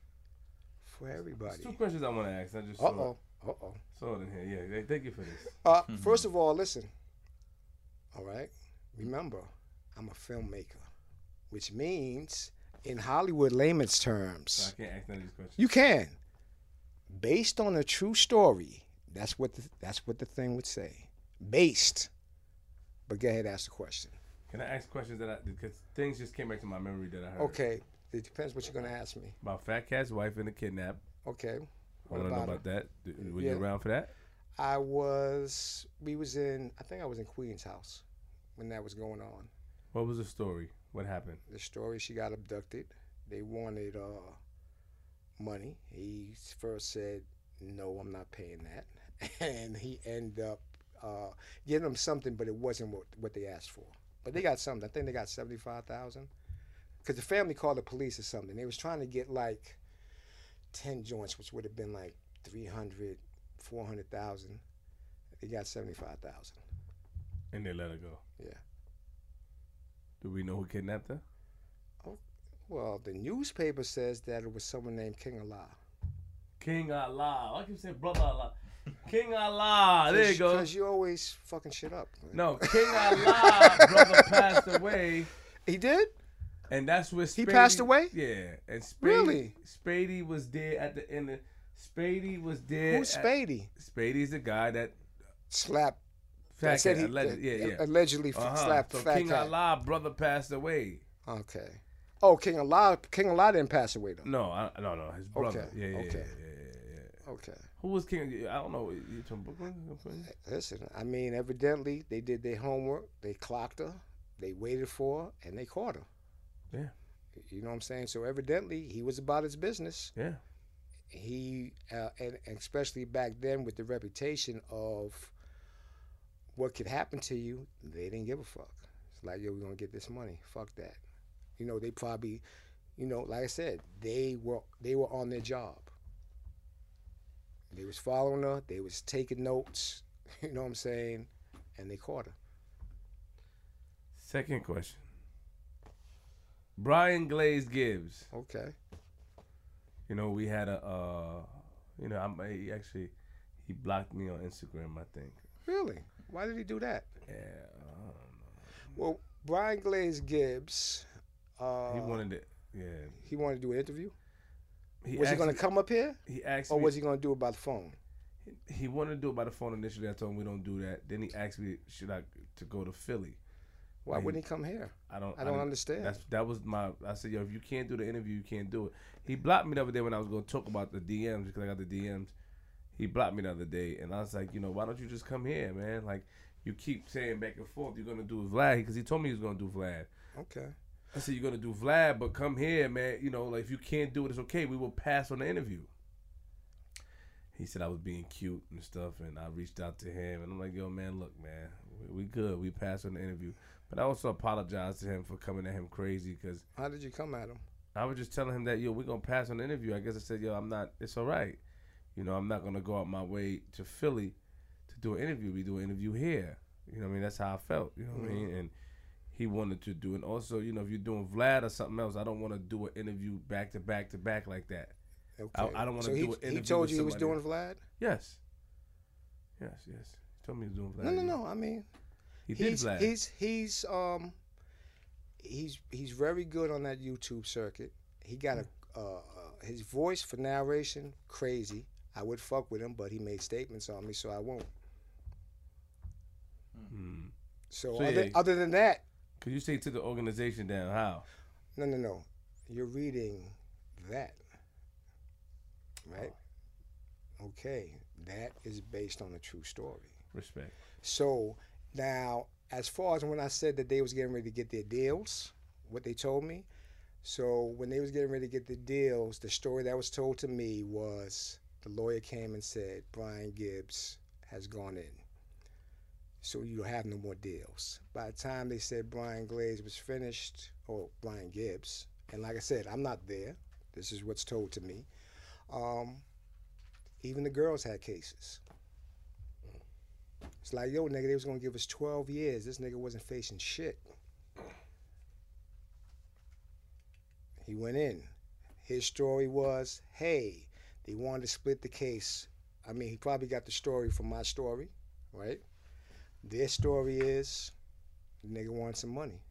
for everybody. Two questions I want to ask. I just Uh saw, oh. Uh oh. saw it in here. Yeah, thank you for this. [laughs] Uh, First of all, listen. All right. Remember, I'm a filmmaker, which means, in Hollywood layman's So terms, I can't ask none of these questions. you can, based on a true story. That's what the, that's what the thing would say. based. But go ahead, ask the question. Can I ask questions that I because things just came back to my memory that I heard. Okay, it depends what you're gonna ask me. About Fat Cat's wife and the kidnap. Okay, I what want to know about that. Were Yeah. you around for that? I was. We was in. I think I was in Queen's house when that was going on. What was the story? What happened? The story she got abducted. They wanted uh money. He first said, "No, I'm not paying that," [laughs] and he ended up uh, giving them something, but it wasn't what what they asked for. But they got something. I think they got seventy five thousand. Because the family called the police or something. They was trying to get like ten joints, which would have been like 300, 400,000. They got seventy five thousand. And they let her go. Yeah. Do we know who kidnapped her? Oh, well, the newspaper says that it was someone named King Allah. King Allah. I keep saying brother Allah. King Allah. There you go. Because you always fucking shit up. man. No, King [laughs] Allah, brother passed away, He did? And that's where He passed away? Yeah, and Spady, Really? Spady was there at the end. Of, Spady was there. Who's at- Spady? Spady's the guy that Slapped. Fat said he alleged- yeah, yeah. allegedly Uh-huh. slapped So King Cat. Allah, brother passed away. Okay. Oh, King Allah. King Allah didn't pass away though. No, I, no, no, his brother. Okay, Yeah, yeah, okay. yeah, yeah, yeah, yeah. Okay. Who was King? I don't know. You from Brooklyn? Listen, I mean, evidently they did their homework. They clocked her. They waited for her, and they caught her. Yeah. You know what I'm saying? So evidently he was about his business. Yeah. he uh, and, especially back then with the reputation of what could happen to you, they didn't give a fuck. It's like, yo, we're gonna get this money. Fuck that. You know, they probably, you know, like I said, they were they were on their job. They was following her. They was taking notes. [laughs] You know what I'm saying? And they caught her. Second question. Brian Glaze Gibbs. Okay. You know, we had a, uh, you know, I'm, he actually, he blocked me on Instagram, I think. Really? Why did he do that? Yeah. I don't know. Well, Brian Glaze Gibbs. Uh. He wanted to, Yeah. he wanted to do an interview. He was he going to come up here, He asked or me. was he going to do it by the phone? he wanted to do it by the phone initially. I told him we don't do that. Then he asked me, should I to go to Philly? Why wouldn't he come here? I don't. I don't didn't- understand. That's that was my. I said, yo, if you can't do the interview, you can't do it. He blocked me the other day when I was going to talk about the DMs because I got the DMs. He blocked me the other day, and I was like, you know, why don't you just come here, man? Like, you keep saying back and forth, you're gonna do Vlad because he told me he was gonna do Vlad. Okay. I said, you're gonna do Vlad, but come here, man. You know, like if you can't do it, it's okay. We will pass on the interview. He said I was being cute and stuff, and I reached out to him, and I'm like, yo, man, look, man, we, we good. We passed on the interview, but I also apologized to him for coming at him crazy because How did you come at him? I was just telling him that yo, we're gonna pass on the interview. I guess I said, yo, I'm not. It's all right. You know, I'm not gonna go out my way to Philly to do an interview. We do an interview here. You know, what I mean, that's how I felt. You know what I mean? Mm-hmm. And he wanted to do, and also, you know, if you're doing Vlad or something else, I don't want to do an interview back to back to back like that. Okay. I don't wanna so do he, an He told you he was doing Vlad? Yes. Yes, yes. He told me he was doing Vlad. No, no, no. I mean, He did he's Vlad. he's he's um he's he's very good on that YouTube circuit. He got a uh, uh, his voice for narration crazy. I would fuck with him, but he made statements on me, so I won't. Hmm. So, So, other, yeah. other than that, Cause you say took the organization down. How? no, no, no. You're reading that, right? Okay, that is based on a true story. Respect. So now, as far as when I said that they was getting ready to get their deals, what they told me. So when they was getting ready to get the deals, the story that was told to me was the lawyer came and said Brian Gibbs has gone in. So you have no more deals. By the time they said Brian Glaze was finished, or Brian Gibbs, and like I said, I'm not there. This is what's told to me. Um, even the girls had cases. It's like, yo, nigga, they was gonna give us 12 years. This nigga wasn't facing shit. He went in. His story was, hey, they wanted to split the case. I mean, he probably got the story from my story, right? Their story is, the nigga wants some money.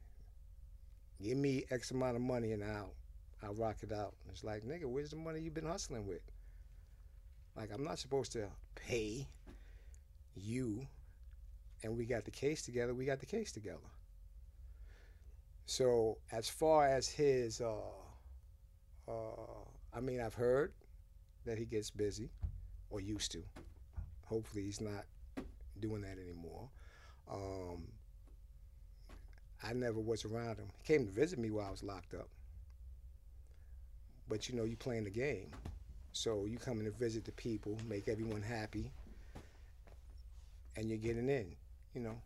Give me X amount of money and I'll, I'll rock it out. It's like, nigga, where's the money you've been hustling with? Like, I'm not supposed to pay you and we got the case together, we got the case together. So as far as his, uh, uh, I mean, I've heard that he gets busy, or used to. Hopefully, he's not doing that anymore. Um, I never was around him. He came to visit me while I was locked up. But you know, you playing the game. So you coming to visit the people, make everyone happy, and you're getting in. You know,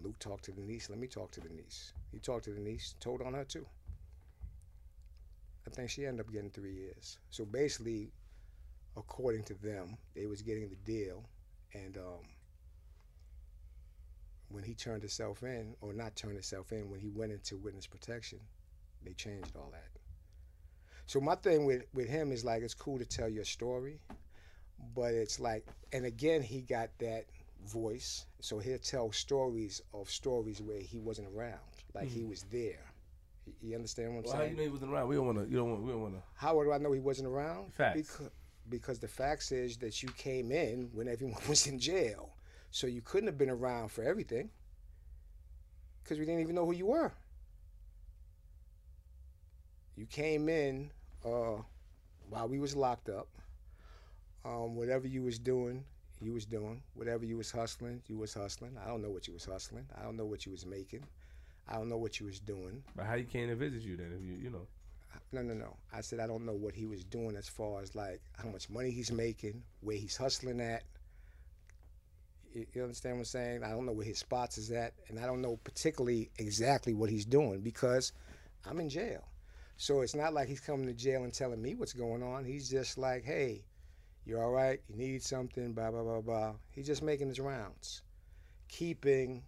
Luke talked to the niece. Let me talk to the niece. He talked to the niece, told on her too. I think she ended up getting three years. So basically, according to them, they was getting the deal, and um, when he turned himself in, or not turned himself in, when he went into witness protection, they changed all that. So my thing with with him is like it's cool to tell your story, but it's like, and again he got that voice, so he'll tell stories of stories where he wasn't around, like he was there. You- understand what I'm saying? Well, how saying? you know he wasn't around? We don't want to. You don't want. We don't want to. How do I know he wasn't around? Facts. Because, because the facts is that you came in when everyone [laughs] was in jail. So you couldn't have been around for everything. Because we didn't even know who you were. You came in uh, while we was locked up. Um, whatever you was doing, you was doing. Whatever you was hustling, you was hustling. I don't know what you was hustling. I don't know what you was making. I don't know what you was doing. But how he came to visit you then? If you, you know. No, no, no. I said I don't know what he was doing as far as like how much money he's making, where he's hustling at. You, you understand what I'm saying? I don't know where his spots is at, and I don't know particularly exactly what he's doing because I'm in jail. So it's not like he's coming to jail and telling me what's going on. He's just like, hey, you're all right. You need something. Blah blah blah blah. He's just making his rounds, keeping.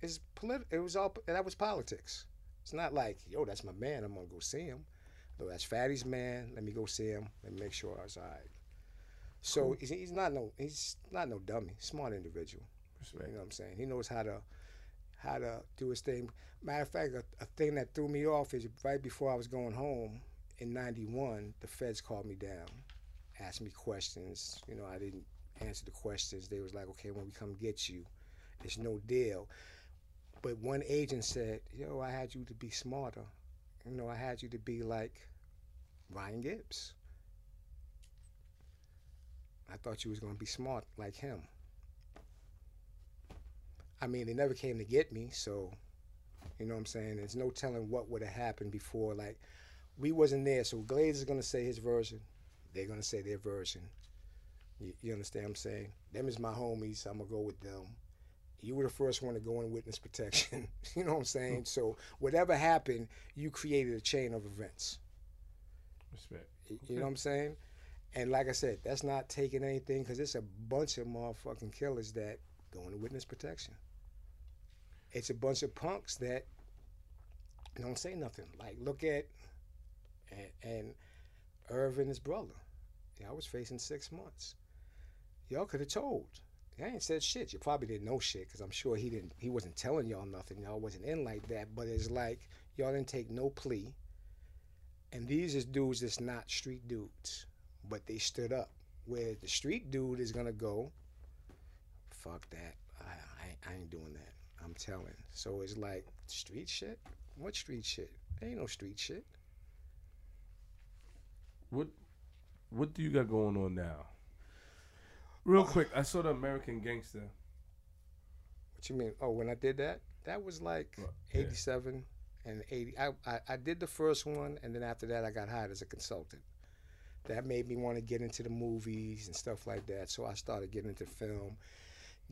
His polit- It was all. That was politics. It's not like, yo, that's my man. I'm gonna go see him. No, that's Fatty's man. Let me go see him Let me make sure I was all right. So he's, he's not no he's not no dummy. Smart individual. Respect. You know what I'm saying? He knows how to how to do his thing. Matter of fact, a, a thing that threw me off is right before I was going home in '91, the feds called me down, asked me questions. You know, I didn't answer the questions. They was like, "Okay, when we come get you, it's no deal." But one agent said, "Yo, I had you to be smarter. You know, I had you to be like Brian Gibbs. I thought you was gonna be smart like him." I mean, they never came to get me, so you know what I'm saying. There's no telling what would have happened before. Like, we wasn't there, so Glaze is gonna say his version. They're gonna say their version. You, you understand what I'm saying? Them is my homies. I'm gonna go with them. You were the first one to go in witness protection. [laughs] you know what I'm saying? So whatever happened, you created a chain of events. Respect. You know what I'm saying? And like I said, that's not taking anything because it's a bunch of motherfucking killers that go into witness protection. It's a bunch of punks that don't say nothing. Like look at and, and Irvin, his brother. Yeah, I was facing six months. Y'all could have told. I ain't said shit. You probably didn't know shit because I'm sure he didn't. He wasn't telling y'all nothing. Y'all wasn't in like that. But it's like y'all didn't take no plea. And these is dudes that's not street dudes, but they stood up. Where the street dude is gonna go, fuck that. I, I, I ain't doing that. I'm telling. So it's like street shit. What street shit? Ain't no street shit. What What do you got going on now? Real oh. quick, I saw the American Gangster. What you mean? Oh, when I did that, that was like Right, yeah. '87 and '80. I, I I did the first one, and then after that, I got hired as a consultant. That made me want to get into the movies and stuff like that. So I started getting into film.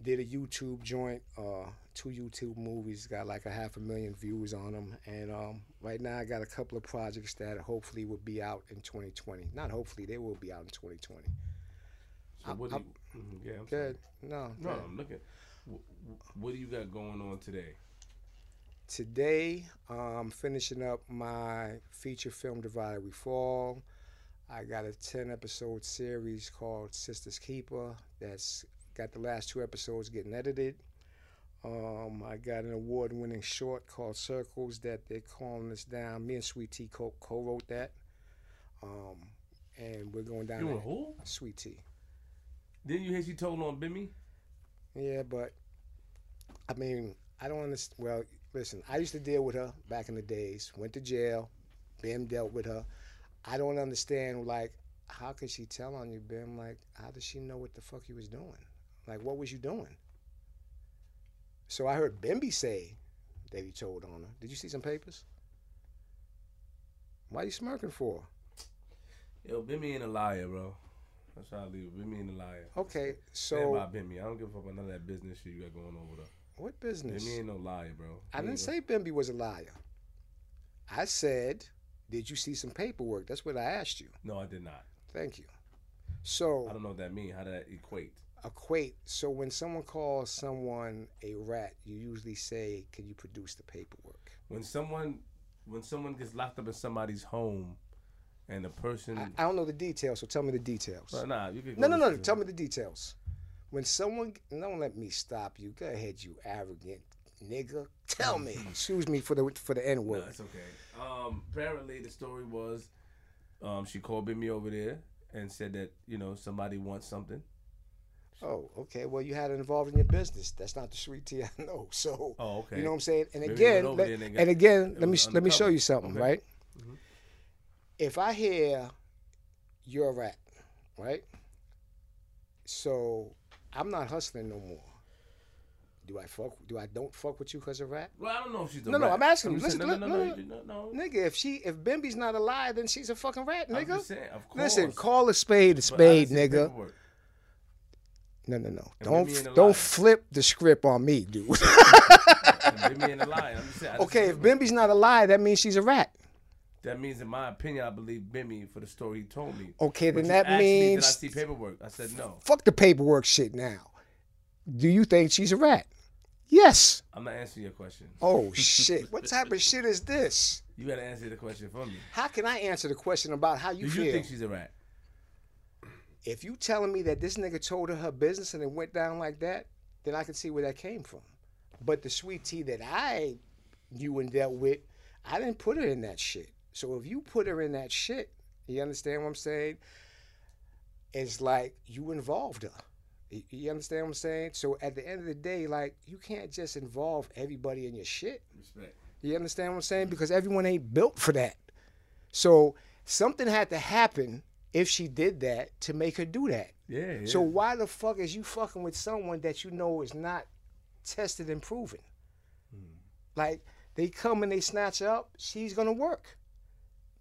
Did a YouTube joint, uh, two YouTube movies, got like a half a million views on them, and um, right now I got a couple of projects that hopefully will be out in 2020. Not hopefully, they will be out in 2020. So I'm- what do you? mhm, yeah, I'm. Good. No, No, good. I'm looking. Wh- wh- What do you got going on today? Today, I'm finishing up my feature film Divided We Fall. I got a 10 episode series called Sisters Keeper that's got the last two episodes getting edited. Um, I got an award winning short called Circles that they're calling us down. Me and Sweet Tee co wrote that. Um, and we're going down You and who? Sweet Tee. Didn't you hear she told on Bimmy? Yeah, but I mean, I don't understand. Well, listen, I used to deal with her back in the days. Went to jail. Bim dealt with her. I don't understand. Like, how could she tell on you, Bim? Like, how does she know what the fuck you was doing? Like, what was you doing? So I heard Bimmy say that he told on her. Did you see some papers? Why you smirking for? Yo, Bimmy ain't a liar, bro. That's how I leave. it. Bimmy ain't a liar. Okay, so about Bimmy. I don't give a fuck about none of that business shit you got going on with her. what business? Bimmy ain't no liar, bro. I didn't say Bimmy was a liar. I said, did you see some paperwork? That's what I asked you. No, I did not. Thank you. So I don't know what that means. How did that equate? Equate. So when someone calls someone a rat, you usually say, "Can you produce the paperwork?" When someone when someone gets locked up in somebody's home and the person I, I don't know the details, so tell me the details. Well, nah, you could No, go no, no. Tell me the details. When someone, don't let me stop you. Go ahead, you arrogant nigga. Tell me. [laughs] Excuse me for the for the N word. No, it's okay. Um, apparently, the story was um, she called Bimmy over there and said that you know somebody wants something. Oh, okay. Well, you had it involved in your business. That's not the sweet tea [laughs] I know. So, Oh, okay. you know what I'm saying? And Maybe again, let- and and again, let me was let me show you something, Okay. right? Mhm. If I hear you're a rat, right? So I'm not hustling no more. Do I fuck? Do I don't fuck with you because of rat? Well, I don't know if she's a No, no, rat. I'm asking just Listen, saying- no, no, no, no, no, no, no. Nigga, if she if Bimmy's not a liar, then she's a fucking rat, I'm nigga. saying, of course. Listen, call a spade a spade, nigga. No, no, no. Don't Bimmy ain't a liar. don't flip the script on me, dude. [laughs] And ain't a liar. Saying, okay, if. Bimmy's not a liar, that means she's a rat. That means, in my opinion, I believe Bimmy for the story he told me. Okay, then that asked me, means did I see paperwork? I said no. fuck the paperwork shit now. Do you think she's a rat? Yes. I'm not answering your question. Oh [laughs] shit. What type of shit is this? You got to answer the question for me. How can I answer the question about how you Do you feel? think she's a rat? If you telling me that this nigga told her her business and it went down like that, then I can see where that came from. But the sweet tea that I knew and dealt with, I didn't put her in that shit. So if you put her in that shit, you understand what I'm saying? It's like you involved her. You- You understand what I'm saying? So at the end of the day, like you can't just involve everybody in your shit. Respect. You understand what I'm saying? Because everyone ain't built for that. So something had to happen if she did that to make her do that. Yeah, yeah. So why the fuck is you fucking with someone that you know is not tested and proven? Hmm. Like they come and they snatch her up, she's gonna work.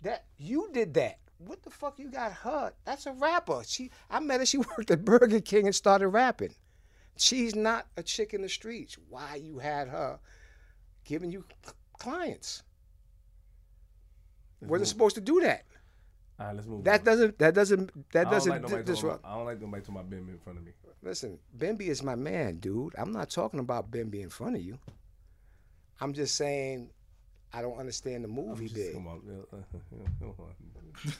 That you did that. What the fuck you got her? That's a rapper. She I met her, she [laughs] worked at Burger King and started rapping. She's not a chick in the streets. Why you had her giving you clients? Wasn't supposed to do that. All right, let's move. That on. doesn't that doesn't that I doesn't like disrupt. I don't like nobody talking about Bimmy in front of me. Listen, Bimmy is my man, dude. I'm not talking about Bimmy in front of you. I'm just saying I don't understand the move he Just- did. [laughs] Come on, come on.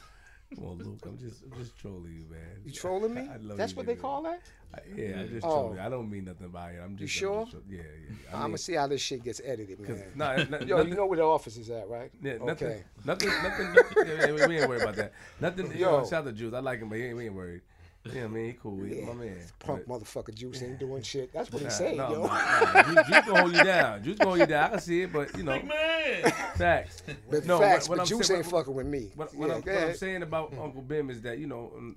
On, Luke. I'm just, I'm just trolling you, man. You trolling me? [laughs] I love That's you, what they call that? I, yeah, I'm just Oh. trolling. I don't mean nothing by it. I'm just. I'm sure? just tro- yeah, yeah. I I'm mean, gonna see how this shit gets edited, man. Nah, n- Yo, nothing, you know where the office is at, right? yeah, nothing, okay. nothing, nothing. [laughs] yeah, yeah, we ain't worried about that. Nothing. Yo, Yo. shout out to Juice. I like him, but he ain't, we ain't worried. Yeah, I mean, he cool. He, Yeah. my man. Punk But- motherfucker Juice ain't [laughs] doing shit. That's what he Nah, saying, no, yo. nah, nah. Juice, Juice gonna hold you down. Juice gonna hold you down. I can see it, but you know, Big Man. facts. But No, facts, what- what but I'm Juice saying- ain't fucking with me. What, what, yeah, I'm, what I'm saying about Uncle Bim is that you know, um,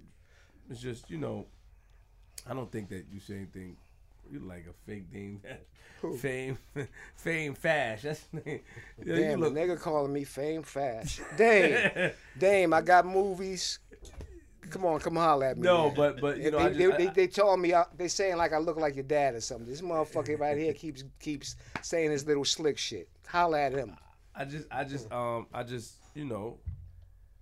it's just you know, I don't think that you say anything. You like a fake name, [laughs] fame, [laughs] fame, fash. That's the name. Yeah, you Damn, look. the nigga calling me fame fast. Dame, Dame, I got movies. Come on, come holler at me. No, man. but but you know, they, they, just, they, I- they told me I, they saying like I look like your dad or something. This motherfucker right here keeps keeps saying his little slick shit. Holla at him. I just, I just, um, I just, you know,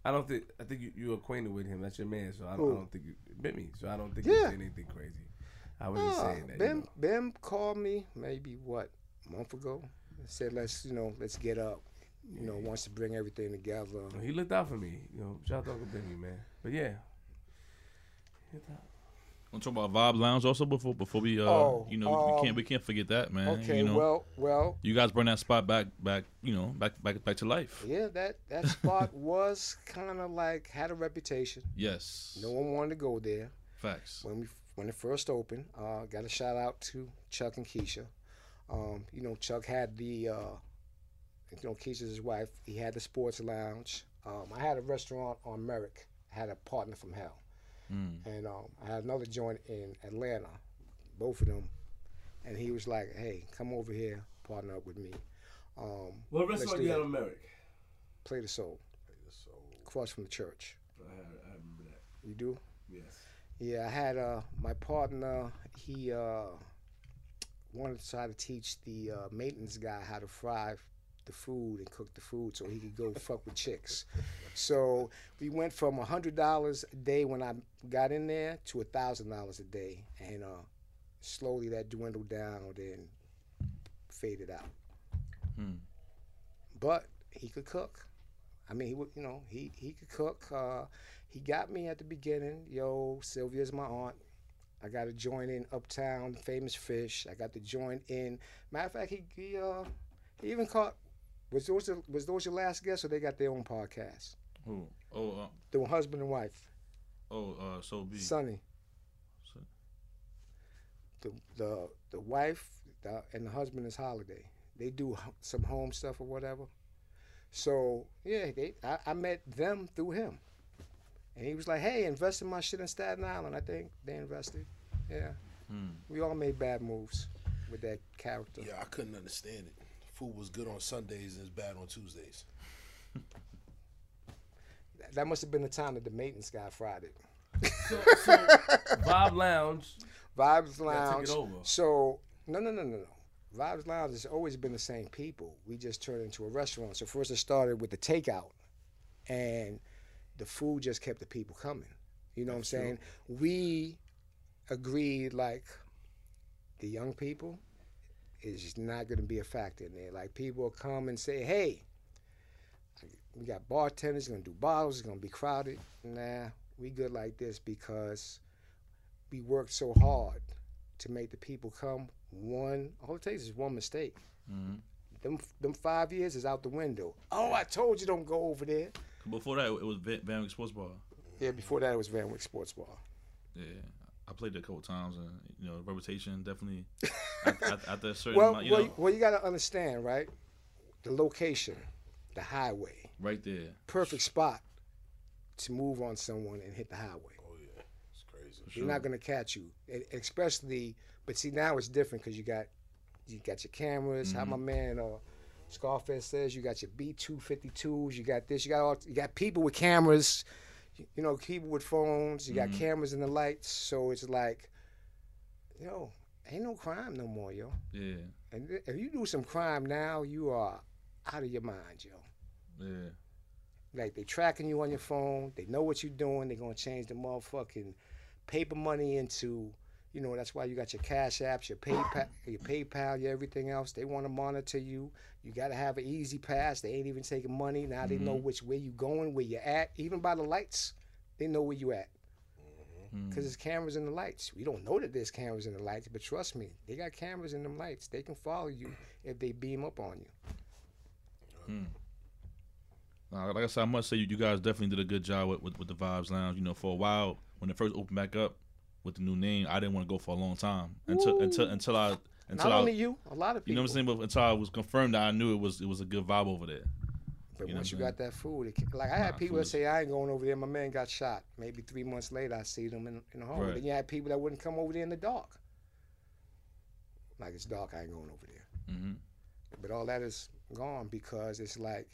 I don't think, I think you, you acquainted with him. That's your man, so I don't, I don't think you bit me. So I don't think Yeah. you're anything crazy. I was just saying that. you Bim know. Bim called me maybe what a month ago. Said let's you know let's get up. You know wants to bring everything together. He looked out for me. You know, shout out to Benny, man. But yeah. He looked out. I'm talking about Vibe Lounge also before before we uh Oh, you know we um, can't we can't forget that man. Okay, you know, well well you guys bring that spot back back you know back back back to life. yeah that that spot [laughs] was kind of like had a reputation. Yes. No one wanted to go there. Facts. when we when it first opened. Uh, got a shout out to Chuck and Keisha. Um, you know, Chuck had the, uh, you know, Keisha's wife. He had the sports lounge. Um, I had a restaurant on Merrick. I had a partner from hell, Mm. and um, I had another joint in Atlanta. Both of them, and he was like, "Hey, come over here, partner up with me." Um, What let's restaurant you had that. on Merrick? Play the soul, So across from the church. I, I remember that. You do? Yes. Yeah, I had uh my partner. He uh wanted to try to teach the uh, maintenance guy how to fry the food and cook the food so he could go fuck with chicks. So we went from a hundred dollars a day when I got in there to a thousand dollars a day, and uh, slowly that dwindled down, then faded out. Hmm. But he could cook. I mean, he would, you know, he he could cook. Uh, he got me at the beginning. Yo, Sylvia's my aunt. I got to join in Uptown, Famous Fish. I got to join in. Matter of fact, he he uh he even caught. Was those the- was those your last guests, or they got their own podcast? Who? Oh, uh, The husband and wife, oh, uh, so be. Sonny. So- The the the wife the, and the husband is Holiday. They do some home stuff or whatever. So yeah, they I, I met them through him, and he was like, "Hey, invest in my shit in Staten Island." I think they invested. Yeah, Hmm. we all made bad moves with that character. yeah, I couldn't understand it. Food was good on Sundays and it's bad on Tuesdays. That- That must have been the time that the maintenance guy fried it. So, so Vibe Lounge. Vibes Lounge. took it over. So no, no, no, no, no. Vibes Lounge has always been the same people. We just turned it into a restaurant. So first it started with the takeout, and the food just kept the people coming. You know what I'm saying? We agreed like the young people is just not going to be a factor in there. Like people will come and say, "Hey, we got bartenders going to do bottles. It's going to be crowded." Nah, we good like this because we worked so hard to make the people come. One, all it takes is one mistake. Mhm. Them, them five years is out the window. Oh, I told you don't go over there. Before that, it was Van, Van Wyck Sports Bar. Yeah, before that it was Van Wyck Sports Bar. Yeah, I played it a couple times, and you know, reputation definitely [laughs] at, at, at that certain, Well, amount, you well, know, well, you got to understand, right? The location, the highway, right there. perfect spot to move on someone and hit the highway. Oh yeah, it's crazy. You're not gonna catch you, And especially. But see, now it's different because you got you got your cameras. How my man uh, Scarface says, you got your B two fifty twos. You got this. You got all. You got people with cameras. You, know, people with phones. You got mm-hmm. cameras and the lights. So it's like, yo, ain't no crime no more, yo. Yeah, And if you do some crime now, you are out of your mind, yo. yeah. Like they tracking you on your phone. They know what you're doing. They're gonna change the motherfucking paper money into, you know, that's why you got your cash apps, your PayPal, your PayPal, your everything else. They want to monitor you. You got to have an easy pass. They ain't even taking money. Now they know which way you going, where you at. Even by the lights, they know where you at. Because there's cameras in the lights. We don't know that there's cameras in the lights, but trust me, they got cameras in them lights. They can follow you if they beam up on you. Uh, like I said, I must say you, you guys definitely did a good job with, with, with the Vibes Lounge. You know, for a while when it first opened back up with the new name, I didn't want to go for a long time until until until I until Not I only you, a lot of people. you know what I'm saying. But until I was confirmed that I knew it was it was a good vibe over there. But You once you got that food, it, like I had Nah, people that say I ain't going over there. My man got shot. Maybe three months later, I see them in, in the home. Right. Then you had people that wouldn't come over there in the dark. Like it's dark, I ain't going over there. hmm But all that is gone because it's like,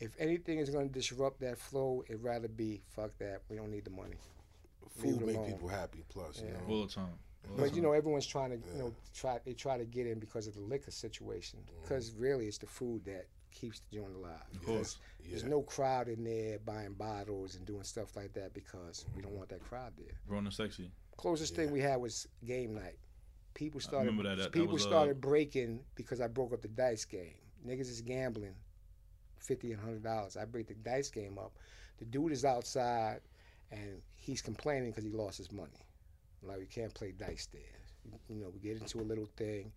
if anything is going to disrupt that flow, it'd rather be fuck that. We don't need the money. Food Food make people happy. Plus, you know. All the time. All the But you know, everyone's trying to, you know, try they try to get in because of the liquor situation. Because really, it's the food that keeps the joint alive. Of Because course. There's no crowd in there buying bottles and doing stuff like that because we don't want that crowd there. Running sexy. Closest thing we had was game night. People started remember that. That- that people was, uh, started breaking because I broke up the dice game. Niggas is gambling fifty and hundred dollars. I break the dice game up. The dude is outside and he's complaining because he lost his money. Like we can't play dice there. You know, we get into a little thing.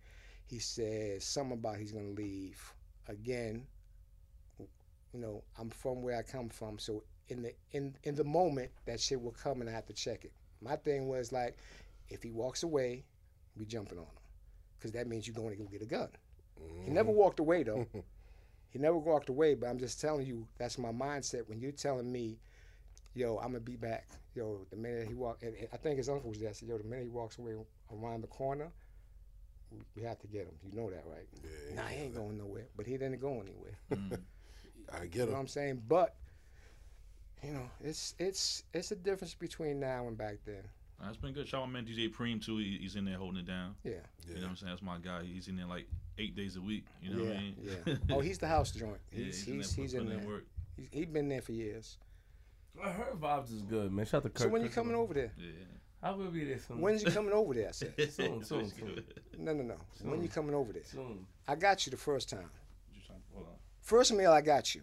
He says something about he's gonna leave. Again, you know, I'm from where I come from, so in the in in the moment that shit will come and I have to check it. My thing was like, if he walks away, we jumping on him, because that means you're going to go get a gun. He never mm-hmm. walked away though. [laughs] he never walked away, but I'm just telling you, that's my mindset. When you're telling me, yo, I'm gonna be back. Yo, the minute he walked, and, and I think his uncle was there. I said, yo, the minute he walks away around the corner, we have to get him. You know that, right? Yeah, Nah, he ain't going nowhere. But he didn't go anywhere. Mm. [laughs] I You get know what. I'm saying? But you know, it's it's it's a difference between now and back then. Nah, it's been good. Shout out my man DJ Preem too. He, he's in there holding it down. Yeah, You know what I'm saying? That's my guy. He's in there like eight days a week. You know yeah, what I mean? yeah. Oh, he's the [laughs] house joint. Yeah, He's in he's there he's putting in in there. He's, he's been there for years. I heard vibes is good, man. Shout out to Kirk. So when you Kirk- coming over there? Yeah. I will be there soon. When's you coming over there? I said. [laughs] Soon, soon, soon, No, no, no. When you coming over there? soon. I got you the first time. Hold on. First meal I got you.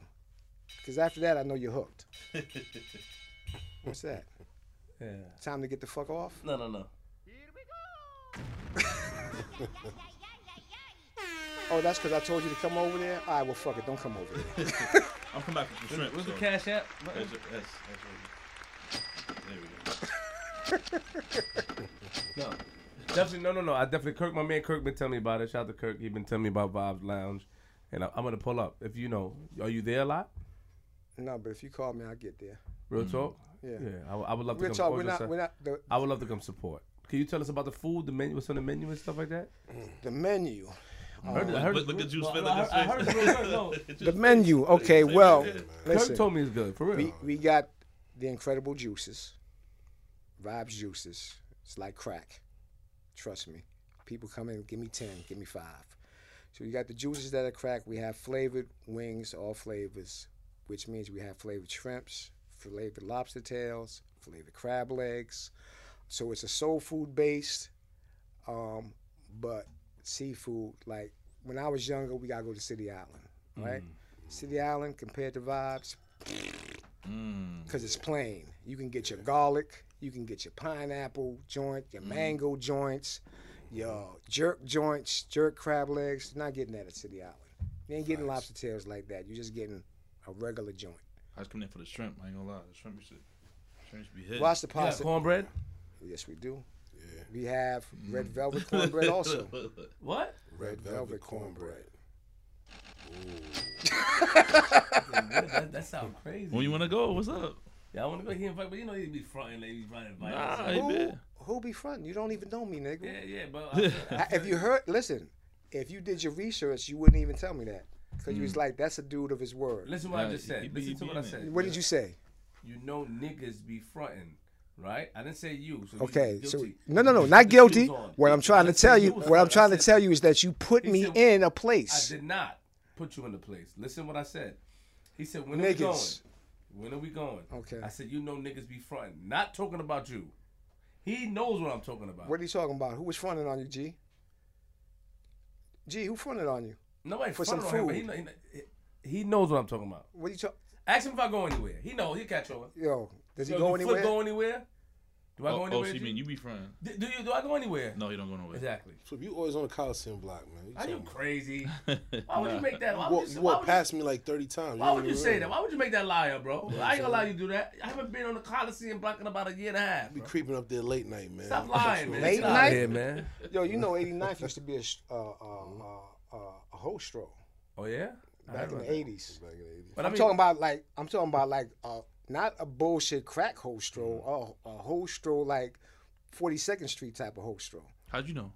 Because after that I know you're hooked. [laughs] What's that? Yeah. Time to get the fuck off? No, no, no. [laughs] Oh, that's because I told you to come over there? All right, well, fuck it. Don't come over there. [laughs] I'm coming back with some shrimp. What's the cash app? That's, that's, that's what There we go. [laughs] No. Definitely, no, no, no. I definitely, Kirk, my man Kirk been telling me about it. Shout out to Kirk. He been telling me about Vibes Lounge. And I, I'm going to pull up. If you know, are you there a lot? no, but if you call me, I'll get there. Real mm. talk? Yeah. Yeah. I, would- I would love to Real come talk, we're not, we're not, the, I would love to come support. Can you tell us about the food, the menu, what's on the menu and stuff like that? the menu. I heard, I heard, Look- look at Juice no, Fit, I heard, his I heard it's real good. No. The menu. Okay, well, Kirk listen. told me it's good, for real. We, we got the incredible juices, vibes juices. It's like crack. Trust me. People come in, give me 10, give me five. So you got the juices that are crack. We have flavored wings, all flavors, which means we have flavored shrimps, flavored lobster tails, flavored crab legs. So it's a soul food based, um, but seafood. Like when I was younger, we gotta go to City Island, right? City Island compared to vibes, Mm. because it's plain. You can get your garlic, you can get your pineapple joint, your mango joints, your jerk joints, jerk crab legs. You're not getting that at City Island. You ain't getting lobster tails like that. You're just getting a regular joint. I was coming in for the shrimp. I ain't gonna lie. The shrimp used to, shrimp used to be hit. Watch the pasta. cornbread? Yes, we do. Yeah. We have red velvet cornbread also. [laughs] What? Red velvet cornbread. [laughs] that, that sounds crazy. when you wanna go? What's up? Yeah, I want to go here and fight, but you know he'd be fronting, like he's trying to fight. Nah, us. Who, who be fronting? You don't even know me, nigga. Yeah, yeah, but I [laughs] I I- if you heard, listen, if you did your research, you wouldn't even tell me that. Because you was mm. like, that's a dude of his word. Listen what I just said. he be- Listen he to what I said. What did you say? You know niggas be fronting, right? I didn't say you. So Okay, so no, no, no, not guilty. What I'm trying to tell you, what I'm trying to tell you is that you put me said- in a place. I did not put you in the place. Listen what I said. He said, when are we going? When are we going? Okay. I said, you know niggas be fronting. Not talking about you. He knows what I'm talking about. What are you talking about? Who was fronting on you, G? G, who fronted on you? Nobody for some on him, food? he, he, he knows what I'm talking about. What are you talking? Ask him if I go anywhere. He knows. He'll catch on. Yo, does he Yo, go do anywhere? Foot go anywhere? Do I Oh, go oh, anywhere? so you G? mean you be friend? do, do you? Do I go anywhere? No, you don't go nowhere. Exactly. So you always on the Coliseum block, man. Are you talking- crazy? [laughs] Why would you make that? Why You would walk, you, you why walk would past me like 30 times. Why don't would you say that? Why would you make that liar, bro? I ain't gonna allow you to do that. I haven't been on the Coliseum block in about a year and a half. Be creeping up there late night, man. Stop lying, man. Late night? here, man. Yo, you know 89th used to be a sh- uh, uh, uh, uh, a host stroll Oh yeah. Back in the 80s. Back in the 80s. But I I'm mean, talking about like I'm talking about like uh, not a bullshit crack host stroll, a, a host stroll like 42nd Street type of host stroll, How'd you know?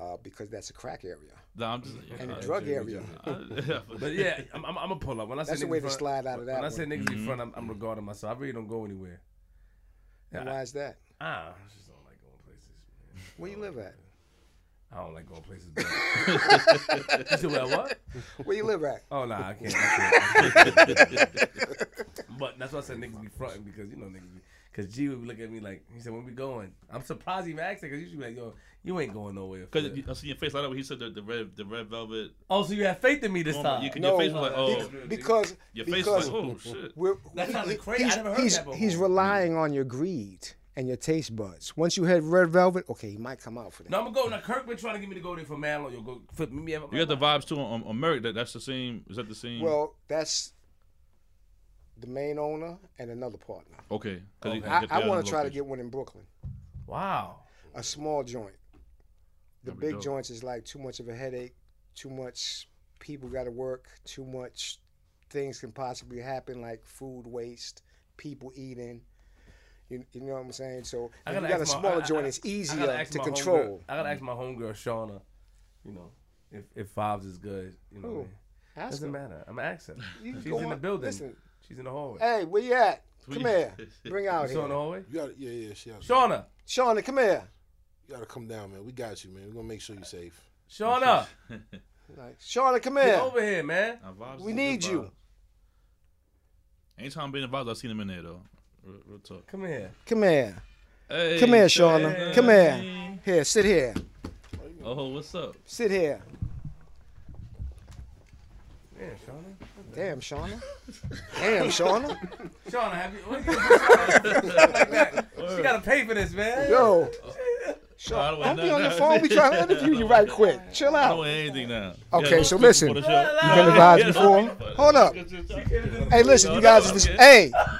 uh, because that's a crack area Nah, I'm just. and a drug area. [laughs] But yeah, I'm, I'm, I'm gonna pull up. When I say That's the niggas way to slide out of that When I say niggas Mm-hmm. be front, I'm, I'm regarding myself. I really don't go anywhere. And Yeah, why is that? Ah, I just don't like going places. Man. Where you live at? I don't like going places. bad. [laughs] you said well, what? Where you live at? Oh nah, I can't. I can't, I can't. but that's why I said niggas be fronting because you know niggas be. Cause G would look at me like he said, "When we going?" I'm surprised he even asked that because usually like, "Yo, you ain't going nowhere." for Because. I see your face like that when he said the, the red the red velvet. oh, so you have faith in me this Oh, time? you can- No, your face was like, oh, because your face because was like, oh shit. we're, That sounded he- crazy. I He's, never heard he's, that before. he's relying on your greed and your taste buds. Once you had red velvet, okay, he might come out for that. No, I'm gonna go. Now Kirk been trying to get me to go there for Mallow. You'll go flip me. Ever, You got the vibes too on, on Merrick. That that's the same. Is that the same? Well, that's the main owner and another partner. okay. 'Cause he- Okay. I, I want to try to get one in Brooklyn, Wow. a small joint. The That'd big dope. joints is like too much of a headache, too much people got to work, too much things can possibly happen like food waste, people eating. You, you know what I'm saying? So I you gotta got a ask my- smaller I- joint, I- it's easier to control. homegirl- I gotta ask my mm-hmm. homegirl Shauna, you know, if if Vibes is good. You know, what I Who? mean? Ask doesn't her. matter. I'm gonna. You She's go in the building. Listen, She's in the hallway. hey, where you at? Come here. Bring out You saw in the here. hallway. You got yeah, yeah, she got, Shauna, Shauna, come here. you gotta come down, man. We got you, man. We're gonna make sure you're safe. Shauna, [laughs] Like, Shauna, come get here. over here, man. We need you. vibes. Anytime I've been in vibes, I've seen him in there though. Real, real talk. Come here. Come here. Hey, Come here, Shauna. hey. Come here. Here, sit here. Oh, what's up? Sit here. Yeah, Shauna. Damn, Shauna. Damn, Shauna. Shauna, have you? What you Shauna? like that. She gotta pay for this, man. Yo. I don't Don't be on nothing the phone. We trying to interview you right quick. Chill out. I don't out. want anything now. Okay, Yeah, so listen. for the. You been advised before? [laughs] Hold up. Hey, listen, you guys. Are dis-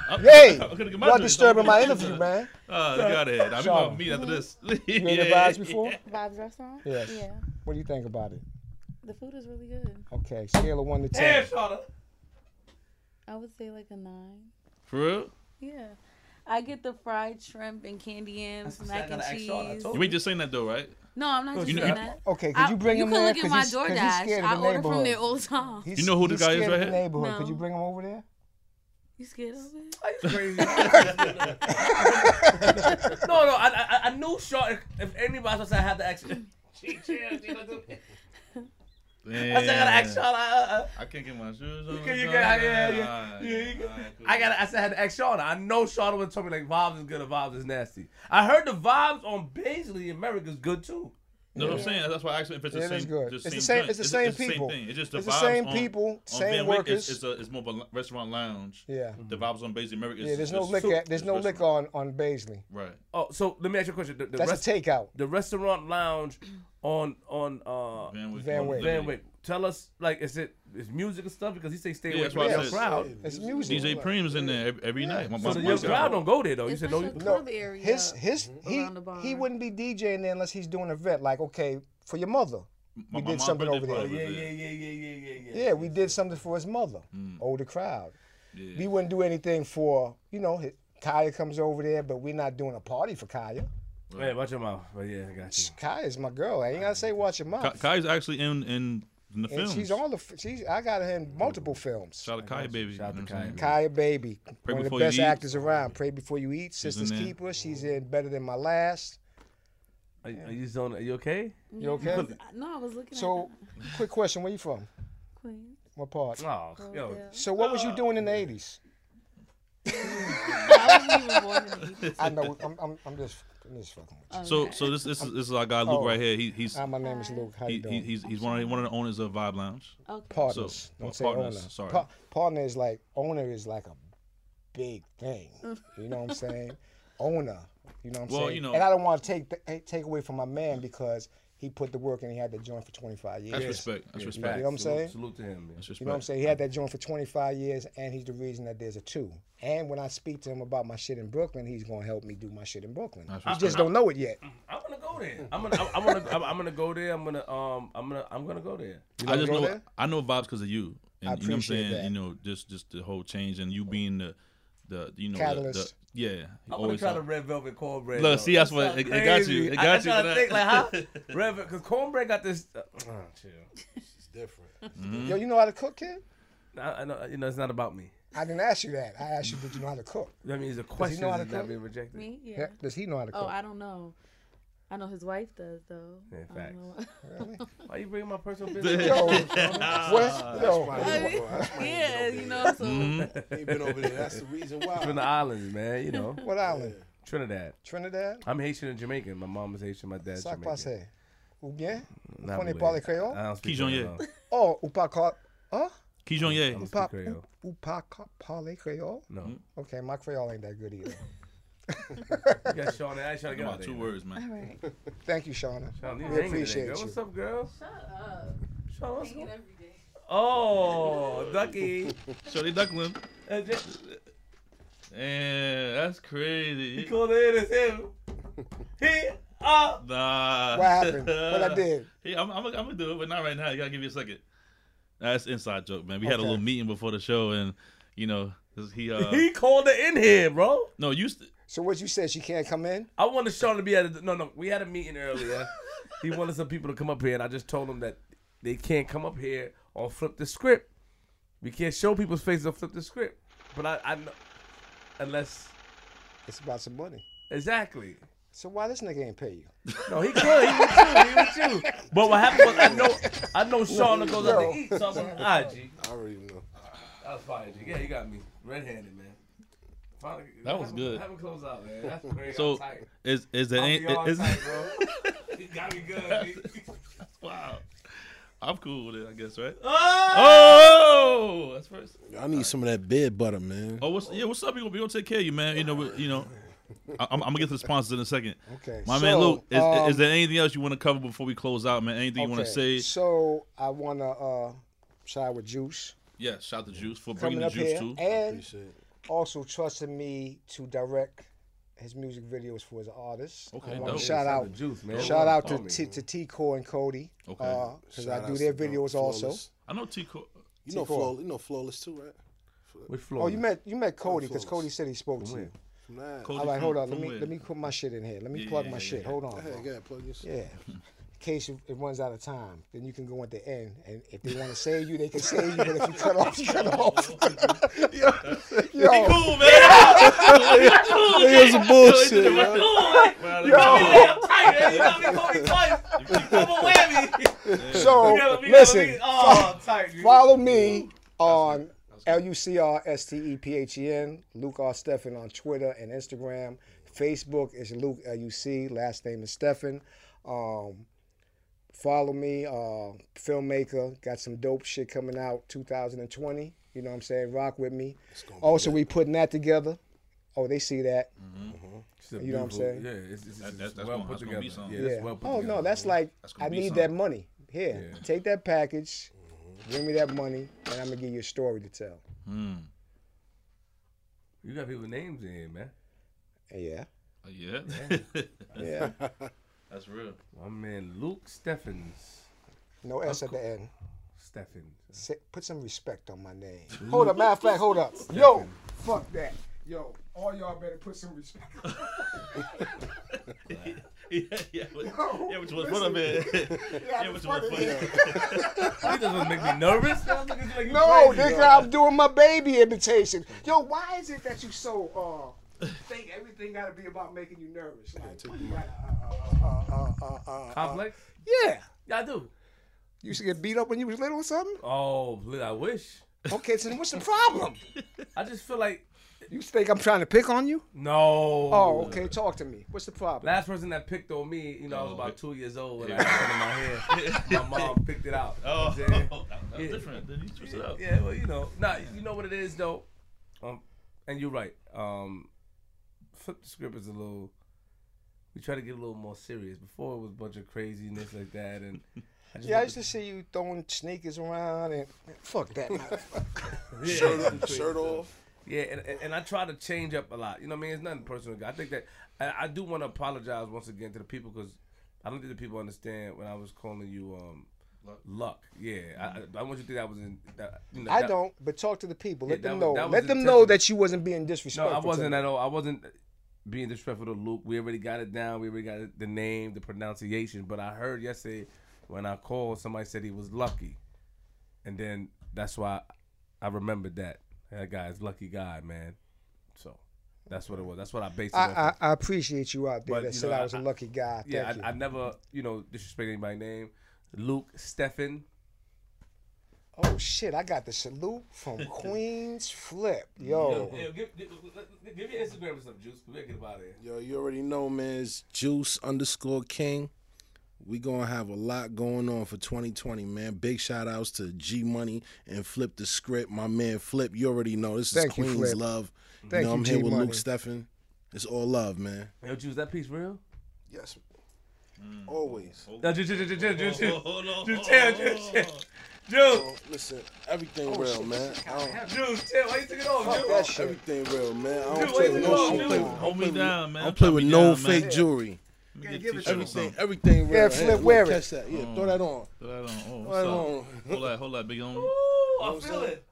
hey, hey. I'm gonna get my Y'all disturbing my interview, man. [laughs] Uh, look out of here. I'll be Shauna. my meet after this. [laughs] You been advised before? Vibes restaurant? Yes. Yeah. What do you think about it? The food is really good. Okay, scale of one to ten. Shauna. I would say like a nine. For real? Yeah. I get the fried shrimp and candy yams, That's mac and gotta y'all. Cheese. You ain't just saying that though, right? No, I'm not just You know- saying that. Okay, could you bring you him can there? look at 'Cause my he's- 'cause he's DoorDash. scared of I the order from neighborhood. there all the time. He's- You know who he's this guy is scared right of the here? neighborhood. Could you bring him over there? You scared of it? Are you crazy? [laughs] no, no. I, I, I knew Shauna. If, if anybody was to have the action. She, she, she, I said, I gotta ask Shauna. Uh, uh, I can't get my shoes on. can- you Nah, can- yeah, nah, yeah, nah, yeah, you can- nah, cool. I gotta. I said I had to ask Shauna. I know Shauna would tell me like vibes is good and vibes is nasty. I heard the vibes on Baisley America's good too. No, what I'm saying that's why I asked if it's the Yeah, same. that's good. just It's the same same- joint. it's the same it's people. thing. It's just the It's the same on- people, on same Van Wyck, workers. It's, it's, a, it's more of a restaurant lounge. Yeah. The mm-hmm. vibes on Baisley America. Yeah, there's no just- liquor. There's no restaurant. liquor on on Baisley. Right. Oh, so let me ask you a question. The, the, That's rest, a takeout. the restaurant lounge on on uh Van Wyck. Van on Wyck. Van Liberty. Tell us like is it is music and stuff because he say stay Yeah, away that's from why I the said- crowd. It's music. DJ Preem's in there every, every night. My, So my, the my your guy. crowd don't go there though. You said like no. a You, area. His his he around the bar. he wouldn't be DJing there unless he's doing a vet. Like okay, for your mother. My- we my did something over there. yeah, there. yeah, yeah, yeah, yeah, yeah, yeah. Yeah, we did something for his mother. Mm. Older crowd. Yeah. We wouldn't do anything for you know. hi- Kaya comes over there, but we're not doing a party for Kaya. Hey, watch your mouth. But yeah, I got you. Kaya's my girl. I ain't gotta say watch your Ka- mouth. Kai's actually in in, in the and film. she's all the. f- She's I got her in multiple films. Shout out to Kai, baby. Shout out you to what Kai. Kaya Baby, Pray one of the Before You best Eat. actors around. Pray before you eat. in Sisters there. Keeper. She's in Better Than My Last. Are, are you zone? Are you okay? You okay? No, I was looking So, at quick question: Where you from? Queen. What part? Oh, yo. Oh, so, what was you doing in the '80s? [laughs] I wasn't even born in the 80s. I know. I'm, I'm, I'm just, I'm just fucking with So so this this is this is our guy Luke Oh. right here. He, he's. Hi, my name is Luke. How he, doing? he's he's one of one of the owners of Vibe Lounge. Okay. partners. So, Don't say partners, owner. sorry. Pa- partner is like owner is like a big thing. You know what I'm [laughs] saying? owner. You know what I'm Well, saying? you know- and I don't want to take the- take away from my man because he put the work and he had that joint for 25 years. That's respect. That's respect. You know what I'm salute- saying? Salute to him. Man. That's respect. You know what I'm saying? He had that joint for 25 years, and he's the reason that there's a two. And when I speak to him about my shit in Brooklyn, he's gonna help me do my shit in Brooklyn. That's You just don't know it yet. I'm gonna go there. I'm gonna. I'm, I'm gonna. I'm, I'm gonna go there. I'm gonna. Um. I'm gonna. I'm gonna go there. I just go know there? I know vibes because of you. And I you know what I'm appreciate saying? that. You know, just just the whole change and you being the the you know the- Catalyst. The, yeah. I'm gonna always try talk- the red velvet cornbread. Look, though. see, that's That what- it- it got you. It got I you try for to think like [laughs] how red because cornbread got this. Uh, uh, chill. [laughs] It's different. [laughs] Mm-hmm. Yo, you know how to cook, kid? I, I know. You know, it's not about me. I didn't ask you that. I asked you, did you know how to cook? That means the question know how is to not cook? being rejected. Me? Yeah. Yeah. Does he know how to cook? Oh, I don't know. I know his wife does though. Yeah, I facts. don't. [laughs] Why you bringing my personal business? Yo, what? Yo, Why I he- mean, that's why [laughs] yeah, ain't you been know. So Mhm. Ain't been over there. That's the reason why. From the islands, man. You know, what island? Trinidad. Trinidad? I'm Haitian and Jamaican. My mom is Haitian. My dad's Sac Jamaican. passé. Ou bien? Not Connais really. parler créole? I don't speak Kijon, Creole. yeah. Oh, ou pas ca- Huh? Kijon I Ye. don't Ou pas, Creole. ou, ou pas ca- parler créole? No. Okay, my Creole ain't that good either. You got Sean. I ain't trying to get Come out on, of two words, man. all right. Thank you, Shauna. Sean, you We appreciate today, you. What's up, girl? Shut up. Sean, what's up? every day. Oh, Ducky. [laughs] Shorty Duckland. Uh, just- Man, that's crazy. He called it in as him. [laughs] He. Ah. Nah. What happened? What I [laughs] did? Yeah, I'm, I'm, I'm gonna do it, but not right now. You gotta give me a second. That's inside joke, man. We had a little meeting before the show, and you know, 'cause he uh, he called it in here, bro. no, used to, So what you said? She can't come in? I wanted Sean to be at a, no, no. We had a meeting earlier. he wanted some people to come up here, and I just told him that they can't come up here or flip the script. We can't show people's faces or flip the script. But I, I know, unless It's about some money. exactly. So why this nigga ain't pay you? No, he could. He with you. He with you. But what happened was, I know, I know Sean goes out to eat something. Ah, G. I already know. That was fire, G. Yeah, you got me red-handed, man. Finally, That was good. Have him close out, man. That's [laughs] great. So- tight. is is there I'm any beyond is, tight, bro. You got me good. G. [laughs] wow? I'm cool with it, I guess, right? Oh! Oh, that's first. I need some of that bed butter, man. Oh, what's yeah? What's up? We gonna, we gonna take care of you, man. You know, we, you know. I, I'm, I'm gonna get to the sponsors in a second. Okay. My so, man Luke, is, um, is there anything else you want to cover before we close out, man? Anything you want to say? So I want to uh, shout with Juice Yeah, shout to Juice for bringing the juice here, too. and Appreciate it. Also trusting me to direct his music videos for his artists. Okay, I want to shout out, juice, man. shout out to Homie. T, to T Core and Cody, uh, Okay. because Shout I do their uh, videos also. I know T. Co- You know, T-Core. flawless, you know, flawless too, right? Which floor? Oh, you met you met Cody because Cody said he spoke to you. From that. Cody All right, hold on. Let me where? let me put my shit in here. Let me Yeah, plug yeah, my yeah, shit. yeah. Hold on. Go ahead, bro. plug your shit. Yeah. [laughs] In case it, it runs out of time, then you can go at the end, and if they want to save you, they can save you. But if you cut off, you cut off. yo, yo, Cool, man. Niggas some bullshit, yo. Yo. [laughs] so listen. Oh, tight. G. Follow me on L U C R S T E P H E N, Luke R. Stephen on Twitter and Instagram. Facebook is Luke L U C, last name is Stephen. Um, follow me, uh, filmmaker, got some dope shit coming out 2020. You know what I'm saying? Rock with me. Also, we putting that together. Oh, they see that. It's a You know what I'm saying? Yeah, it's, it's, That- it's that- that's well gonna- put that's be together. Yeah, Yeah. well put oh together. no, that's like That's I need something. that money. Here, Yeah. take that package. Bring me that money, and I'm gonna give you a story to tell. Hmm. You got people names in here, man. Yeah, Yeah. yeah. [laughs] [laughs] That's real. My man Luke Steffens. No S at the end. Steffens. Say, put some respect on my name. Hold up, matter of fact, hold up. Yo, fuck that. Yo, all y'all better put some respect. [laughs] yeah, yeah, but, yeah, which was fun of it. yeah, [laughs] which was funny. You [laughs] just want to make me nervous? I'm looking at you like you No, crazy, nigga, bro. I'm doing my baby imitation. Yo, why is it that you so uh think everything gotta be about making you nervous? Like, you uh, uh, uh, uh, uh, uh, Complex? yeah. Yeah, I do. You used to get beat up when you was little or something? Oh, I wish. Okay, so then what's the problem? [laughs] I just feel like You think I'm trying to pick on you? no. Oh, okay. Talk to me. What's the problem? Last person that picked on me, you know, I was Oh, about two years old when I had it in my hair. [laughs] My mom picked it out. You know Oh, [laughs] what that's Yeah. different. Then you switch it up. Yeah, well, you know, nah, you know what it is though. Um, and you're right. Um, flip the script is a little. We try to get a little more serious. Before it was a bunch of craziness like that, and I Yeah, I used to see you throwing sneakers around and fuck that. [laughs] motherfucker. Yeah, Shirt, it's off, shirt off. Yeah, and, and, and I try to change up a lot. You know what I mean? It's nothing personal. I think that I, I do want to apologize once again to the people because I don't think the people understand when I was calling you um luck. Yeah, I, I, I want you to think that was in. That, you know, I that- don't, but talk to the people. Let Yeah, them was- know. Let them know that you wasn't being disrespectful. No. I wasn't at all. I wasn't being disrespectful to Luke. We already got it down. We already got the name, the pronunciation. But I heard yesterday when I called, somebody said he was lucky, and then that's why I remembered that that guy's lucky guy, man. So that's what it was. That's what I based it I. I. I appreciate you out there But, that you said know, I was a I- lucky guy. Thank yeah, you. I, I never, you know, disrespect anybody's name. Luke Stephen. Oh shit! I got the salute from Queens Flip. Yo, Yeah, give, give, give your Instagram and stuff, Juice. We gotta get him out of here. Yo, you already know, man. It's Juice underscore King. We gonna have a lot going on for 2020, man. Big shout outs to G Money and Flip the Script. My man Flip, you already know this is you, Queens Flip. love. Thank you know, you, I'm here with G-Money. Luke Stephen. It's all love, man. Yo, Juice, that piece real? Yes. Always. No, Juice, Juice, Juice, Juice, Juice, Juice. Hold on, Juice, hold chill, on, Juice, hold chill. on. Juice. Oh, listen, everything oh, real, man. I don't, Juice, chill. Why you took it off, fuck Juice? that shit. everything real, man. I don't why play with no, off, I don't play dude? with, I Hold me down, man. I don't play with no fake jewelry. Let me Yeah, get give a it t-shirt to or me. Everything, everything real. Yeah, Flip, wear it. Catch that. Yeah, throw that on. Throw that on. Oh, Throw that on. Hold that, hold that, big on. Ooh, I feel it.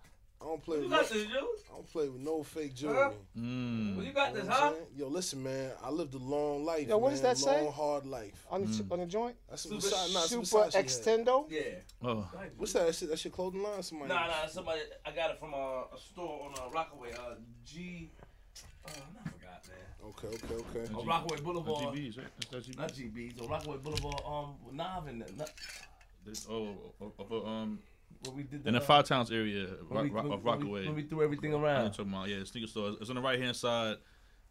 I don't play You with got no, this, Juice. I don't play with no fake jewelry. Huh? Mm. Well, you got You this, know what huh? Saying? Yo, listen, man. I lived a long life. Yo, what man. does that say? Long, hard life. On the, on the joint? That's Super- some Versace, nah, some Super Extendo? Yeah. Oh, What's that? That shit, that shit clothing line? Somebody. Nah, nah, somebody. I got it from uh, a store on uh, Rockaway. Uh, G. Uh, I forgot, man. Okay, okay, okay. On Rockaway Boulevard. GBs, right? That's that Not GB. GBs. On Rockaway Boulevard. Um, with Nav and not, This- Oh, oh, oh, oh, um, when we did the, in the uh, Five Towns area, when Rock, Rock, when- of we- Rockaway. When we threw everything I'm around. talking about yeah, sneaker store. It's on the right hand side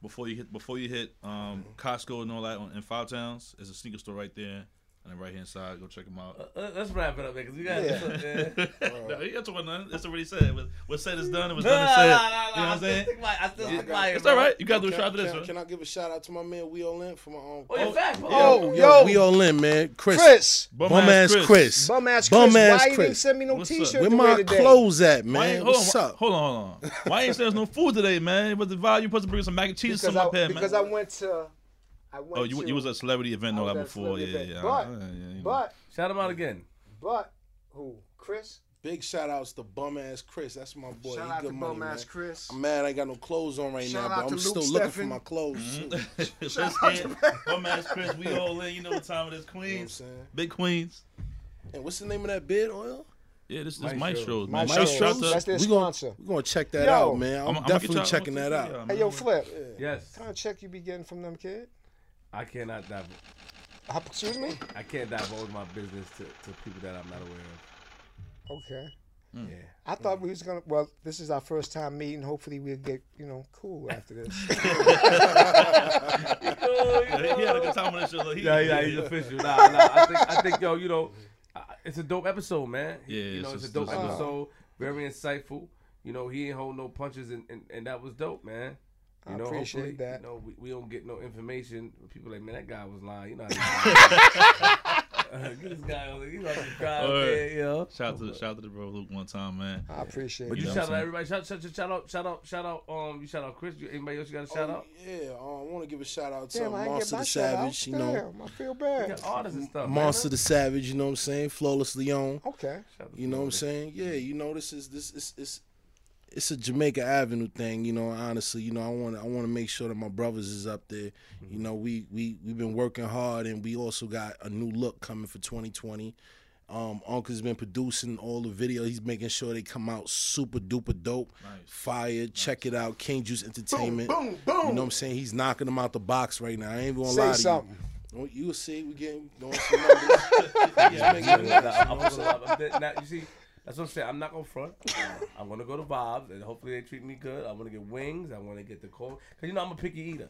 before you hit before you hit um, Costco and all that on, in Five Towns. There's a sneaker store right there on the right hand side. Go check them out. Uh, uh, let's wrap it up, man, because we got Yeah. this. Yeah. no, you ain't talking about nothing. It's already said. What- What's said is done. It was No, done no, and no, said. no, no, You know what I I'm saying? stick I still Nah, I stick got by it. it, It's bro. all right. You gotta do a Can, shot to this can, one. can I give a shout out to my man We All In for my um, Oh, you're fat. Oh, yo, yo. We All In, man. Chris. Chris. Bum Bum ass ass Chris. Chris. Bum ass Bum Chris. ass Why you didn't send me no What's t-shirt Where my today? clothes at, man? hold What's on, up? Hold on, hold on. Why ain't there's no food today, man? But the value you supposed to bring some mac and cheese or Because, something I, up here, because. I went to... I oh, went oh, you to, you was at a celebrity event I and all that before, yeah, yeah, event. yeah. yeah, yeah, you know. But, Shout him out again. but, who? Chris? Big shout outs to bum ass Chris. That's my boy. Shout he out good to money, bum man. ass Chris. I'm mad I ain't got no clothes on right Shout now, but I'm still Luke looking for my clothes. too. Let's hand bum ass Chris. We all in. You know what time it is, You know Queens, big Queens. And what's the name of that bid oil? Yeah, this is Maestros. Maestros, My man. Maestros? Shout That's their We gonna- sponsor. We're gonna check that Yo. out, man. I'm, I'ma- I'ma get definitely checking that out. man. Hey, yo, Flip. Yes. What kind of check you be getting from them, kid? I cannot dive. Uh, Excuse me? I can't divulge my business to, to people that I'm not aware of. Okay. Yeah. I thought we was gonna. Well, this is our first time meeting. Hopefully, we'll get you know cool after this. [laughs] Yeah, he had a good time on this show. He- Yeah, yeah, he's official. Nah, nah. I think, I think, yo, you know, uh, it's a dope episode, man. Yeah, you know, it's it's, a dope this is- episode. Very insightful. You know, he ain't hold no punches, and, and, and that was dope, man. You I know, appreciate that. You know, we, we don't get no information. People like, man, that guy was lying. You know, how [laughs] [laughs] uh, get this guy on. You know, the guy out Word. there, you know. Shout out to shout out to the bro Luke one time, man. I appreciate But it. you know shout what out everybody. Shout, shout, shout out, shout out, shout out. Um, you shout out Chris. You, anybody else you got a shout Oh, out? Yeah, um, I want to give a shout out to Damn, I ain't get Monster the shout out. Savage. You know, Damn, I feel You bad. got artists and stuff. Monster man. the Savage. You know what I'm saying? Flawless Leon. Okay. Shout You know what I'm saying? Yeah, you know this is this is it's it's a Jamaica Avenue thing. You know, honestly, you know I want I want to make sure that my brothers is up there. You know, we we we've been working hard, and we also got a new look coming for 2020. Um, Uncle's been producing all the video. He's making sure they come out super duper dope, Nice. fire. Check it out, King Juice Entertainment. Boom, boom. You know what I'm saying? He's knocking them out the box right now. I ain't even gonna Say lie to something. you. Oh, You'll see, we getting doing some numbers. [laughs] He's Yeah, it nah, nice, I'm you know I'm gonna- saying? I'm dead- now, you see, that's what I'm saying. I'm not gonna front. I'm gonna go to Bob's and hopefully they treat me good. I want to get wings. I want to get the cold, cause you know I'm a picky eater.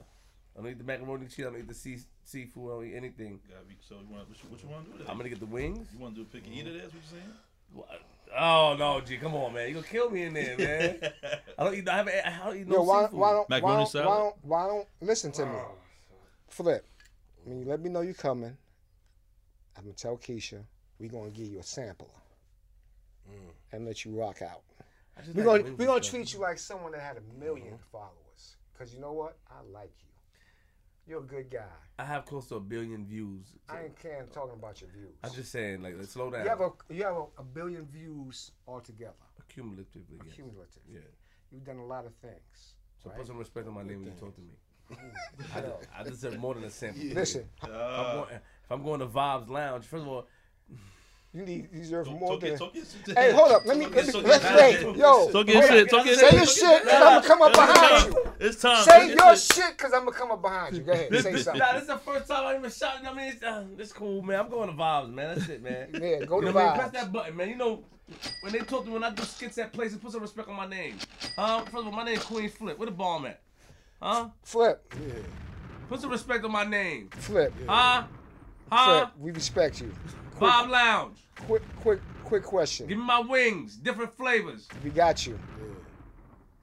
I don't eat the macaroni and cheese. I don't eat the sea, seafood. I don't eat anything. Gotta be- So you want what you, what you want to do? There? I'm gonna get the wings. You want to do a picky eater? That's what you're saying? What? Oh no, G, come on, man. You gonna kill me in there, [laughs] man. I don't eat. I haven't. I don't eat no Yo, why, seafood. why don't Macaroni why don't, salad? why don't why don't listen to me? Oh, Flip. When you let me know you're coming, I'm gonna tell Keisha we gonna give you a sampler and let you rock out. We're gonna we and gonna stuff. treat you like someone that had a 1000000 mm-hmm. followers. Cause you know what? I like you. You're a good guy. I have close to a billion views. I ain't caring talking about your views. I'm just saying, like, let's slow down. you have a you have a, a billion views altogether, Cumulatively, yes. cumulative. Yeah. You've done a lot of things. So right? put some respect on my name when you talk to me. I I, deserve more than a sample. [laughs] Listen, If I'm, going, if I'm going to Vibes Lounge, first of all, you need you deserve Talk- more talk than. your- talk your. Hey, hold up. Let me. Let me let's wait. Yo, Talk your shit. Talk your Say shit. your shit, cause I'm gonna come up behind you. It's time. Say your shit. cause I'm gonna come up behind you. Go ahead. Say something. nah, this is the first time I even shot. I mean, it's, uh, it's cool, man. I'm going to Vibes, man. That's it, man. Yeah, go You to know I mean? Press that button, man. You know, when they talk to me, when I do skits at places, put some respect on my name. Huh? First of all, my name's Queen Flip. Where the bomb at? Huh? Flip, Yeah. Put some respect on my name. flip, Huh? Huh? flip. We respect you. Vibe Lounge. Quick, quick, quick question. Give me my wings, different flavors. We got you.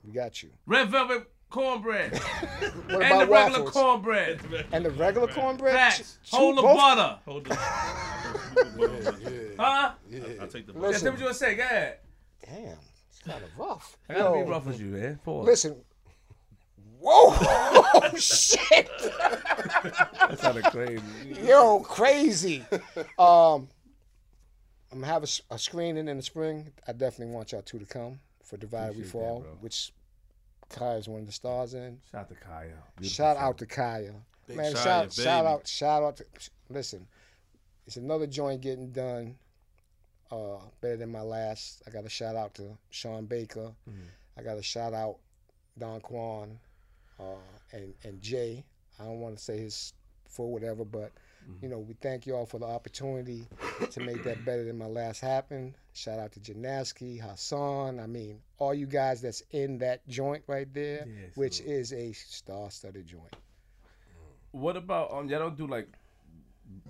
We got you. Red velvet cornbread. [laughs] What and the regular waffles? cornbread. And the regular cornbread? Facts. Ch- Whole of both? butter. Hold on. [laughs] Huh? I'll take the Yeah, Listen. tell me what you want to say. Go ahead. Damn, it's kind of rough. I gotta Yo, be rough with you, man. Pause. Listen, Whoa! [laughs] Oh, shit! That sounded crazy. Yo, crazy. Um, I'm gonna have a screening in the spring. I definitely want y'all two to come for Divided We Appreciate that, Fall, bro. which Kaya is one of the stars in. Shout out to Kaya. Beautiful Shout show. out to Kaya. Big Man, Shia, shout, shout out, shout out to listen. It's another joint getting done. Uh, better than my last. I got a shout out to Sean Baker. Mm-hmm. I got a shout out Don Quan, and and Jay. I don't want to say his for whatever, but Mm-hmm. you know we thank you all for the opportunity to make that better than my last happen. Shout out to Janaski, Hassan. I mean, all you guys that's in that joint right there, Yeah, which so- is a star-studded joint. What about um? Y'all don't do like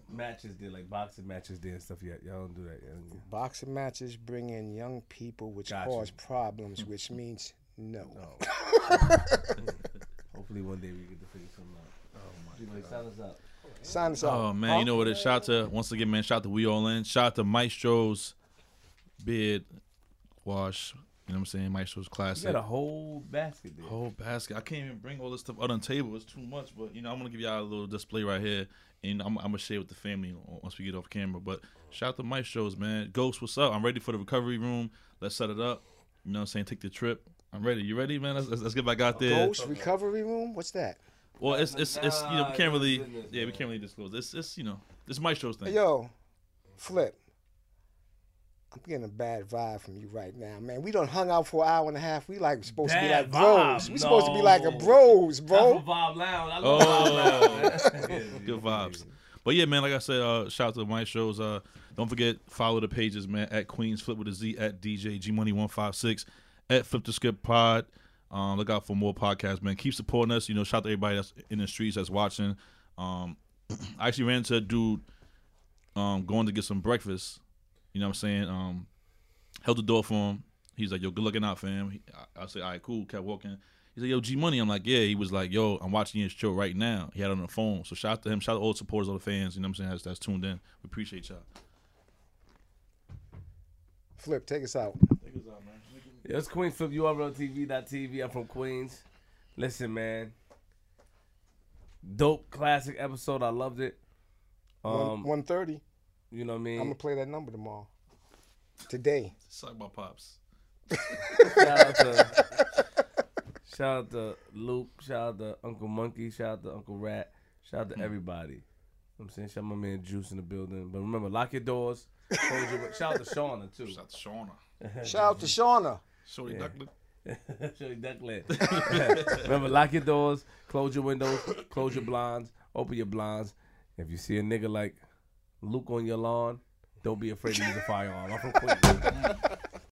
matches there, like boxing matches there and stuff yet. Y'all don't do that. Yet. Boxing matches bring in young people, which Gotcha. cause problems, [laughs] which means no. [laughs] [laughs] Hopefully one day we get to figure something out. Oh my god. Sign us up. Sign us up. Oh man, Huh? you know what? It shout to once again, man. Shout to We All In. Shout to Maestro's beard wash. You know what I'm saying? Maestro's classic. You classic. got a whole basket there. Whole basket. I can't even bring all this stuff out on the table. It's too much. But you know, I'm gonna give y'all a little display right here, and I'm, I'm gonna share with the family once we get off camera. But shout out to Maestro's, man. Ghost, what's up? I'm ready for the recovery room. Let's set it up. You know what I'm saying? Take the trip. I'm ready. You ready, man? Let's, let's, let's get back out there. Ghost recovery room. What's that? Well, it's it's it's you know we can't really yeah we can't really disclose. It's it's you know this Maestro's thing. Hey, yo, Flip. I'm getting a bad vibe from you right now, man. We done hung out for an hour and a half. We like supposed to be like Bad bros. vibe? We supposed to be like a bros, bro. for Vibe Lounge. I love Oh. Vibe Lounge. [laughs] Good vibes. But yeah, man, like I said, uh, shout out to my shows. Uh, don't forget, follow the pages, man, at Queens Flip with a Z, at DJ G Money 156, at Flip the Script Pod. Um, look out for more podcasts, man. Keep supporting us. You know, shout out to everybody that's in the streets that's watching. Um, [clears throat] I actually ran into a dude um, going to get some breakfast. You know what I'm saying? Um, held the door for him. He's like, yo, good looking out, fam. He, I, I said, all right, cool. Kept walking. He's like, yo, G Money. I'm like, yeah. He was like, yo, I'm watching your show right now. He had it on the phone. So shout out to him. Shout out to all the supporters, all the fans. You know what I'm saying? That's, that's tuned in. We appreciate y'all. Flip, take us out. Yeah, it's Queens Flip URLTV.tv. I'm from Queens. Listen, man. Dope classic episode. I loved it. Um, One thirty. you know what I mean? I'm gonna play that number tomorrow. Today. Talk about pops. shout out to shout out to Luke, shout out to Uncle Monkey, shout out to Uncle Rat, shout out to everybody. You know what I'm saying shout out my man Juice in the building. But remember, lock your doors. Close your, shout out to [laughs] Shauna too. Shout out to Shauna. Shout out to Shauna. [laughs] Shorty Duckling. Shorty Duckland. [laughs] remember, lock your doors, close your windows, close your blinds, open your blinds. If you see a nigga like Luke on your lawn, don't be afraid to use a firearm. I'm from Queens. [laughs]